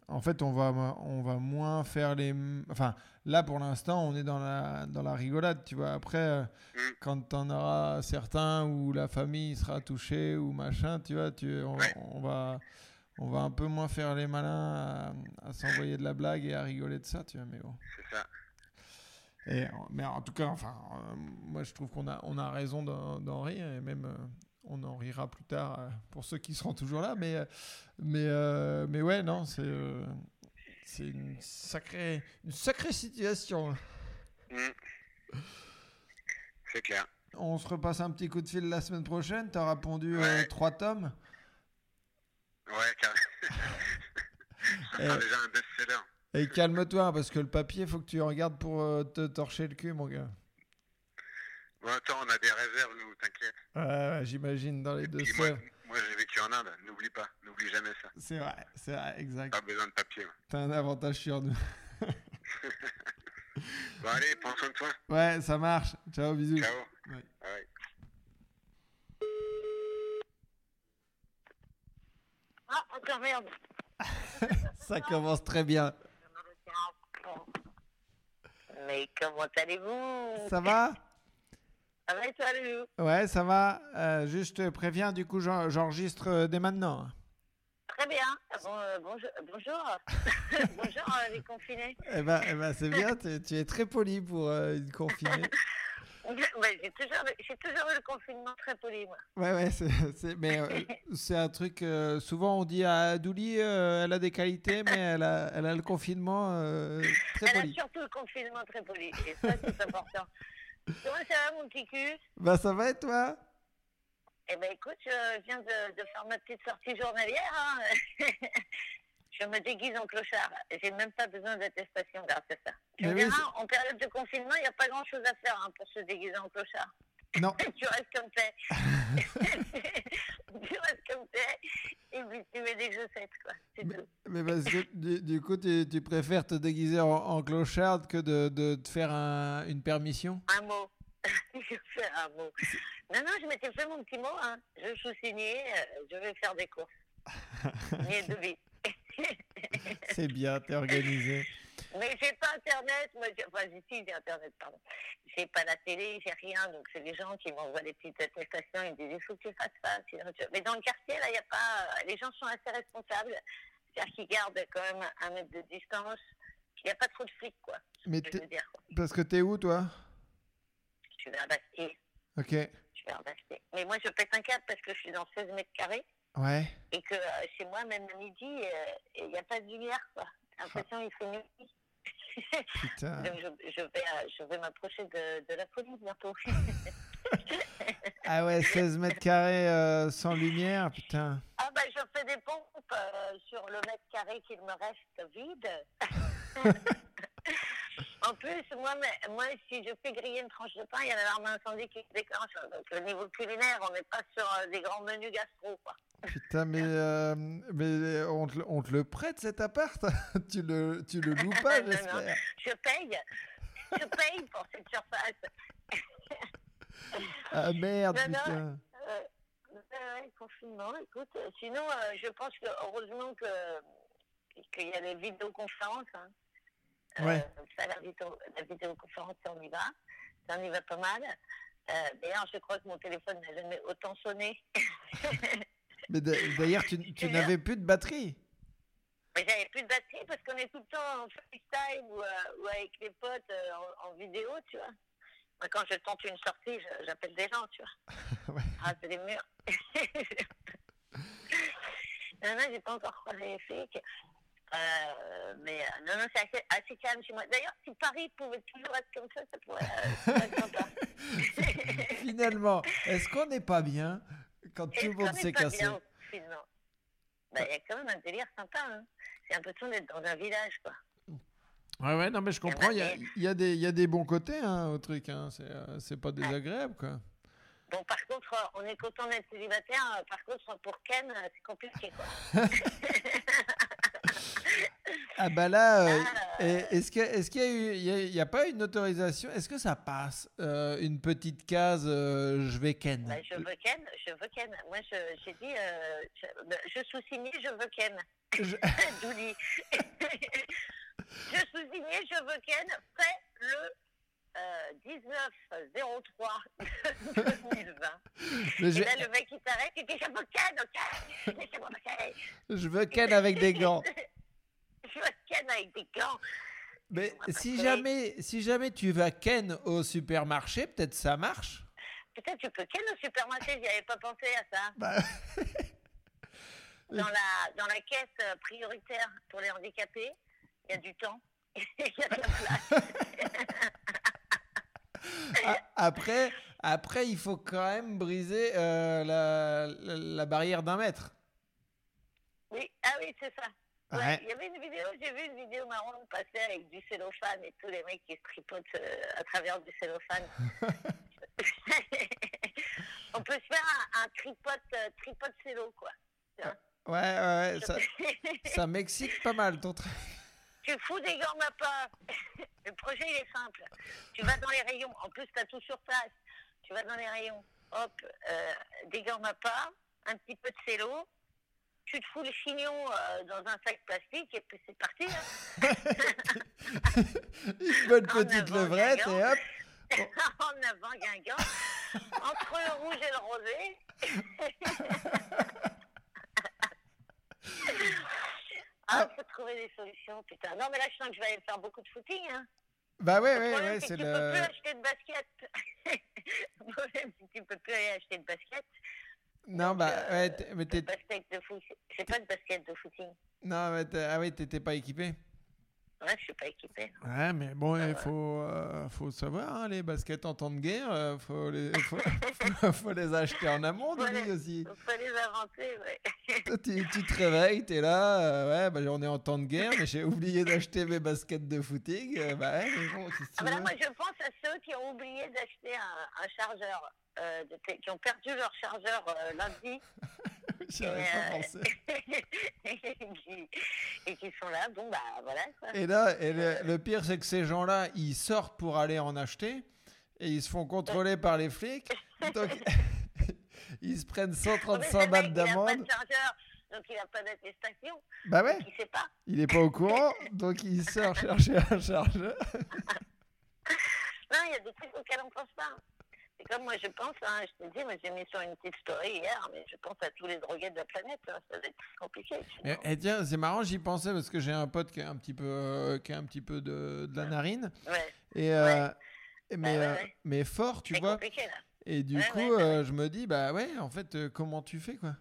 en fait, on va, on va moins faire les. Enfin, là, pour l'instant, on est dans la, dans la rigolade, tu vois. Après, Mm. quand t'en auras certains où la famille sera touchée ou machin, tu vois, tu, on va, on va un peu moins faire les malins à, à s'envoyer de la blague et à rigoler de ça, tu vois. Mais bon. C'est ça. Et, mais en tout cas, enfin, euh, moi je trouve qu'on a, on a raison d'en rire et même euh, on en rira plus tard euh, pour ceux qui seront toujours là. Mais, mais, mais ouais, non, c'est c'est une sacrée, une sacrée situation. Mm. C'est clair. On se repasse un petit coup de fil la semaine prochaine. T'as répondu Ouais. trois tomes? Ouais, sera Eh. déjà un best-seller. Et calme-toi parce que le papier, faut que tu regardes pour euh, te torcher le cul, mon gars. Bon, attends, on a des réserves, nous, t'inquiète. Ouais, ouais, J'imagine dans les deux moi, moi j'ai vécu en Inde, n'oublie pas, n'oublie jamais ça. C'est vrai, c'est vrai, exact. Pas besoin de papier. ouais. T'as un avantage sur nous. Bon, allez, prends soin de toi. Ouais, ça marche. Ciao, bisous. Ciao. Ouais. Ouais. Ah, encore merde. Ça commence très bien. Mais comment allez-vous? Ça va? Ça va et toi, Loulou Ouais, ça va. Euh, juste je te préviens, du coup, j'en- j'enregistre euh, dès maintenant. Très bien. Bon, euh, bonjour. Bonjour, bonjour euh, les confinés. Eh ben, eh ben, c'est bien, tu, tu es très poli pour euh, une confinée. J'ai toujours, toujours eu le confinement très poli, moi. Ouais, ouais, c'est, c'est- mais euh, c'est un truc. euh, souvent, on dit à Douli, euh, elle a des qualités, mais elle a, elle a le confinement très Elle a poli. surtout le confinement très poli. Et ça, c'est important. Comment ça va, mon petit cul? Bah, ça va et toi? Eh ben, écoute, je viens de, de faire ma petite sortie journalière. hein. je me déguise en clochard. J'ai même pas besoin d'attestation grâce à ça. Tu Mais me oui, diras, en période de confinement, il n'y a pas grand-chose à faire hein, pour se déguiser en clochard. Non. tu restes comme t'es. tu restes comme t'es. Et puis tu mets des chaussettes, quoi. C'est Mais- tout. Mais parce que du, du coup, tu, tu préfères te déguiser en, en clochard que de, de te faire un- une permission? Un mot. je vais faire un mot. Non, non, je m'étais fait mon petit mot. Hein. Je suis signé, euh, je vais faire des courses. Ni de vie. C'est bien, t'es organisé. Mais j'ai pas internet, moi, j'ai- enfin, si, j'ai internet, pardon. J'ai pas la télé, j'ai rien, donc c'est les gens qui m'envoient des petites attestations, ils me disent, il faut que tu fasses ça, Mais dans le quartier, là, il y a pas, les gens sont assez responsables, c'est-à-dire qu'ils gardent quand même un mètre de distance, il n'y a pas trop de flics, quoi, Mais que je veux dire, quoi. parce que t'es où, toi? Je suis vers Bastille, Ok. je suis vers Bastille. Mais moi, je pète un câble parce que je suis dans 16 mètres carrés, Ouais. et que euh, chez moi, même à midi, euh, il n'y a pas de lumière, quoi. J'ai l'impression qu'il fait midi. Putain. Donc je, je vais, euh, je vais m'approcher de, de la folie bientôt. Ah ouais, 16 mètres carrés euh, sans lumière, putain. ah bah je fais des pompes sur le mètre carré qu'il me reste vide. en plus, moi, mais- moi, si je fais griller une tranche de pain, il y a l'alarme incendie qui se déclenche. Donc au niveau culinaire, on n'est pas sur euh, des grands menus gastro. Quoi. Putain, mais, euh, mais on, te, le- on te le prête cet appart? Tu, le, tu le loues pas, Non, non. j'espère. Je paye. Je paye pour cette surface. Ah merde, Non, non. putain. Euh, confinement, écoute. euh, Sinon, euh, je pense que heureusement que qu'il y a les vidéoconférences. Hein. Euh, ça, la, vidéo, la vidéoconférence, ça, on y va. Ça, on y va pas mal. Euh, D'ailleurs, je crois que mon téléphone n'a jamais autant sonné. Mais d'a- d'ailleurs, tu, tu C'est n'avais plus de batterie. Mais j'avais plus de batterie parce qu'on est tout le temps en FaceTime ou, euh, ou avec les potes en, en vidéo, tu vois. Moi, quand je tente une sortie, je- j'appelle des gens, tu vois. Ouais. Raser les murs. non, non, j'ai pas encore croisé les flics. Euh, mais euh, non, non, c'est assez, assez calme chez moi. D'ailleurs, si Paris pouvait toujours être comme ça, ça pourrait, euh, être sympa. Finalement, est-ce qu'on n'est pas bien quand tout le monde s'est cassé bien, finalement? Bah, il y a quand même un délire sympa. Hein. J'ai l'impression d'être dans un village, quoi. Ouais, ouais, non, mais je comprends. Il y a, y a y a des bons côtés hein, au truc. Hein. C'est, pas désagréable, quoi. Bon, par contre, on est content d'être célibataire. Par contre, pour Ken, c'est compliqué, quoi. Ah bah là, euh, est-ce que- est-ce qu'il y a eu, il y a, y a pas une autorisation? Est-ce que ça passe euh, une petite case euh, je vais ken? Bah, je veux Ken, je veux Ken. Moi, je- j'ai dit, euh, je, bah, je veux Ken. Je- Douli. je suis signé, je veux Ken. Fait le euh, 19-03 2020. Mais Et je, là, le mec, il s'arrête, il dit, je veux Ken, ok Laissez-moi je veux ken avec des gants. Ken avec des gants. Mais si jamais, si jamais tu vas ken au supermarché, peut-être ça marche. Putain, tu peux Ken au supermarché, j'y avais pas pensé à ça. Bah, Dans la, dans la caisse prioritaire pour les handicapés, il y a du temps. Il y a de la place. après, après, il faut quand même briser euh, la, la, la barrière d'un mètre. Oui, ah oui, c'est ça. Ouais, Ouais. Il y avait une vidéo, j'ai vu une vidéo marrante passer avec du cellophane et tous les mecs qui se tripotent euh, à travers du cellophane. On peut se faire un, un tripote, euh, tripote cello, quoi. Ouais, ouais, ouais, ça, ça m'excite pas mal ton truc. tu fous des gants pas. Le projet, il est simple. Tu vas dans les rayons. En plus, tu as tout sur place. Tu vas dans les rayons. Hop, euh, des gants pas, un petit peu de cello. Tu te fous le chignon euh, dans un sac plastique et puis c'est parti. hein. Une bonne petite levrette et hop. en avant Guingamp, entre le rouge et le rosé. ah, faut trouver des solutions, putain. Non, mais là, je sens que je vais aller faire beaucoup de footing. Hein. Bah ouais, Le ouais, ouais, c'est que tu peux plus le. acheter de basket. le problème, c'est que tu peux plus aller acheter de basket. Non, Donc, bah euh, ouais, mais t'es. C'est pas de basket de footing. Non, mais t'es- ah oui, t'étais pas équipé. Ouais, je suis pas équipée. Ouais, mais bon, Ah il ouais. faut, euh, faut savoir, hein, les baskets en temps de guerre, euh, faut, les, faut, les acheter en amont, Denis, les- aussi. Faut les inventer, ouais. Toi, tu, tu te réveilles, t'es là, euh, ouais, bah, on est en temps de guerre, mais j'ai oublié d'acheter mes baskets de footing. bah ouais, mais bon, Ah tu bah moi, je pense à ceux qui ont oublié d'acheter un, un chargeur, euh, de qui ont perdu leur chargeur euh, lundi. J'y avais pas euh, pensé. et qui, et qui sont là, bon bah voilà quoi. Et là, et le, le pire, c'est que ces gens-là, ils sortent pour aller en acheter. et ils se font contrôler par les flics. Donc, ils se prennent Mais 135 le mec, balles Il a pas d'amende. de chargeur, donc il a pas d'attestation. Bah ouais, Donc il sait pas. il est pas au courant, donc il sort chercher un chargeur. Non, il y a des trucs auxquels on pense pas. C'est comme moi, je pense, hein, je te dis, moi j'ai mis sur une petite story hier, mais je pense à tous les drogués de la planète, hein, ça va être très compliqué. Et, et tiens, c'est marrant, j'y pensais parce que j'ai un pote qui a un petit peu, euh, qui a un petit peu de, de la narine. Ouais, Et, euh, mais, ouais, euh, ouais. mais fort, tu vois. compliqué là. Et du coup, euh, je me dis, bah ouais, en fait, comment tu fais, quoi?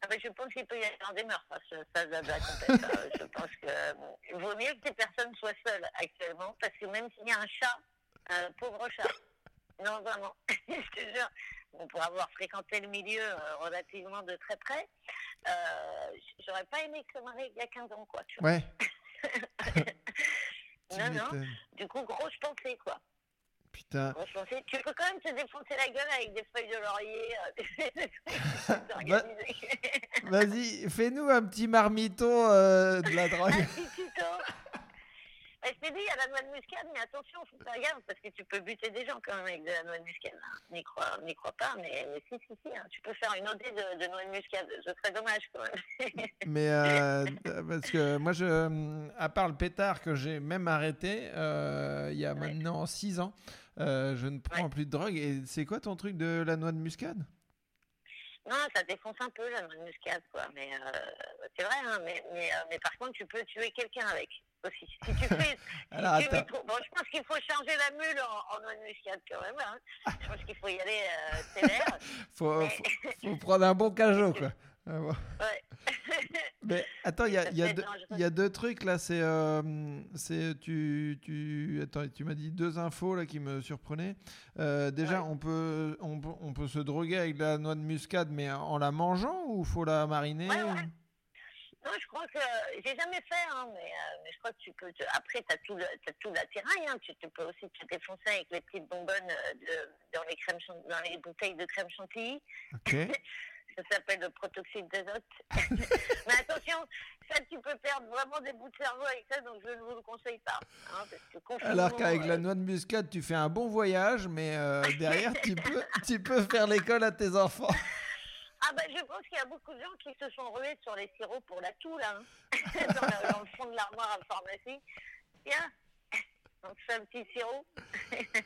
Ah ben, je pense qu'il peut y avoir des meurtres, ça, doit compter, ça. Je pense que bon, il vaut mieux que ces personnes soient seules actuellement, parce que même s'il y a un chat, un pauvre chat, non vraiment, je te jure, bon, pour avoir fréquenté le milieu euh, relativement de très près, euh, j'aurais pas aimé que ça m'arrive il y a 15 ans, quoi. Tu vois. Ouais. Non, non, du coup, grosse pensée, quoi. Putain. Grosse pensée. Tu peux quand même te défoncer la gueule avec des feuilles de laurier, euh, des organisés. Vas-y, fais-nous un petit marmiton euh, de la drogue. Un petit tuto. Bah, je t'ai dit, il y a la noix de muscade, mais attention, faut faire gaffe parce que tu peux buter des gens quand même avec de la noix de muscade. hein. N'y crois, n'y crois pas, mais, mais si, si, si, hein, tu peux faire une OD de, de noix de muscade. Ce serait dommage quand même. Mais euh, parce que moi, je, à part le pétard que j'ai même arrêté euh, il y a Ouais. maintenant 6 ans, euh, je ne prends Ouais. plus de drogue. Et c'est quoi ton truc de la noix de muscade non, ça défonce un peu la noix de muscade, quoi. Mais euh, c'est vrai, hein, mais, mais, euh, mais par contre, tu peux tuer quelqu'un avec aussi. Si tu fais. si tu trop- Bon, je pense qu'il faut changer la mule en, en noix de muscade quand même. Hein. Je pense qu'il faut y aller euh, sévère. faut, Mais- faut, faut prendre un bon cajot, quoi. Ah, bon. Ouais. Mais attends, il y a, y, deux- dangereux. il y a deux trucs là. C'est, euh, c'est tu, tu, attends, tu m'as dit deux infos là qui me surprenaient. Euh, déjà, Ouais. on peut, on, peut- on peut se droguer avec de la noix de muscade, mais en la mangeant ou faut la mariner Ouais, ouais. ou- Non, je crois que j'ai jamais fait, hein, mais, euh, mais je crois que tu peux. te- Après, tu as tout, le- t'as tout l'attirail. Hein, tu, tu peux aussi te défoncer avec les petites bonbonnes euh, de, dans, les crèmes, dans les bouteilles de crème chantilly. Ok. Ça s'appelle le protoxyde d'azote. mais attention, ça, tu peux perdre vraiment des bouts de cerveau avec ça, donc je ne vous le conseille pas. hein, parce que confinement, Alors qu'avec euh, la noix de muscade, tu fais un bon voyage, mais euh, derrière, tu peux, tu peux faire l'école à tes enfants. Ah ben je pense qu'il y a beaucoup de gens qui se sont rués sur les sirops pour la toux là, hein. dans, le, dans le fond de l'armoire à pharmacie. Tiens, donc c'est un petit sirop.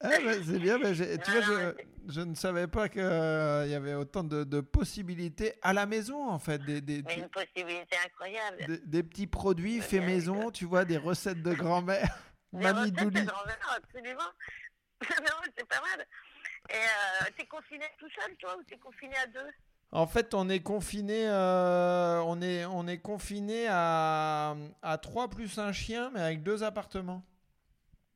Ah, bah, c'est bien, j'ai- tu vois, Non, je, je ne savais pas qu'il y avait autant de, de possibilités à la maison, en fait, des, des, une possibilité incroyable. des- des petits produits faits maison, tu vois, des recettes de grand-mère. Des Mamie recettes de Douli. grand-mère, absolument. non, c'est pas mal. Et euh, t'es confiné tout seul, toi, ou t'es confiné à deux? En fait, on est confiné, euh, on est, on est confiné à, à 3 plus un chien, mais avec deux appartements.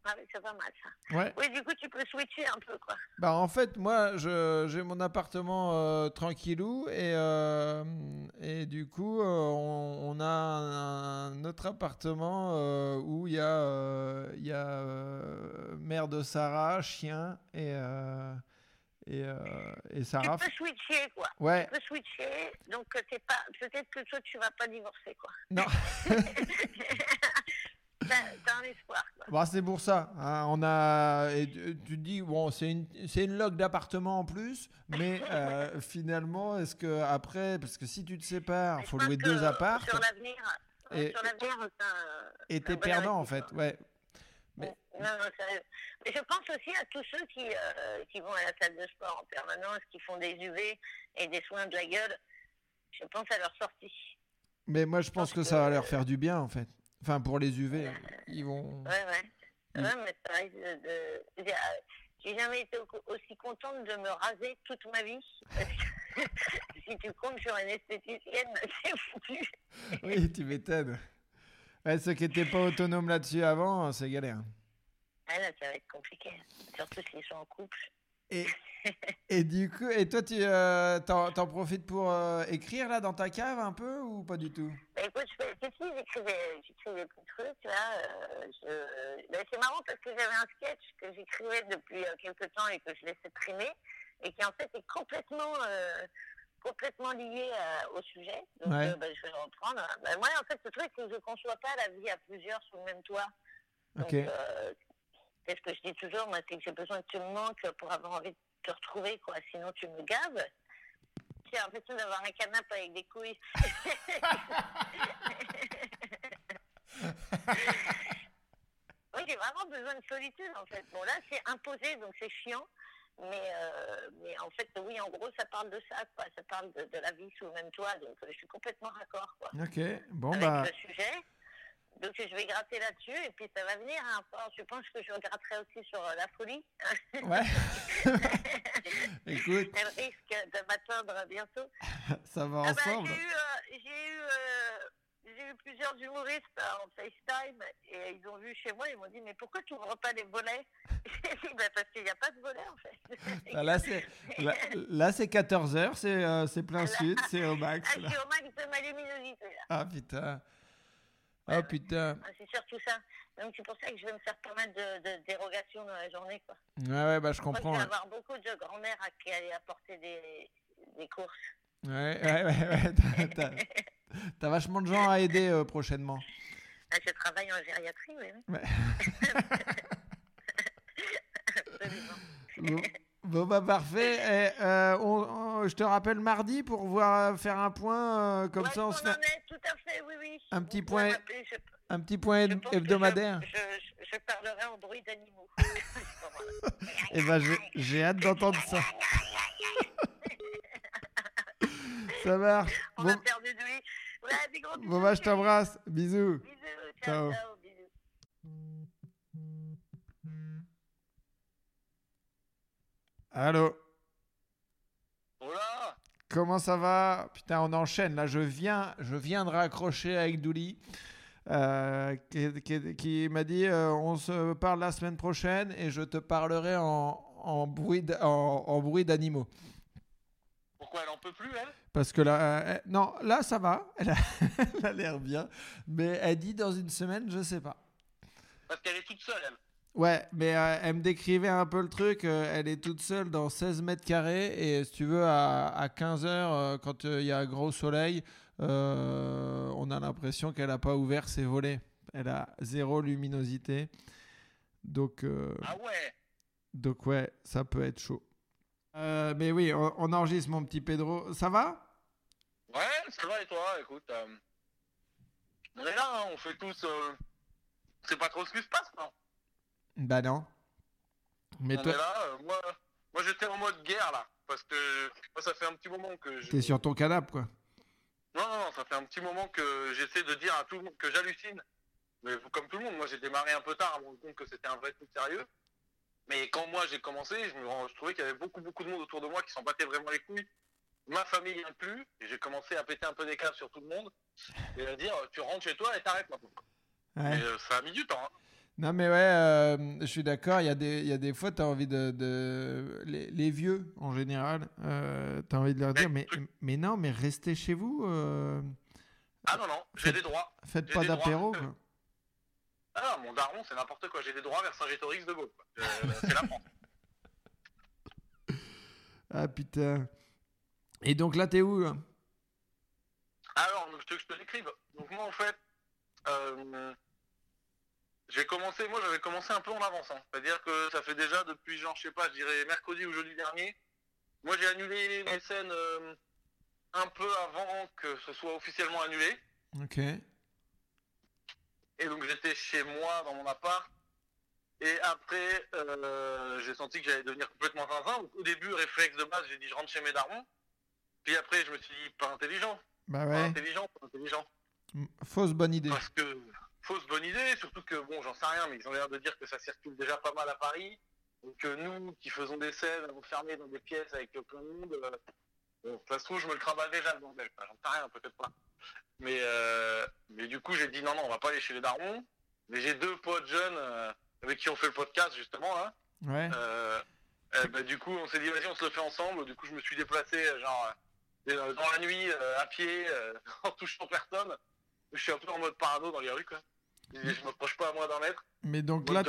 Ah oui, c'est pas mal ça. Ouais. Oui, du coup, tu peux switcher un peu, quoi. Bah en fait moi j'ai mon appartement euh, tranquillou et euh, et du coup euh, on, on a un, un autre appartement où il y a y a mère de Sarah chien et et, euh, et Sarah Tu peux switcher, quoi. ouais Tu peux switcher, donc pas... peut-être que toi, tu vas pas divorcer, quoi. non un espoir. Bah, c'est pour ça. hein, on a, et tu, te dis, bon, c'est une, c'est une log d'appartement en plus, mais euh, finalement, est-ce que après, parce que si tu te sépares, je faut louer deux apparts, Sur l'avenir, Et- sur l'avenir, un... et t'es perdant en fait. Ouais. Mais- Non, non, sérieux. Mais je pense aussi à tous ceux qui, euh, qui vont à la salle de sport en permanence, qui font des UV et des soins de la gueule. Je pense à leur sortie. Mais moi, je pense pense que que- ça va leur faire du bien en fait. Enfin, pour les UV, ils vont. Ouais, ouais. Mm. Ouais, mais ça risque de... j'ai- euh, J'ai jamais été au- aussi contente de me raser toute ma vie. Parce que si tu comptes sur une esthéticienne, c'est foutu. Oui, tu m'étonnes. Ouais, ceux qui n'étaient pas autonomes là-dessus avant, c'est galère. Ah là, ça va être compliqué. Surtout s'ils sont en couple. Et, et du coup, et toi, tu euh, t'en, profites pour euh, écrire là dans ta cave un peu ou pas du tout? Bah, écoute, je fais, si, j'écrivais, j'écrivais trucs, là. euh, je- bah, c'est marrant parce que j'avais un sketch que j'écrivais depuis euh, quelques temps et que je laissais trimer et qui en fait est complètement, complètement lié euh, au sujet. Donc, Ouais. euh, bah, je vais le reprendre. Bah, moi, en fait, ce truc, c'est que je ne conçois pas la vie à plusieurs sous le même toit. Donc, euh, C'est ce que je dis toujours, moi, c'est que j'ai besoin que tu me manques pour avoir envie de te retrouver, quoi. Sinon, tu me gaves. J'ai l'impression d'avoir un canapé avec des couilles. oui, j'ai vraiment besoin de solitude, en fait. Bon, là, c'est imposé, donc c'est chiant. Mais, euh, mais en fait, oui, en gros, ça parle de ça, quoi. Ça parle de, de la vie sous le même toit, donc euh, je suis complètement d'accord, quoi. Ok, bon avec bah. le sujet. Donc je vais gratter là-dessus et puis ça va venir. Hein. Je pense que je gratterai aussi sur euh, la folie. Ouais. Écoute, Elle risque de m'atteindre bientôt. ça va Ah bah, ensemble. j'ai eu, euh, j'ai eu, euh, j'ai eu plusieurs humoristes euh, en FaceTime et ils ont vu chez moi, ils m'ont dit mais pourquoi tu ouvres pas les volets? J'ai dit bah, parce qu'il n'y a pas de volets en fait. Ah, Là, c'est là, là, c'est 14h, c'est euh, c'est plein sud, c'est au max. Ah, je là. suis au max de ma luminosité là. Ah putain. Ah putain. Ah, C'est surtout ça. Donc c'est pour ça que je vais me faire pas mal de, de dérogations dans la journée quoi. Ouais, ouais, bah je comprends. je vais Ouais, avoir beaucoup de grand-mère à qui aller apporter des, des courses. ouais, ouais. ouais, t'as- T'as t'as vachement de gens à aider euh, prochainement. Ah, je travaille en gériatrie, oui. oui. Ouais. Absolument. Bon, bon, bah parfait. Eh, euh, on- on- je te rappelle mardi pour voir faire un point euh, comme ça on se fait est Tout à fait, oui, oui. Un petit Vous point- je- un petit hebdomadaire. Je, je, je parlerai en bruit d'animaux. Et ben j'ai- j'ai hâte d'entendre ça. Ça marche. On Bon, a perdu de lui. Ouais, des gros bisous. bon bah je t'embrasse. Bisous. Bisous, ciao, Ciao. ciao, bisous. Allô. Voilà Comment ça va? Putain, on enchaîne. Là, je viens, je viens de raccrocher avec Douli, euh, qui, qui- qui m'a dit euh, on se parle la semaine prochaine et je te parlerai en, en bruit d'animaux. Pourquoi elle en peut plus, elle? Parce que là, euh, elle- non, là ça va. Elle a elle a l'air bien, mais elle dit dans une semaine, je sais pas. Parce qu'elle est toute seule, elle. Ouais, mais euh, elle me décrivait un peu le truc. euh, elle est toute seule dans 16 mètres carrés. Et si tu veux, à, à 15 heures, euh, quand il y a gros soleil, on a l'impression qu'elle n'a pas ouvert ses volets. Elle a zéro luminosité. Donc, euh, Ah ouais donc ouais, ça peut être chaud. Mais oui, on, on enregistre mon petit Pedro. Ça va? Ouais, ça va et toi? Écoute, on est là, hein, on fait tous... euh, C'est pas trop ce qui se passe, non? Bah non. Mais toi, là, euh, moi, moi j'étais en mode guerre, là. Parce que moi, ça fait un petit moment que je... t'es sur ton canapé, quoi. Non, non, non, ça fait un petit moment que j'essaie de dire à tout le monde que j'hallucine. Mais comme tout le monde, moi j'ai démarré un peu tard à me rendre compte que c'était un vrai truc sérieux. Mais quand moi j'ai commencé, je, me, je trouvais qu'il y avait beaucoup, beaucoup de monde autour de moi qui s'en battait vraiment les couilles. Ma famille inclus, et j'ai commencé à péter un peu des câbles sur tout le monde et à dire tu rentres chez toi et t'arrêtes maintenant. Ouais. Et euh, ça a mis du temps. hein. Non, mais ouais, euh, je suis d'accord. Il y, a des- y a des fois, tu as envie de. de- les, les vieux, en général, tu as envie de leur dire mais, mais non, mais restez chez vous. euh, Ah non, non, j'ai des droits. faites pas d'apéro. quoi. Ah non, mon daron, c'est n'importe quoi. J'ai des droits vers Saint-Gétorix de Gaulle. quoi. Euh, c'est la France. Ah putain. Et donc là, t'es où là Alors, donc, je te, je te l'écrive. Donc moi, en fait, euh, j'ai commencé, moi, j'avais commencé un peu en avance. hein. C'est-à-dire que ça fait déjà depuis, genre, je sais pas, je dirais mercredi ou jeudi dernier. Moi, j'ai annulé mes scènes euh, un peu avant que ce soit officiellement annulé. Ok. Et donc, j'étais chez moi, dans mon appart. Et après, euh, j'ai senti que j'allais devenir complètement zinzin. Au début, réflexe de base, j'ai dit je rentre chez mes darons. Puis après, je me suis dit pas intelligent. Bah Pas intelligent, pas intelligent. Fausse bonne idée. Parce que fausse bonne idée, surtout que bon, j'en sais rien, mais ils ont l'air de dire que ça circule déjà pas mal à Paris. Donc que nous, qui faisons des scènes enfermés dans des pièces avec plein de monde, euh, bon, ça se trouve, je me le trimballe déjà le bordel. J'en sais rien, peut-être pas. Mais, euh, mais du coup, j'ai dit non, non, on va pas aller chez les darons. Mais j'ai deux potes jeunes euh, avec qui on fait le podcast justement là. Ouais. Euh, euh, bah, du coup, on s'est dit, vas-y, on se le fait ensemble. Du coup, je me suis déplacé, euh, genre, euh, dans la nuit, euh, à pied, euh, en touchant personne. Je suis un peu en mode parano dans les rues, quoi. Je m'approche pas à moins d'un mètre. Mais donc là,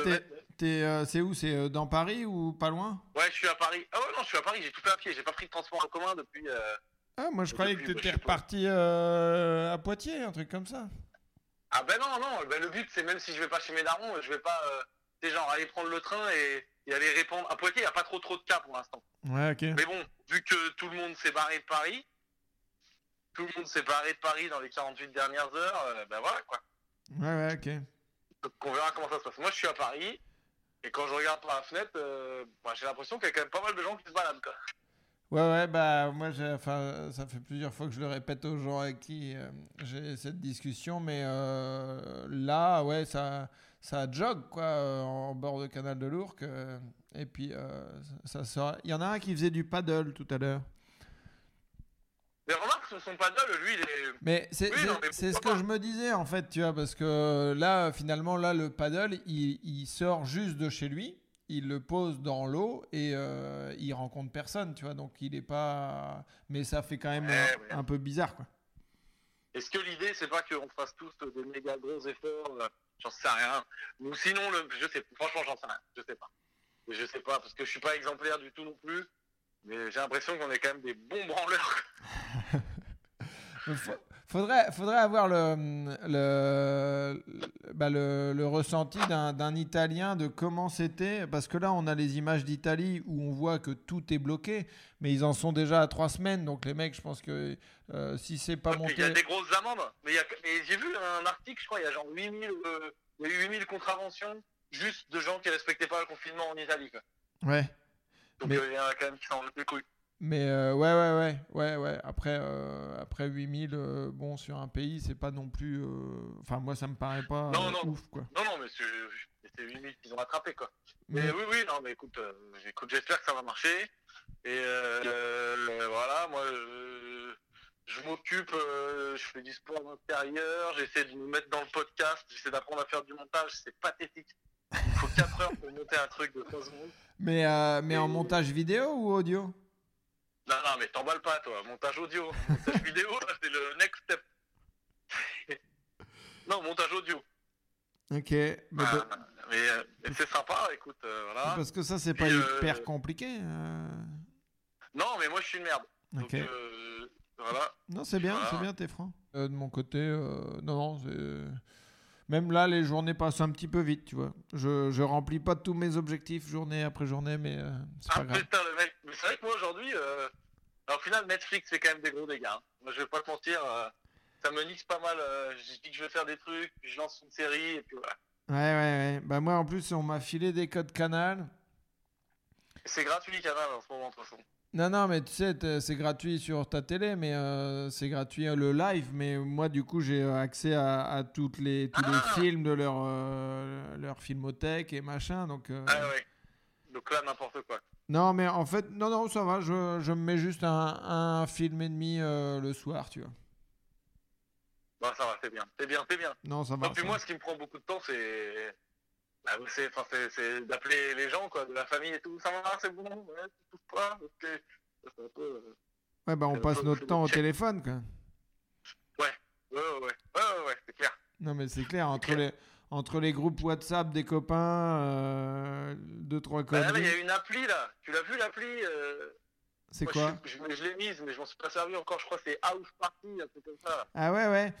euh, c'est où? C'est euh, dans Paris ou pas loin? Ouais, je suis à Paris. Ah ouais, non, je suis à Paris, j'ai tout fait à pied. J'ai pas pris de transport en commun depuis. euh, Ah, moi je Depuis, croyais que bah, t'étais pas. reparti euh, à Poitiers, un truc comme ça. Ah ben non, non, ben le but, c'est même si je vais pas chez mes darons, je vais pas. euh, c'est genre aller prendre le train et, et aller répondre. À Poitiers, il n'y a pas trop trop de cas pour l'instant. Ouais, ok. Mais bon, vu que tout le monde s'est barré de Paris, tout le monde s'est barré de Paris dans les 48 dernières heures, euh, ben voilà quoi. Ouais, ouais, ok. Donc on verra comment ça se passe. Moi je suis à Paris, et quand je regarde par la fenêtre, euh, bah, j'ai l'impression qu'il y a quand même pas mal de gens qui se baladent quoi. Ouais, ouais, bah moi, j'ai- enfin, ça fait plusieurs fois que je le répète aux gens avec qui euh, j'ai cette discussion, mais euh, là, ouais, ça, ça jogue, quoi, euh, en bord de canal de l'Ourcq. et puis, ça sort. Il y en a un qui faisait du paddle tout à l'heure. Mais remarque, sur son paddle, lui, il est. Mais c'est Oui, ce que je me disais en fait, tu vois, parce que là, finalement, là, le paddle, il, il sort juste de chez lui, il le pose dans l'eau et euh, il rencontre personne, tu vois, donc il est pas. Mais ça fait quand même Ouais, un, ouais. un peu bizarre, quoi. Est-ce que l'idée, c'est pas qu'on fasse tous des méga gros efforts euh, J'en sais rien. Ou sinon, le... je sais, franchement, j'en sais rien. Je sais pas. Je sais pas, parce que je suis pas exemplaire du tout non plus. Mais j'ai l'impression qu'on est quand même des bons branleurs. Faudrait, faudrait avoir le, le, le- bah, le, le ressenti d'un Italien de comment c'était, parce que là on a les images d'Italie où on voit que tout est bloqué, mais ils en sont déjà à trois semaines, donc les mecs, je pense que euh, si c'est pas Il y a monté... des grosses amendes. Mais, mais j'ai vu un article, je crois, il y a genre 8000, euh, il y a eu 8000 contraventions juste de gens qui respectaient pas le confinement en Italie. Quoi. Ouais, Donc Mais- euh, il y en a quand même qui s'en battent les couilles. mais euh, ouais, ouais, ouais, ouais, ouais. Après, euh, après 8000, euh, bon, sur un pays, c'est pas non plus... euh, Enfin, moi, ça me paraît pas Non, non. ouf, quoi. Non, non, mais c'est mais c'est 8000 qu'ils ont attrapé, quoi. Mais- Mais oui, oui, non, mais écoute, écoute j'espère que ça va marcher. Et voilà, moi, je m'occupe, je fais du sport intérieur, j'essaie de me mettre dans le podcast, j'essaie d'apprendre à faire du montage, c'est pathétique. Il faut 4 heures pour monter un truc de 3 secondes. Mais, euh, mais en montage vidéo ou audio? Non, non, mais t'emballes pas, toi. Montage audio. Montage vidéo, c'est le next step. non, montage audio. Ok, mais Ah, bah- mais euh, c'est sympa, écoute, euh, voilà. parce que ça, c'est pas euh, hyper compliqué. euh. Non, mais moi, je suis une merde. Donc, Ok. euh, voilà. Non, c'est bien, Voilà. c'est bien, t'es franc. De mon côté, non, non, c'est... Même là, les journées passent un petit peu vite, tu vois. Je, je remplis pas tous mes objectifs journée après journée, mais euh, c'est Ah pas grave. putain, le mec. Mais c'est vrai que moi, aujourd'hui, euh... alors, au final, Netflix fait quand même des gros dégâts. hein. Moi, je vais pas te mentir, euh, ça me nique pas mal. euh, Je dis que je vais faire des trucs, je lance une série, et puis voilà. Ouais, ouais, ouais. Bah, moi, en plus, on m'a filé des codes canal. C'est gratuit, Canal, en ce moment, de toute façon. Non, non, mais tu sais, t'es- c'est gratuit sur ta télé, mais euh, c'est gratuit euh, le live. Mais moi, du coup, j'ai euh, accès à, à toutes les, tous Ah les films de leur, euh, leur filmothèque et machin. Donc, euh, Ah ouais. Donc là, n'importe quoi. Non, mais en fait, non, non, ça va. Je, je me mets juste un, un film et demi euh, le soir, tu vois. Bon, ça va, c'est bien. C'est bien, c'est bien. Non, ça va. Puis moi, va. ce qui me prend beaucoup de temps, c'est. Bah, c'est, enfin, c'est, c'est d'appeler les gens, quoi, de la famille et tout. Ça va, c'est bon, ouais, tu touches pas, ok. Un peu. euh, Ouais, bah, on passe peu- notre temps au téléphone, quoi. Ouais, ouais, ouais, ouais, ouais, ouais, c'est clair. Non, mais c'est clair, entre clair. les, entre les groupes WhatsApp des copains, euh, deux, trois Bah, là, il y a une appli, là. Tu l'as vu, l'appli euh, C'est quoi? Je, je- je l'ai mise, mais je m'en suis pas servi encore. Je crois que c'est House Party, un truc comme ça. là. Ah ouais, ouais.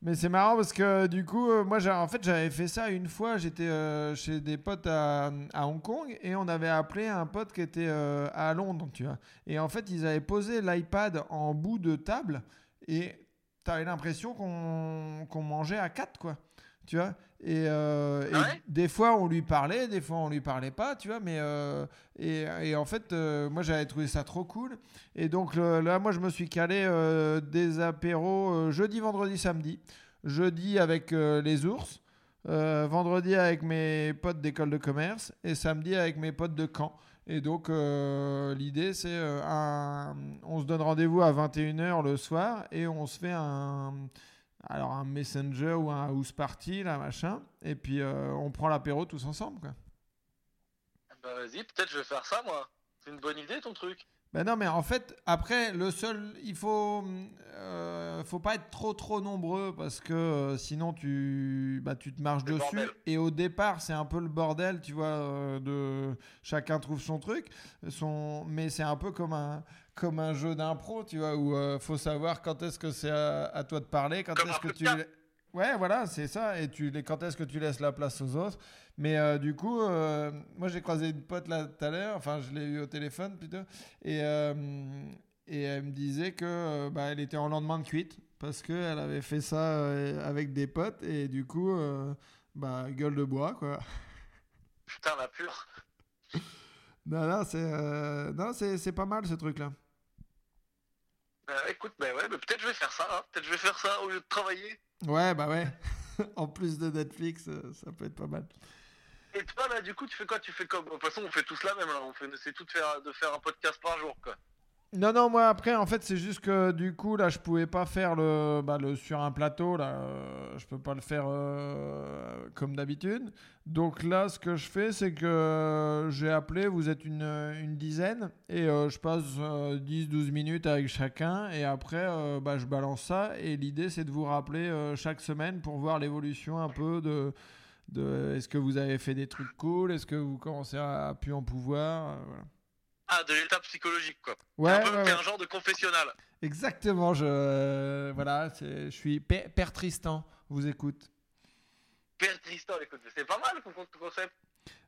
Mais c'est marrant parce que du coup, euh, moi, en fait, j'avais fait ça une fois. J'étais euh, chez des potes à, Hong Kong et on avait appelé un pote qui était euh, à Londres, tu vois. Et en fait, ils avaient posé l'iPad en bout de table et t'avais l'impression qu'on qu'on mangeait à quatre, quoi. Tu vois? Et, euh, et Ah ouais des fois on lui parlait, des fois on lui parlait pas, tu vois. Mais euh, et, et en fait, euh, moi j'avais trouvé ça trop cool. Et donc le- là, moi, je me suis calé des apéros jeudi, vendredi, samedi. Jeudi avec les ours, vendredi avec mes potes d'école de commerce et samedi avec mes potes de camp. Et donc l'idée, c'est un... on se donne rendez-vous à 21h le soir et on se fait un... Alors un messenger ou un house party, là, machin. Et puis euh, on prend l'apéro tous ensemble, quoi. Bah, vas-y, peut-être je vais faire ça, moi. C'est une bonne idée, ton truc. Ben non, mais en fait, après, le seul, il faut, euh, faut pas être trop trop nombreux parce que euh, sinon tu, bah, tu te marches Le dessus. bordel. Et au départ, c'est un peu le bordel, tu vois, euh, de chacun trouve son truc, son, mais c'est un peu comme un, comme un jeu d'impro, tu vois, où euh, faut savoir quand est-ce que c'est à, à toi de parler, quand est-ce que tu, Ouais, voilà, c'est ça. Et tu, les- quand est-ce que tu laisses la place aux autres Mais euh, du coup, euh, moi j'ai croisé une pote là tout à l'heure, enfin je l'ai eu au téléphone plutôt, et, euh, et elle me disait que bah, elle était en lendemain de cuite parce qu'elle avait fait ça avec des potes et du coup, bah, gueule de bois quoi. Putain, la pure. Non, non, c'est non, c'est c'est pas mal ce truc là. Bah, écoute, bah ouais, bah, peut-être je vais faire ça. hein. Peut-être je vais faire ça au lieu de travailler. Ouais, bah ouais. en plus de Netflix, euh, ça peut être pas mal. Et toi, là, du coup, tu fais quoi? Tu fais comme. De toute façon, on fait tous la même, là. On fait, c'est tout de faire, de faire un podcast par jour, quoi. Non, non, moi après, en fait, c'est juste que du coup, là, je pouvais pas faire le, bah, sur un plateau, là, euh, je peux pas le faire euh, comme d'habitude. Donc là, ce que je fais, c'est que j'ai appelé, vous êtes une, une dizaine, et euh, je passe 10-12 minutes avec chacun, et après, euh, bah, je balance ça, et l'idée, c'est de vous rappeler euh, chaque semaine pour voir l'évolution un peu de, est-ce que vous avez fait des trucs cool, est-ce que vous commencez à, à plus en pouvoir, euh, voilà. Ah, de l'état psychologique, quoi. Ouais, un peu, ouais, un genre de confessionnal. Exactement, je euh, voilà, je suis Père, Père Tristan, vous écoute. Père Tristan, écoute, c'est pas mal comme concept.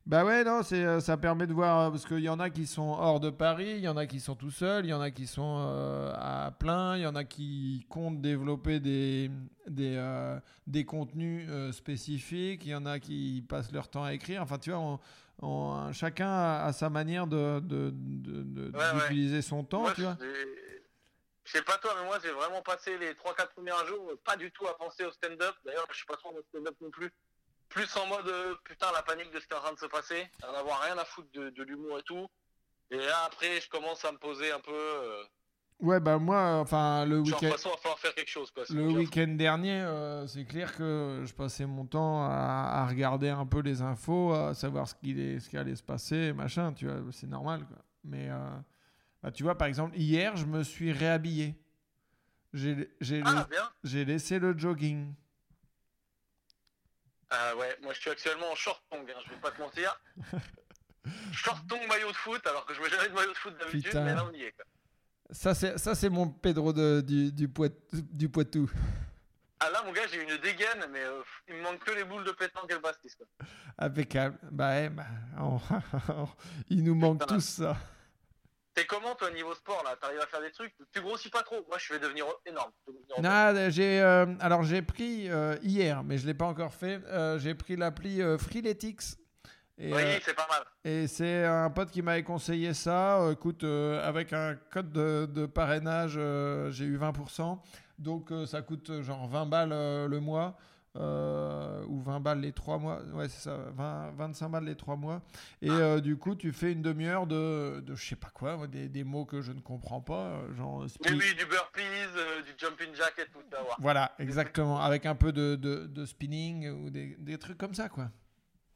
Bah ouais, non, c'est euh, ça permet de voir euh, parce qu'il y en a qui sont hors de Paris, il y en a qui sont tout seuls, il y en a qui sont euh, à plein, il y en a qui comptent développer des des, euh, des contenus euh, spécifiques, il y en a qui passent leur temps à écrire. Enfin, tu vois, on- on- chacun a, a sa manière de de- de- de- Ouais, ouais. d'utiliser son temps, Moi, tu vois. Je sais pas toi, mais moi, j'ai vraiment passé les 3-4 premiers jours euh, pas du tout à penser au stand-up. D'ailleurs, je suis pas trop mode stand-up non plus. Plus en mode, euh, putain, la panique de ce qui est en train de se passer. En avoir rien à foutre de, de l'humour et tout. Et là, après, je commence à me poser un peu. euh, Ouais, bah moi, enfin le genre, de week-end. toute façon, il va falloir faire quelque chose, quoi. Le week-end dernier, euh, c'est clair que je passais mon temps à, à regarder un peu les infos, à savoir ce qui, est- ce qui allait se passer, machin, tu vois, c'est normal. Quoi. Mais euh, bah, tu vois, par exemple, hier, je me suis réhabillé. J'ai Ah, la- laissé le jogging. Ah ouais, moi, je suis actuellement en short tongue, hein, je vais pas te mentir. short tongue maillot de foot, alors que je mets jamais de maillot de foot d'habitude, mais là, on y est, quoi. Ça, c'est mon Pedro de, du, du, Poit- du Poitou. Ah là, mon gars, j'ai une dégaine, mais euh, il me manque que les boules de pétanque et le bastis, quoi. Impeccable. Bah, ouais, bah, on- il nous manque tous ça. T'es comment toi niveau sport là? T'arrives à faire des trucs? Tu grossis pas trop Moi je vais devenir énorme. Devenir Non, j'ai euh, alors j'ai pris euh, hier, mais je l'ai pas encore fait. euh, j'ai pris l'appli euh, Freeletics. Et, Oui, euh, c'est pas mal. et c'est un pote qui m'avait conseillé ça. Euh, écoute, euh, avec un code de, de parrainage, j'ai eu 20%. Donc ça coûte genre 20 balles le mois. euh, ou 20 balles les 3 mois. Ouais, c'est ça, 20, 25 balles les 3 mois. Et euh, du coup, tu fais une demi-heure de, de je sais pas quoi, des, des mots que je ne comprends pas. Genre, oui, du burpees, euh, du jumping jack et tout, voir. voilà, exactement. Avec un peu de, de, de spinning ou des, des trucs comme ça, quoi.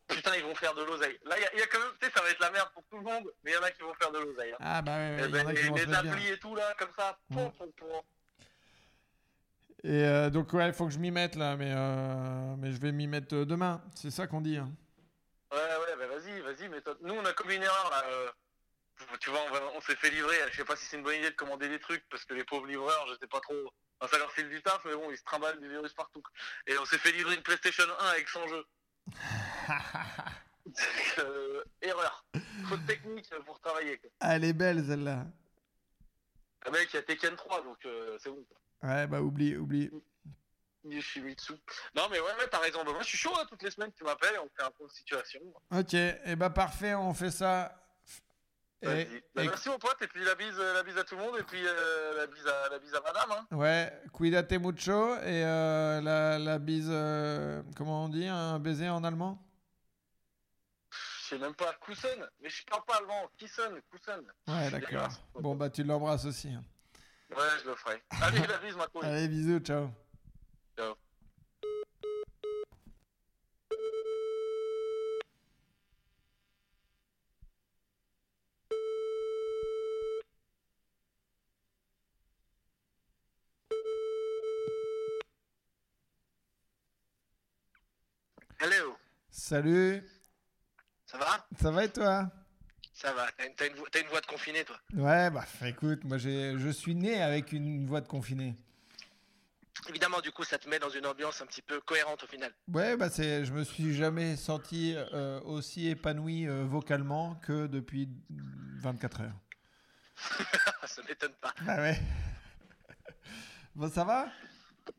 Putain, ils vont faire de l'oseille. Là, il y, a- il y a quand même, tu sais, ça va être la merde pour tout le monde, mais il y en a qui vont faire de l'oseille. Hein. Ah bah ouais, ouais, qui les les applis et tout là, comme ça. Pom, pom, pom. Et euh, donc ouais, il faut que je m'y mette là, mais, euh, mais je vais m'y mettre euh, demain. C'est ça qu'on dit. hein. Ouais, ouais, bah vas-y, vas-y, mais toi- nous on a commis une erreur là. euh, tu vois, on s'est fait livrer. Je sais pas si c'est une bonne idée de commander des trucs parce que les pauvres livreurs, je sais pas trop. Enfin, ça leur file du taf, mais bon, ils se trimballent du virus partout. Et on s'est fait livrer une PlayStation 1 avec 100 jeux. Euh, erreur. De technique pour travailler. Quoi. Elle est belle celle-là. Le mec, il y a Tekken 3, donc euh, c'est bon. Ouais, bah oublie, oublie. Yoshimitsu. Non, mais ouais, ouais, t'as raison. Bah, moi, je suis chaud, hein, toutes les semaines, tu m'appelles et on fait un point de situation. Ok, et bah parfait, on fait ça. Bah, merci, mon pote, et puis la bise, la bise à tout le monde, et puis euh, la, bise à, la bise à madame. Hein. ouais, cuidate mucho et euh, la, la bise, euh, comment on dit, un baiser en allemand? Je sais même pas, Kusen, mais je parle pas allemand. Kissen, Kusen. Ouais, d'accord. Bon bah tu l'embrasses aussi. hein. Ouais, je le ferai. Allez, la bise, ma couille. Allez, bisous, ciao. Ciao. Hello, Salut, ça va? Ça va et toi? Ça va, t'as une, voix de confiné, toi. Ouais, bah écoute, moi je suis né avec une voix de confiné. évidemment, du coup, ça te met dans une ambiance un petit peu cohérente au final. Ouais, bah c'est, je me suis jamais senti euh, aussi épanoui euh, vocalement que depuis 24 heures. ça m'étonne pas. Ah ouais. bon, ça va?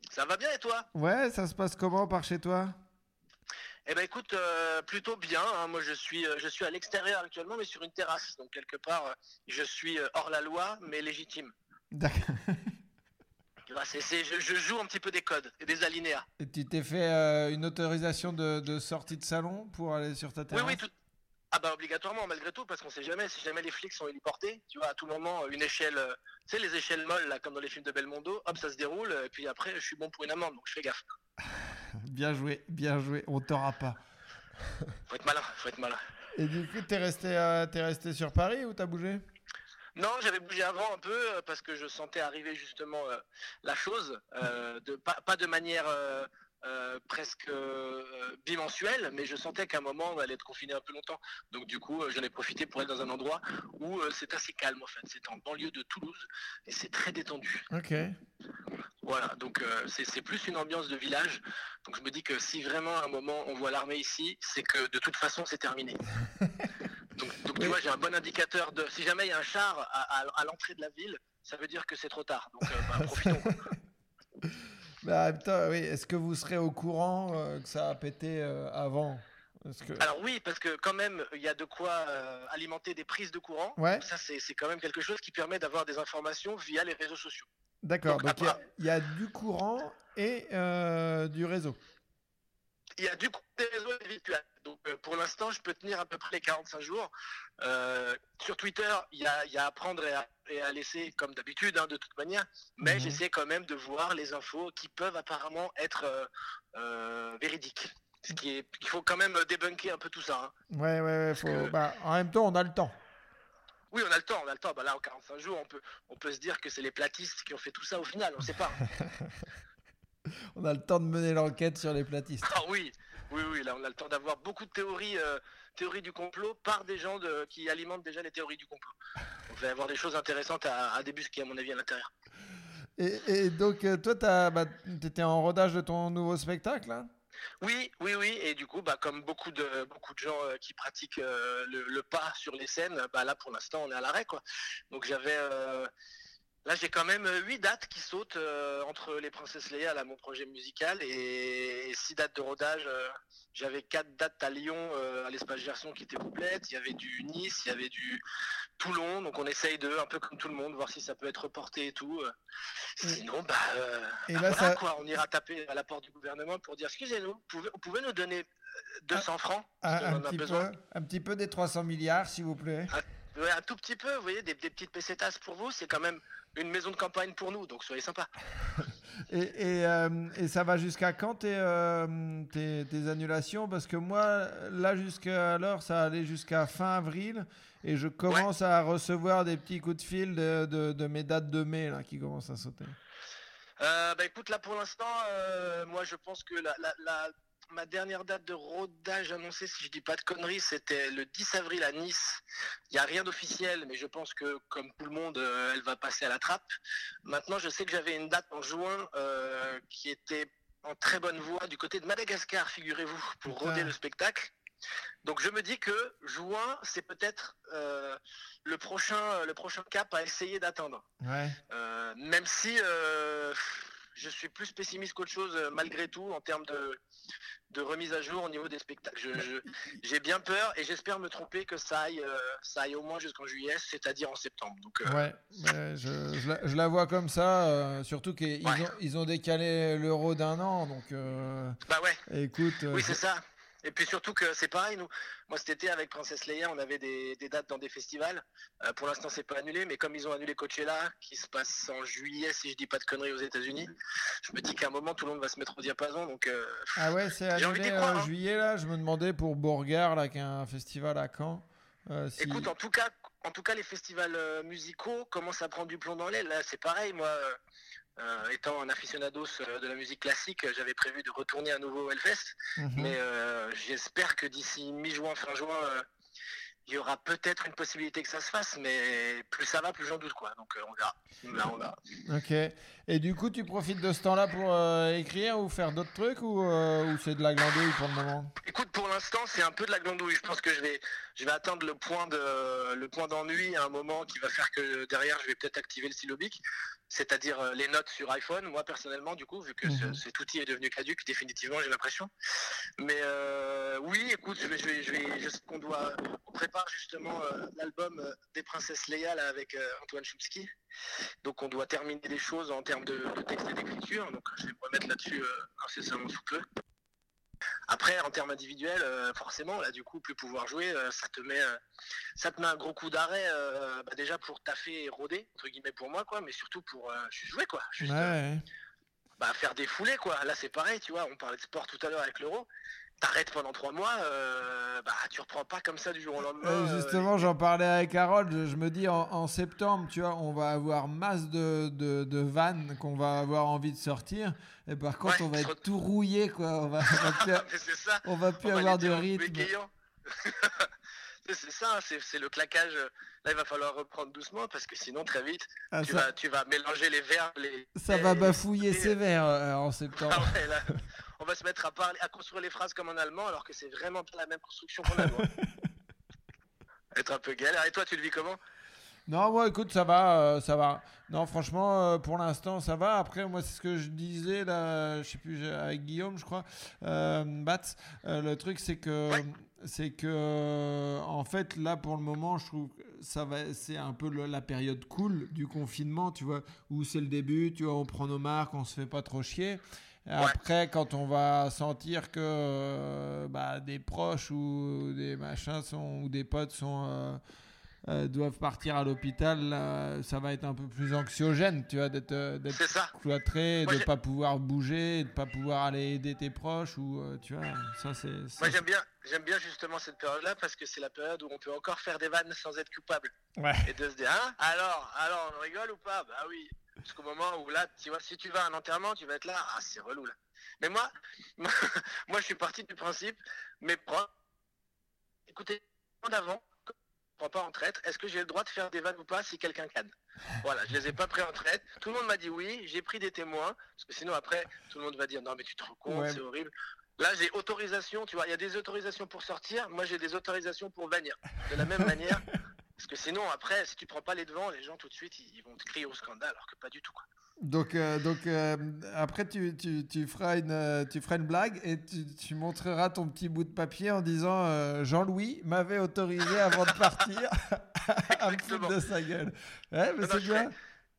Ça va bien et toi? Ouais, ça se passe comment par chez toi? Eh ben écoute, euh, plutôt bien. hein. Moi, je suis, euh, je suis à l'extérieur actuellement, mais sur une terrasse. Donc quelque part, euh, je suis hors la loi, mais légitime. D'accord. Tu vois, c'est- c'est- je, je joue un petit peu des codes et des alinéas. Et tu t'es fait une autorisation de, de sortie de salon pour aller sur ta Oui, terrasse? oui, tout. Ah bah obligatoirement malgré tout parce qu'on sait jamais si jamais les flics sont héliportés, tu vois à tout moment une échelle, euh, tu sais les échelles molles là comme dans les films de Belmondo, hop ça se déroule et puis après je suis bon pour une amende donc je fais gaffe. Bien joué, bien joué, on t'aura pas. Faut être malin, faut être malin. Et du coup, t'es resté, euh, t'es resté sur Paris ou t'as bougé? Non, j'avais bougé avant un peu euh, parce que je sentais arriver justement la chose, de, pas, pas de manière euh, presque euh, bimensuelle, mais je sentais qu'à un moment on allait être confiné un peu longtemps. Donc du coup, euh, j'en ai profité pour être dans un endroit où euh, c'est assez calme en fait. C'est en banlieue de Toulouse et c'est très détendu. Ok. Voilà, donc c'est c'est plus une ambiance de village. Donc je me dis que si vraiment à un moment on voit l'armée ici, c'est que de toute façon c'est terminé. donc, donc, tu vois, j'ai un bon indicateur de. Si jamais il y a un char à, à- à l'entrée de la ville, ça veut dire que c'est trop tard. Donc euh, bah, profitons. Bah, oui, est-ce que vous serez au courant euh, que ça a pété euh, avant? Que... Alors oui, parce que quand même, il y a de quoi euh, alimenter des prises de courant. Ouais. Ça, c'est quand même quelque chose qui permet d'avoir des informations via les réseaux sociaux. D'accord, donc, il y a- après- il y, a du courant et du réseau. Il y a du coup des réseaux et des virtuels. Donc pour l'instant, je peux tenir à peu près les 45 jours. Euh, sur Twitter, il y a, il y a à prendre et à, et à laisser comme d'habitude, hein, de toute manière. Mais Mhm. j'essaie quand même de voir les infos qui peuvent apparemment être euh, euh, véridiques. Ce qui est, il faut quand même débunker un peu tout ça. hein. Ouais, ouais, ouais. Faut... que- Bah, en même temps, on a le temps. Oui, on a le temps, on a le temps. Bah là, en 45 jours, on peut, on peut se dire que c'est les platistes qui ont fait tout ça au final. On ne sait pas. On a le temps de mener l'enquête sur les platistes. Ah oui, oui, oui, là on a le temps d'avoir beaucoup de théories, euh, théories du complot par des gens de, qui alimentent déjà les théories du complot. Donc, il va y avoir des choses intéressantes à, à débusquer à mon avis à l'intérieur. Et, et donc, euh, toi, t'as, bah, t'étais en rodage de ton nouveau spectacle, là Oui, oui, oui, et du coup, bah, comme beaucoup de, beaucoup de gens euh, qui pratiquent euh, le, le pas sur les scènes, bah, là pour l'instant on est à l'arrêt. quoi. Donc j'avais... euh, Là, j'ai quand même euh, huit dates qui sautent euh, entre les Princesses Leia, là, mon projet musical, et, six dates de rodage. euh, J'avais quatre dates à Lyon, euh, à l'espace Gerson, qui étaient complètes. Il y avait du Nice, il y avait du Toulon. Donc, on essaye de, un peu comme tout le monde, voir si ça peut être reporté et tout. Sinon, bah, Et bah, là, voilà, ça- quoi. On ira taper à la porte du gouvernement pour dire excusez-nous, vous pouvez, vous pouvez nous donner euh, 200 francs un, petit peu, un petit peu des 300 milliards, s'il vous plaît. Ouais, un tout petit peu, vous voyez, des, des petites pesetas pour vous, c'est quand même une maison de campagne pour nous, donc soyez sympas. Et, et, euh, et ça va jusqu'à quand tes, euh, tes, tes annulations? Parce que moi, là, jusqu'à l'heure, ça allait jusqu'à fin avril. Et je commence à recevoir des petits coups de fil de, de, de mes dates de mai là, qui commencent à sauter. Euh, bah écoute, là pour l'instant, euh, moi je pense que la, la- la- ma dernière date de rodage annoncée, si je dis pas de conneries, c'était le 10 avril à Nice. Il n'y a rien d'officiel, mais je pense que comme tout le monde, euh, elle va passer à la trappe. Maintenant, je sais que j'avais une date en juin euh, qui était en très bonne voie du côté de Madagascar, figurez-vous, pour roder le spectacle. Donc je me dis que juin, c'est peut-être euh, le prochain, le prochain cap à essayer d'atteindre. Ouais. Même si je suis plus pessimiste qu'autre chose euh, malgré tout en termes de, de remise à jour au niveau des spectacles. Je- J'ai bien peur et j'espère me tromper que ça aille, euh, ça aille au moins jusqu'en juillet, c'est-à-dire en septembre. Donc, euh, Ouais, ouais, je, je la, je la vois comme ça, euh, surtout qu'ils Ouais. ont, ils ont décalé l'euro d'un an, donc euh, Bah ouais, écoute, oui c'est ça. Et puis surtout que c'est pareil, nous, moi cet été avec Princesse Leia, on avait des, des dates dans des festivals. Euh, pour l'instant c'est pas annulé, mais comme ils ont annulé Coachella, qui se passe en juillet si je dis pas de conneries aux États-Unis, je me dis qu'à un moment tout le monde va se mettre au diapason. Donc euh, ah ouais, c'est annulé en hein. juillet là. Je me demandais pour Beauregard là, qui un festival à Caen. euh, si- Écoute, en tout cas, en tout cas, les festivals euh, musicaux commencent à prendre du plomb dans l'aile. Là, c'est pareil. Moi, euh, étant un aficionados euh, de la musique classique, j'avais prévu de retourner à nouveau au Hellfest. Mhm. Mais euh, j'espère que d'ici mi-juin, fin juin, euh, il y aura peut-être une possibilité que ça se fasse, mais plus ça va, plus j'en doute quoi. Donc on verra. Là, on verra. Ok. Et du coup, tu profites de ce temps-là pour écrire ou faire d'autres trucs ou, ou c'est de la glandouille pour le moment? Écoute, pour l'instant, c'est un peu de la glandouille. Je pense que je vais, je vais atteindre le point de, le point d'ennui à un moment qui va faire que derrière, je vais peut-être activer le syllabique, c'est-à-dire euh, les notes sur iPhone. Moi, personnellement, du coup, vu que ce- Mhm. cet outil est devenu caduque, définitivement, j'ai l'impression. Mais euh, oui, écoute, je vais, je vais, je vais- je sais qu'on doit, on prépare justement euh, l'album des princesses là, avec euh, Antoine Chomsky. Donc, on doit terminer des choses en termes de, de texte et d'écriture. Donc, je vais me remettre là-dessus incessamment sous peu. Après, en termes individuels, euh, forcément, là, du coup, plus pouvoir jouer, euh, ça te met, euh, ça te met un gros coup d'arrêt, bah, déjà pour taffer et rôder, entre guillemets pour moi, quoi, mais surtout pour juste jouer, quoi. Juste, ouais. bah, faire des foulées, quoi. Là, c'est pareil, tu vois, on parlait de sport tout à l'heure avec l'euro. T'arrêtes pendant trois mois, euh, bah, tu reprends pas comme ça du jour au lendemain. Euh, euh, justement, j'en parlais avec Harold. Je, je me dis en, en septembre, tu vois, on va avoir masse de, de, de vannes qu'on va avoir envie de sortir. Et par contre, Ouais, on va être re- tout rouillé, quoi. On va, on va plus, avoir de rythme. C'est- ça, hein, c'est le claquage. Là, il va falloir reprendre doucement parce que sinon, très vite, Ah, tu, ça, vas, tu vas mélanger les verbes. Les, ça va bafouiller les- sévère euh, en Ah septembre. ouais, là, on va se mettre à parler, à construire les phrases comme en allemand, alors que c'est vraiment pas la même construction qu'en allemand. Être un peu galère. Et toi, tu le vis comment? Non, moi, écoute, ça va, euh, ça va. Non, franchement, euh, pour l'instant, ça va. Après, moi, c'est ce que je disais là, je sais plus, avec Guillaume, je crois, euh, Bats. Euh, le truc, c'est que, Ouais. c'est que, en fait, là, pour le moment, je trouve que ça va, c'est un peu le- la période cool du confinement, tu vois, où c'est le début, tu vois, on prend nos marques, on se fait pas trop chier. Et Après, quand on va sentir que euh, bah, des proches ou des machins sont, ou des potes sont euh, euh, doivent partir à l'hôpital, ça va être un peu plus anxiogène, tu vois, d'être d'être cloîtré, Moi, de j'ai- pas pouvoir bouger, de pas pouvoir aller aider tes proches ou tu vois, ça c'est. Moi, j'aime bien, j'aime bien justement cette période-là parce que c'est la période où on peut encore faire des vannes sans être coupable. Ouais. Et de se dire, hein Alors, alors, on rigole ou pas? Bah oui. Jusqu'au moment où là, tu vois, si tu vas à un enterrement, tu vas être là, ah, c'est relou là. Mais moi, moi, moi, je suis parti du principe, mes proches, écoutez, en avant, je prends pas en traite, est-ce que j'ai le droit de faire des vannes ou pas si quelqu'un canne? Voilà, je les ai pas pris en traite. Tout le monde m'a dit oui, j'ai pris des témoins, parce que sinon après, tout le monde va dire non mais tu te rends compte, Ouais. c'est horrible. Là, j'ai autorisation, tu vois, il y a des autorisations pour sortir, moi j'ai des autorisations pour venir. De la même manière, parce que sinon après, si tu prends pas les devants, les gens tout de suite, ils, ils vont te crier au scandale, alors que pas du tout. Quoi. Donc, euh, donc euh, après, tu, tu, tu, feras une, euh, tu feras une blague et tu, tu montreras ton petit bout de papier en disant euh, Jean-Louis m'avait autorisé avant de partir à me foutre de sa gueule. Ouais, mais c'est bien.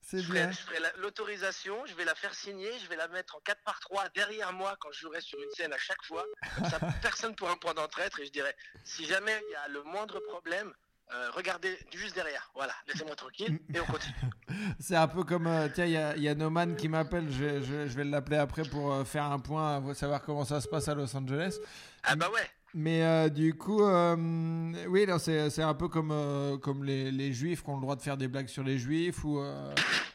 C'est Je ferai, bien. je ferai la- l'autorisation, je vais la faire signer, je vais la mettre en 4 par 3 derrière moi quand je jouerai sur une scène à chaque fois. Comme ça, personne pourra me prendre en traître et je dirais, si jamais il y a le moindre problème, euh, regardez juste derrière. Voilà, laissez-moi tranquille et on continue. C'est un peu comme. euh, tiens, il y a, y a Noman qui m'appelle. Je, je, je vais l'appeler après pour euh, faire un point, pour savoir comment ça se passe à Los Angeles. Ah bah ouais, Mais euh, du coup, euh, oui, c'est c'est un peu comme, euh, comme les, les juifs qui ont le droit de faire des blagues sur les juifs ou, euh,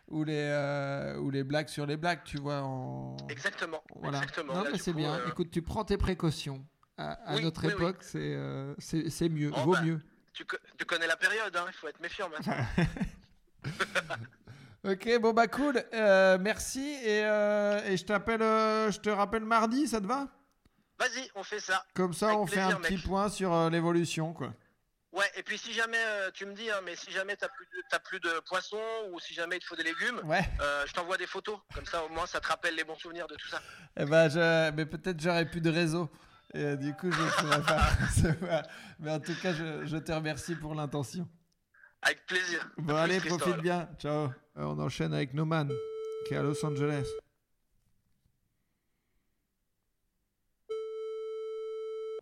ou, les, euh, ou les blagues sur les blagues, tu vois. En... exactement. Voilà. exactement. Non, Là, mais c'est bien. euh, Écoute, tu prends tes précautions. À, à Oui, notre oui, oui. époque, c'est euh, c'est c'est mieux, Oh, vaut bah. mieux. Tu, co- tu connais la période, hein, il faut être méfiant maintenant. Ok, bon bah cool. Euh, merci et, euh, et je t'appelle, euh, je te rappelle mardi, ça te va? Vas-y, on fait ça. Comme ça, Avec on fait un petit point sur l'évolution, quoi. Ouais, et puis si jamais, tu me dis, hein, mais si jamais t'as plus, de- plus de poissons ou si jamais il te faut des légumes, Ouais. je t'envoie des photos. Comme ça, au moins, ça te rappelle les bons souvenirs de tout ça. Eh ben, je... mais peut-être j'aurais plus de réseau. Et euh, du coup, je ne pourrais pas. Mais en tout cas, je, je te remercie pour l'intention. Avec plaisir. Bon, allez, profite bien. Ciao. Euh, on enchaîne avec Noman, qui est à Los Angeles.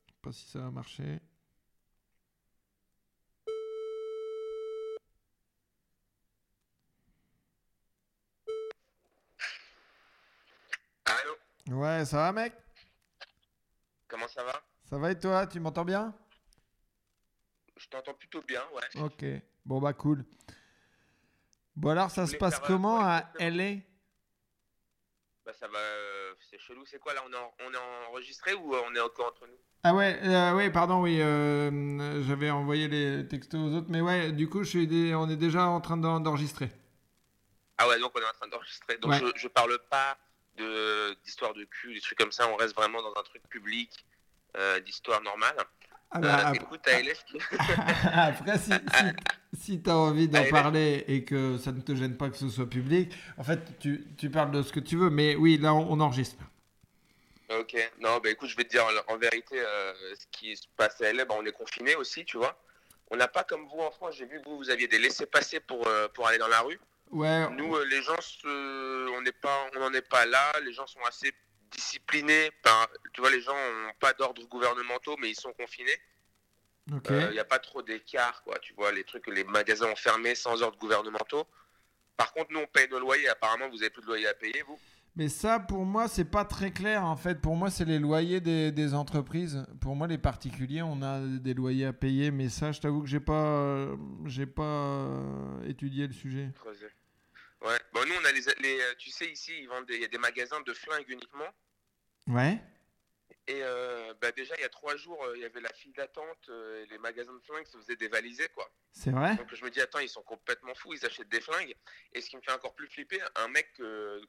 Je sais pas si ça va marcher. Allô? Ouais, ça va, mec? Comment ça va? Ça va et toi? Tu m'entends bien? Je t'entends plutôt bien, ouais. Ok. Bon, bah, cool. Bon, alors, ça se passe euh, comment à LA Bah ça va, euh, c'est chelou. C'est quoi là? On est, en- on est enregistré ou euh, on est encore entre nous? Ah ouais, euh, oui, pardon, oui, euh, j'avais envoyé les textos aux autres, mais ouais, du coup, je suis on est déjà en train d'en- d'enregistrer. Ah ouais, donc on est en train d'enregistrer. Donc Ouais. je, je parle pas de d'histoire de cul, des trucs comme ça. On reste vraiment dans un truc public, euh, d'histoire normale. Ah Euh, bah, ap- écoute, qui... Après, si, si, si tu as envie d'en parler et que ça ne te gêne pas que ce soit public, en fait, tu, tu parles de ce que tu veux, mais oui, là, on, on enregistre. Ok, non, bah écoute, je vais te dire en, en vérité euh, ce qui se passe à LA, bah, on est confiné aussi, tu vois. On n'a pas comme vous en France, j'ai vu que vous, vous aviez des laissés-passer pour, euh, pour aller dans la rue. Ouais, Nous, euh, les gens, se- on n'est pas, on n'en est pas là. Les gens sont assez disciplinés. Enfin, tu vois, les gens n'ont pas d'ordres gouvernementaux, mais ils sont confinés. ok. Il n'y a pas trop d'écart, quoi. Tu vois, les trucs, les magasins ont fermé sans ordres gouvernementaux. Par contre, nous, on paye nos loyers. Apparemment, vous avez plus de loyer à payer, vous Mais ça, pour moi, c'est pas très clair, en fait. Pour moi, c'est les loyers des, des entreprises. Pour moi, les particuliers, on a des loyers à payer, mais ça, je t'avoue que j'ai pas, euh, j'ai pas euh, étudié le sujet. Creuser. Bon, nous, on a les, les- euh, tu sais, ici, ils vendent des, il y a des magasins de flingues uniquement. Ouais. Et euh, bah, déjà, il y a trois jours, euh, il y avait la file d'attente. euh, et les magasins de flingues se faisaient dévaliser, quoi. C'est vrai? Donc je me dis, attends, ils sont complètement fous, ils achètent des flingues. Et ce qui me fait encore plus flipper, un mec, euh,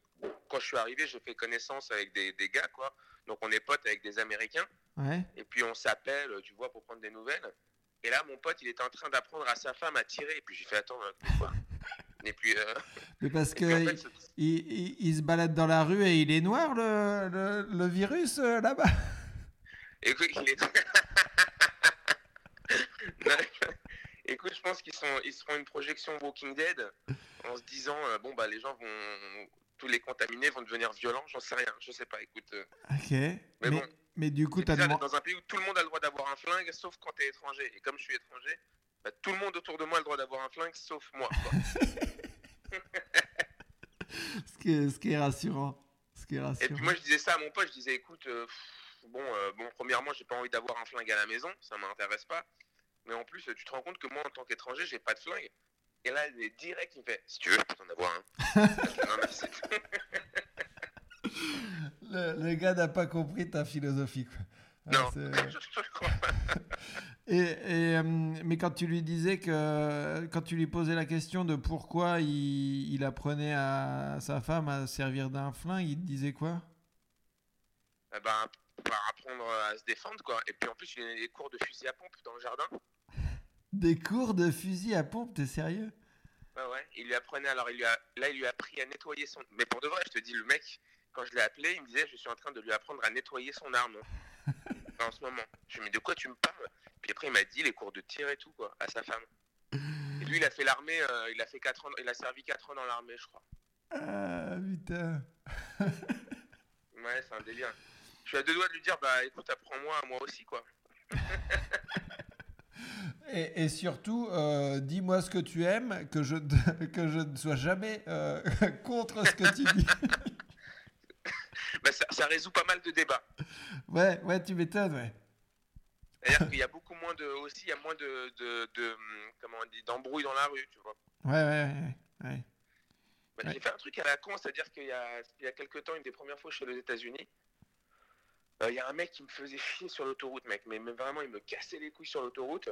quand je suis arrivé, j'ai fait connaissance avec des, des gars, quoi. Donc on est potes avec des Américains. Ouais. Et puis on s'appelle, tu vois, pour prendre des nouvelles. Et là, mon pote, il était en train d'apprendre à sa femme à tirer. Et puis j'ai fait, attends, quoi? Et puis, euh, Mais parce en il, fait, c'est- il- il- il se balade dans la rue et il est noir, le, le, le virus, là-bas. écoute, il est... Non, écoute, je pense qu'ils sont, ils seront une projection Walking Dead en se disant, euh, bon, bah les gens vont... Tous les contaminés vont devenir violents, j'en sais rien, je sais pas, écoute. euh, Ok. Mais, Mais bon, mais du coup, demandé... d'être dans un pays où tout le monde a le droit d'avoir un flingue, sauf quand t'es étranger. Et comme je suis étranger, bah, tout le monde autour de moi a le droit d'avoir un flingue, sauf moi. quoi. Ce qui, est, ce qui est rassurant. Ce qui est Et puis moi, je disais ça à mon pote, je disais, écoute, euh, pff, bon, euh, bon, premièrement, j'ai pas envie d'avoir un flingue à la maison, ça m'intéresse pas. Mais en plus, tu te rends compte que moi, en tant qu'étranger, j'ai pas de flingue. Et là, il est direct, il me fait, si tu veux, je peux t'en avoir un. Non, merci. Le, le gars n'a pas compris ta philosophie. Quoi. Ah, non, c'est- je crois pas. Et, et, euh, mais quand tu lui disais que, quand tu lui posais la question de pourquoi il, il apprenait à sa femme à servir d'un flingue, il te disait quoi? Eh ben, pour apprendre à se défendre, quoi. Et puis en plus, il y a des cours de fusil à pompe dans le jardin. Des cours de fusil à pompe, t'es sérieux? Ouais, ouais. Il lui apprenait, alors il lui a, là, il lui a appris à nettoyer son. Mais pour de vrai, je te dis, le mec, quand je l'ai appelé, il me disait, je suis en train de lui apprendre à nettoyer son arme. en ce moment. Je lui ai dit, de quoi tu me parles? Puis après, il m'a dit les cours de tir et tout, quoi, à sa femme. Et lui, il a fait l'armée, euh, il a fait 4 ans, il a servi 4 ans dans l'armée, je crois. Ah putain. Ouais, c'est un délire. Je suis à deux doigts de lui dire, bah écoute, apprends-moi moi aussi, quoi. Et, et surtout, euh, dis-moi ce que tu aimes, que je, que je ne sois jamais euh, contre ce que tu dis. Bah, ça, ça résout pas mal de débats. Ouais, ouais, tu m'étonnes, ouais. C'est-à-dire qu'il y a beaucoup moins de. Aussi, il y a moins de. de, de- comment on dit D'embrouilles dans la rue, tu vois. Ouais, ouais, ouais. ouais. Bah, Ouais. J'ai fait un truc à la con, c'est-à-dire qu'il y a, il y a quelques temps, une des premières fois chez les États-Unis, euh, il y a un mec qui me faisait chier sur l'autoroute, mec. Mais, mais vraiment, il me cassait les couilles sur l'autoroute.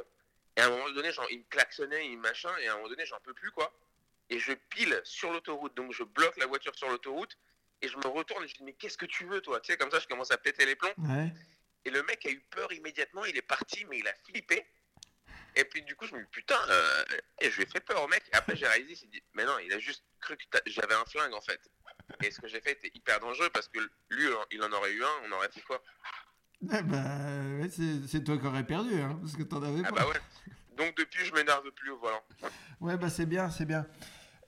Et à un moment donné, genre, il me klaxonnait, il machin, et à un moment donné, j'en peux plus, quoi. Et je pile sur l'autoroute, donc je bloque la voiture sur l'autoroute, et je me retourne et je dis, mais qu'est-ce que tu veux, toi? Tu sais, comme ça, je commence à péter les plombs. Ouais. Et le mec a eu peur immédiatement, il est parti, mais il a flippé. Et puis du coup, je me dis, putain, euh, et je lui ai fait peur au mec. Après, j'ai réalisé, il s'est dit, mais non, il a juste cru que j'avais un flingue en fait. Et ce que j'ai fait était hyper dangereux parce que lui, il en aurait eu un, on aurait fait quoi? Eh ben, ouais, c'est toi qui aurais perdu, hein, parce que t'en avais Ah pas. bah ouais. Donc depuis, je m'énerve plus au volant. Ouais, bah c'est bien, c'est bien.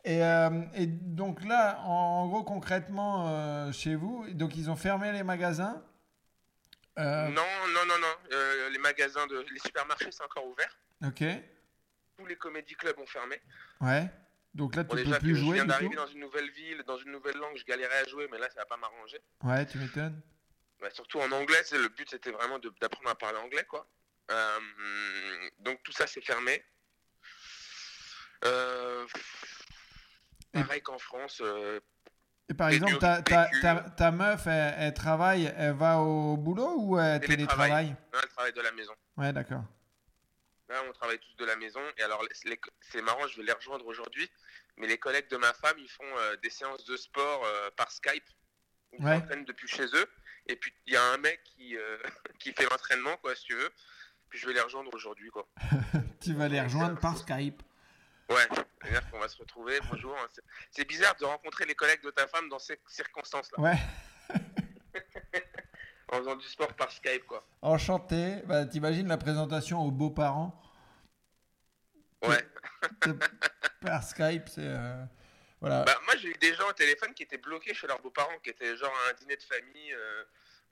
Et, euh, et donc là, en, en gros, concrètement, euh, chez vous, donc ils ont fermé les magasins. Euh, Non, non, non, non. Euh, les magasins, de, les supermarchés, c'est encore ouvert. Ok. Tous les comédie clubs ont fermé. Ouais. Donc là, Bon, tu déjà peux plus que je jouer viens d'arriver dans une nouvelle ville, dans une nouvelle langue, je galérais à jouer, mais là, ça va pas m'arranger. Ouais, tu m'étonnes. Bah, surtout en anglais, c'est- le but c'était vraiment d'apprendre à parler anglais, quoi. Euh, donc tout ça c'est fermé. Euh, pareil qu'en France, euh, Et par exemple, ta, ta, ta, ta meuf, elle, elle travaille, elle va au boulot ou elle Télétravail? télétravaille Non, elle travaille de la maison. Ouais, d'accord. Là, on travaille tous de la maison. Et alors, c'est marrant, je vais les rejoindre aujourd'hui. Mais les collègues de ma femme, ils font euh, des séances de sport euh, par Skype. Ils Ouais. s'entraînent depuis chez eux. Et puis, il y a un mec qui, euh, qui fait l'entraînement, quoi, si tu veux. Puis, je vais les rejoindre aujourd'hui, quoi. Tu vas les rejoindre par Skype. Ouais, c'est-à-dire qu'on va se retrouver. Bonjour. hein. C'est- C'est bizarre de rencontrer les collègues de ta femme dans ces circonstances-là. Ouais. En faisant du sport par Skype, quoi. Enchanté. Bah, T'imagines la présentation aux beaux-parents? Ouais. par Skype, c'est. euh, Voilà. Bah, moi, j'ai eu des gens au téléphone qui étaient bloqués chez leurs beaux-parents, qui étaient genre à un dîner de famille euh,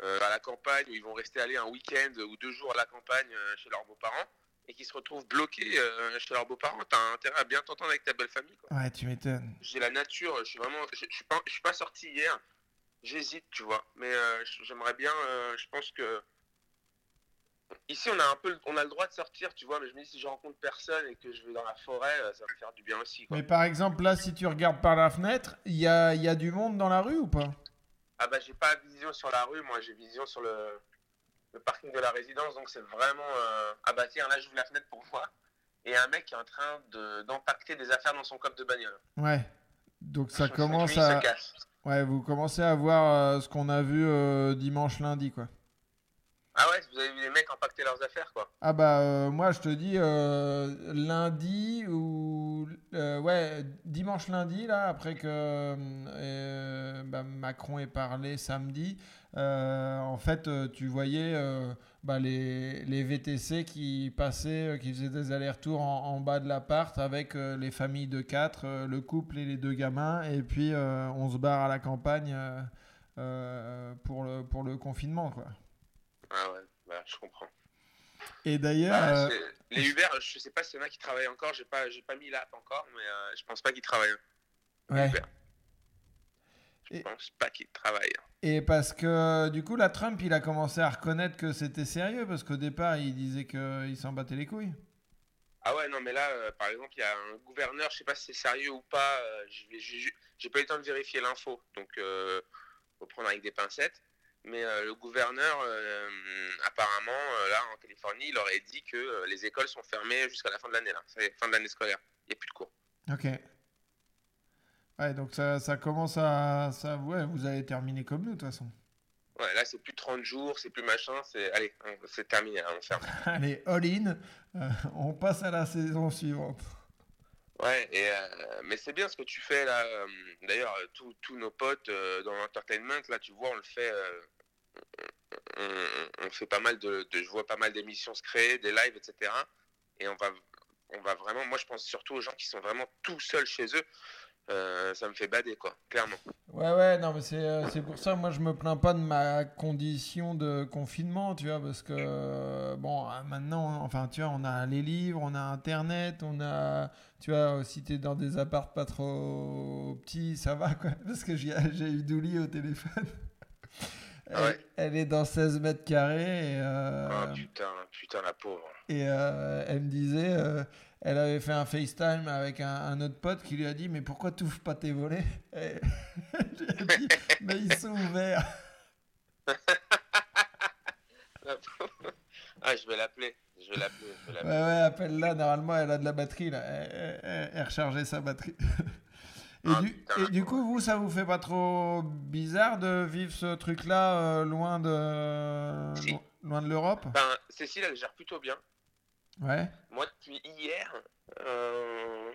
euh, à la campagne, où ils vont rester aller un week-end ou deux jours à la campagne chez leurs beaux-parents, et qui se retrouvent bloqués euh, chez leurs beaux-parents. T'as intérêt à bien t'entendre avec ta belle famille. Quoi. Ouais, tu m'étonnes. J'ai la nature, je suis vraiment, je, suis pas, je suis pas sorti hier. J'hésite, tu vois, mais euh, j'aimerais bien. euh, je pense que ici, on a un peu, le- on a le droit de sortir, tu vois, mais je me dis si je rencontre personne et que je vais dans la forêt, ça va me faire du bien aussi. Quoi. Mais par exemple, là, si tu regardes par la fenêtre, il y a, il y a du monde dans la rue ou pas? Ah bah j'ai pas vision sur la rue, moi j'ai vision sur le, le parking de la résidence, donc c'est vraiment... Euh... Bah tiens, là j'ouvre la fenêtre pour voir, et un mec qui est en train de- d'empacter des affaires dans son coffre de bagnole. Ouais. Donc ça commence à. Ouais, vous commencez à voir euh, ce qu'on a vu euh, dimanche, lundi, quoi. Ah ouais, vous avez vu les mecs empacter leurs affaires quoi. Ah bah euh, moi je te dis euh, lundi ou euh, ouais dimanche lundi là après que bah, Macron ait parlé samedi en fait tu voyais bah, les, les VTC qui passaient qui faisaient des allers-retours en, bas de l'appart avec les familles de quatre le couple et les deux gamins et puis on se barre à la campagne pour le pour le confinement quoi Ah ouais, bah je comprends. et d'ailleurs Ah, euh, les Uber, je sais pas si y en a qui travaillent encore, j'ai pas, j'ai pas mis l'app encore, mais euh, je pense pas qu'ils travaillent. ouais. Uber. Je Et- pense pas qu'ils travaillent. Et parce que du coup, la Trump, il a commencé à reconnaître que c'était sérieux, parce qu'au départ, il disait qu'il s'en battait les couilles. Ah ouais, non, mais là, euh, par exemple, il y a un gouverneur, je sais pas si c'est sérieux ou pas, euh, j'ai- pas eu le temps de vérifier l'info, donc faut prendre avec des pincettes. Mais euh, le gouverneur, euh, apparemment, euh, là, en Californie, il aurait dit que les écoles sont fermées jusqu'à la fin de l'année, là, c'est fin de l'année scolaire. Il n'y a plus de cours. Ok. Ouais, donc ça, ça commence à... Ça, ouais, vous allez terminer comme nous, de toute façon. Ouais, là, c'est plus 30 jours, c'est plus machin, c'est. Allez, c'est terminé, hein, on ferme. Allez, all-in, euh, on passe à la saison suivante. Ouais, et, euh, mais c'est bien ce que tu fais là. euh, D'ailleurs, euh, tous nos potes dans l'entertainment, là, tu vois, on le fait. on fait pas mal de, de- Je vois pas mal d'émissions se créer, des lives, etc. Et on va, on va vraiment. Moi, je pense surtout aux gens qui sont vraiment tout seuls chez eux. Euh, ça me fait bader, quoi, clairement. Ouais, ouais, non, mais c'est euh, c'est pour ça, moi, je me plains pas de ma condition de confinement, tu vois, parce que, euh, bon, maintenant, enfin, tu vois, on a les livres, on a Internet, on a, tu vois, si t'es dans des apparts pas trop petits, ça va, quoi, parce que j'ai j'ai eu Douli au téléphone. Elle, Ah ouais. elle est dans 16 mètres carrés et, euh, Ah putain, putain, la pauvre. et euh, elle me disait, elle avait fait un FaceTime avec un, un autre pote qui lui a dit Mais pourquoi tu ouvres pas tes volets Et je lui ai dit Mais ils sont ouverts. Ah, je vais l'appeler. Je vais l'appeler. Ouais, ouais, appelle-la. Normalement, elle a de la batterie. Là. Elle, elle- elle- rechargeait sa batterie. Et, Ah, du, putain. et du coup, vous, ça vous fait pas trop bizarre de vivre ce truc-là euh, loin de Si. loin de l'Europe? Ben, Cécile, elle gère plutôt bien. Ouais. Moi, depuis hier, euh,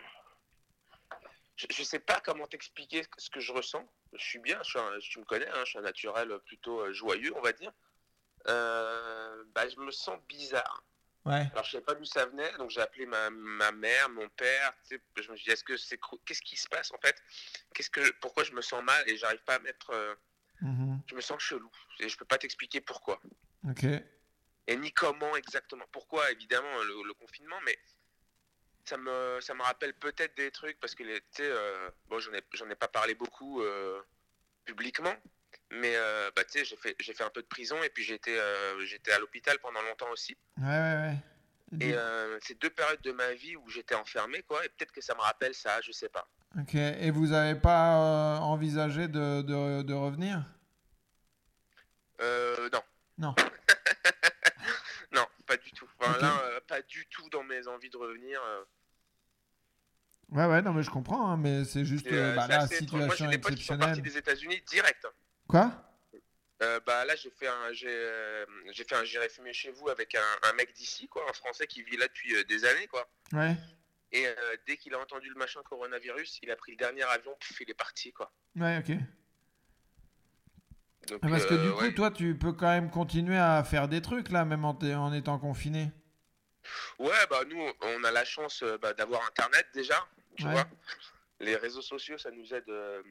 je, je sais pas comment t'expliquer ce que je ressens. Je suis bien, je suis un- tu me connais, hein, je suis un naturel plutôt euh, joyeux, on va dire. Euh, bah, je me sens bizarre. Ouais. Alors, je savais pas d'où ça venait, donc j'ai appelé ma, ma mère, mon père. tu sais, Je me suis dit, est-ce que c'est qu'est-ce qui se passe en fait? Qu'est-ce que, pourquoi je me sens mal et j'arrive pas à mettre, euh, Mhm. je me sens chelou et je peux pas t'expliquer pourquoi Ok. Et ni comment exactement. Pourquoi, évidemment, le, le confinement, mais ça me, ça me rappelle peut-être des trucs parce que, les- tu sais, euh, bon, j'en ai, j'en ai pas parlé beaucoup euh, publiquement, mais euh, bah, tu sais, j'ai fait, j'ai fait un peu de prison et puis j'étais, j'étais à l'hôpital pendant longtemps aussi. Ouais, ouais, ouais. Et c'est deux périodes de ma vie où j'étais enfermé, quoi. Et peut-être que ça me rappelle ça, je sais pas. Ok. Et vous n'avez pas envisagé de, de, de revenir? Euh, non. Non. non, pas du tout. Enfin, là, euh, pas du tout dans mes envies de revenir. euh. Ouais, ouais, non, mais je comprends, hein, mais c'est juste, euh, bah, assez étrange. Moi, j'ai situation des potes qui sont partis des États-Unis direct. Quoi? Euh, bah là j'ai fait un j'ai j'ai fait un j'irai fumer chez vous avec un, un mec d'ici quoi un français qui vit là depuis des années quoi Ouais. et dès qu'il a entendu le machin coronavirus il a pris le dernier avion puis il est parti quoi Ouais, ok. Donc, Ah, Parce que euh, du coup, ouais. toi, tu peux quand même continuer à faire des trucs, là, même en, étant confiné. ouais bah nous on a la chance euh, bah, d'avoir internet déjà tu Ouais. vois les réseaux sociaux ça nous aide euh,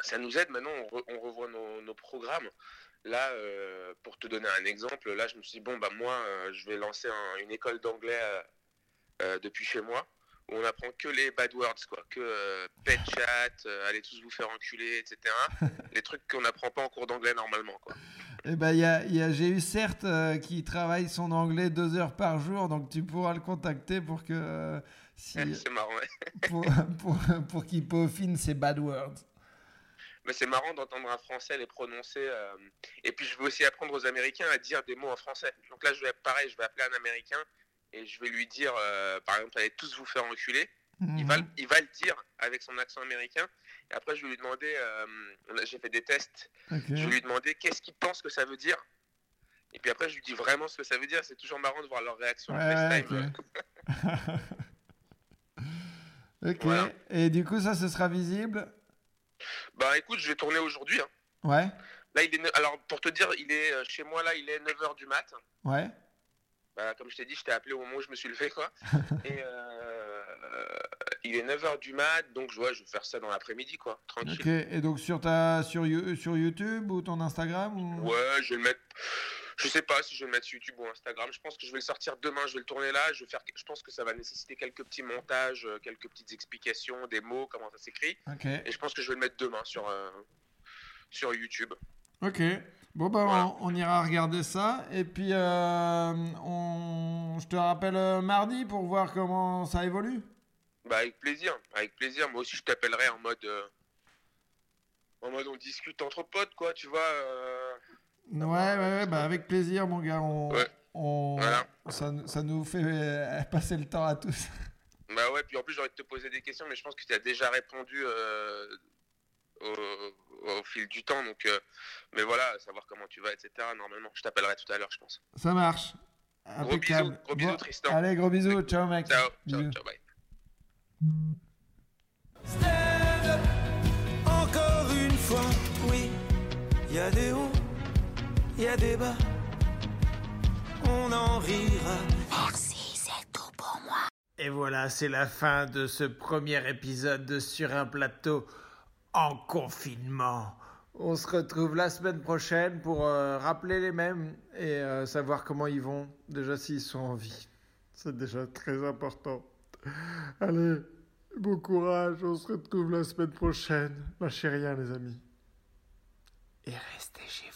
ça nous aide maintenant on, re- on revoit nos, nos programmes là euh, pour te donner un exemple là je me suis dit bon bah moi euh, je vais lancer un- une école d'anglais depuis chez moi où on apprend que les bad words quoi que euh, pet chat euh, allez tous vous faire enculer etc les trucs qu'on n'apprend pas en cours d'anglais normalement quoi Eh ben, il y a, y a- j'ai eu certes euh, qui travaille son anglais deux heures par jour, donc tu pourras le contacter pour que euh, si, c'est marrant ouais. pour, pour, pour qu'il peaufine ses bad words. Mais c'est marrant d'entendre un français les prononcer. euh, Et puis je veux aussi apprendre aux Américains à dire des mots en français. Donc là, je vais pareil, je vais appeler un Américain et je vais lui dire, euh, par exemple, allez tous vous faire enculer. Il, va, il va le dire avec son accent américain. Et après, je vais lui demander, euh, j'ai fait des tests, je vais lui demander qu'est-ce qu'il pense que ça veut dire. Et puis après, je lui dis vraiment ce que ça veut dire. C'est toujours marrant de voir leur réaction Ouais, ok. Voilà. Et du coup, ça, ce sera visible? Bah écoute, je vais tourner aujourd'hui. hein. Ouais. Là, il est, alors pour te dire, il est euh, chez moi là, il est 9h du mat. Ouais. Bah, comme je t'ai dit, je t'ai appelé au moment où je me suis levé, quoi. Et euh, il est 9h du mat, donc je, ouais, je vais faire ça dans l'après-midi, quoi. Tranquille. Et donc, sur, ta, sur, sur YouTube ou ton Instagram ou... Ouais, je vais le mettre. Je sais pas si je vais le mettre sur YouTube ou Instagram. Je pense que je vais le sortir demain. Je vais le tourner là. Je vais faire. Je pense que ça va nécessiter quelques petits montages, euh, quelques petites explications, des mots, comment ça s'écrit. Ok. Et je pense que je vais le mettre demain sur euh, sur YouTube. Ok. Bon, bah, on, on ira regarder ça. Et puis, euh, on... je te rappelle euh, mardi pour voir comment ça évolue. Bah avec plaisir, avec plaisir. Moi aussi, je t'appellerai en mode. euh, En mode on discute entre potes, quoi, tu vois. Ouais, ouais, ouais, bah, avec plaisir, mon gars. On, Ouais. on- Voilà. ça, ça nous fait passer le temps à tous. Bah ouais, puis en plus, j'aurais de te poser des questions, mais je pense que tu as déjà répondu euh, au, au fil du temps. Donc, euh, mais voilà, savoir comment tu vas, etc. Normalement, je t'appellerai tout à l'heure, je pense. Ça marche. Gros bisous, gros bisous, Bon, Tristan. Allez, gros bisous. Ciao, mec. Ciao, ciao, ciao, bye. Encore une fois, oui, il y a des hauts, il y a des bas, on en rira. Merci, c'est tout pour moi. Et voilà, c'est la fin de ce premier épisode de Sur un plateau en confinement. On se retrouve la semaine prochaine pour euh, rappeler les mêmes et euh, savoir comment ils vont, déjà s'ils sont en vie. C'est déjà très important. Allez, bon courage, on se retrouve la semaine prochaine. Lâchez rien les amis. Et restez chez vous.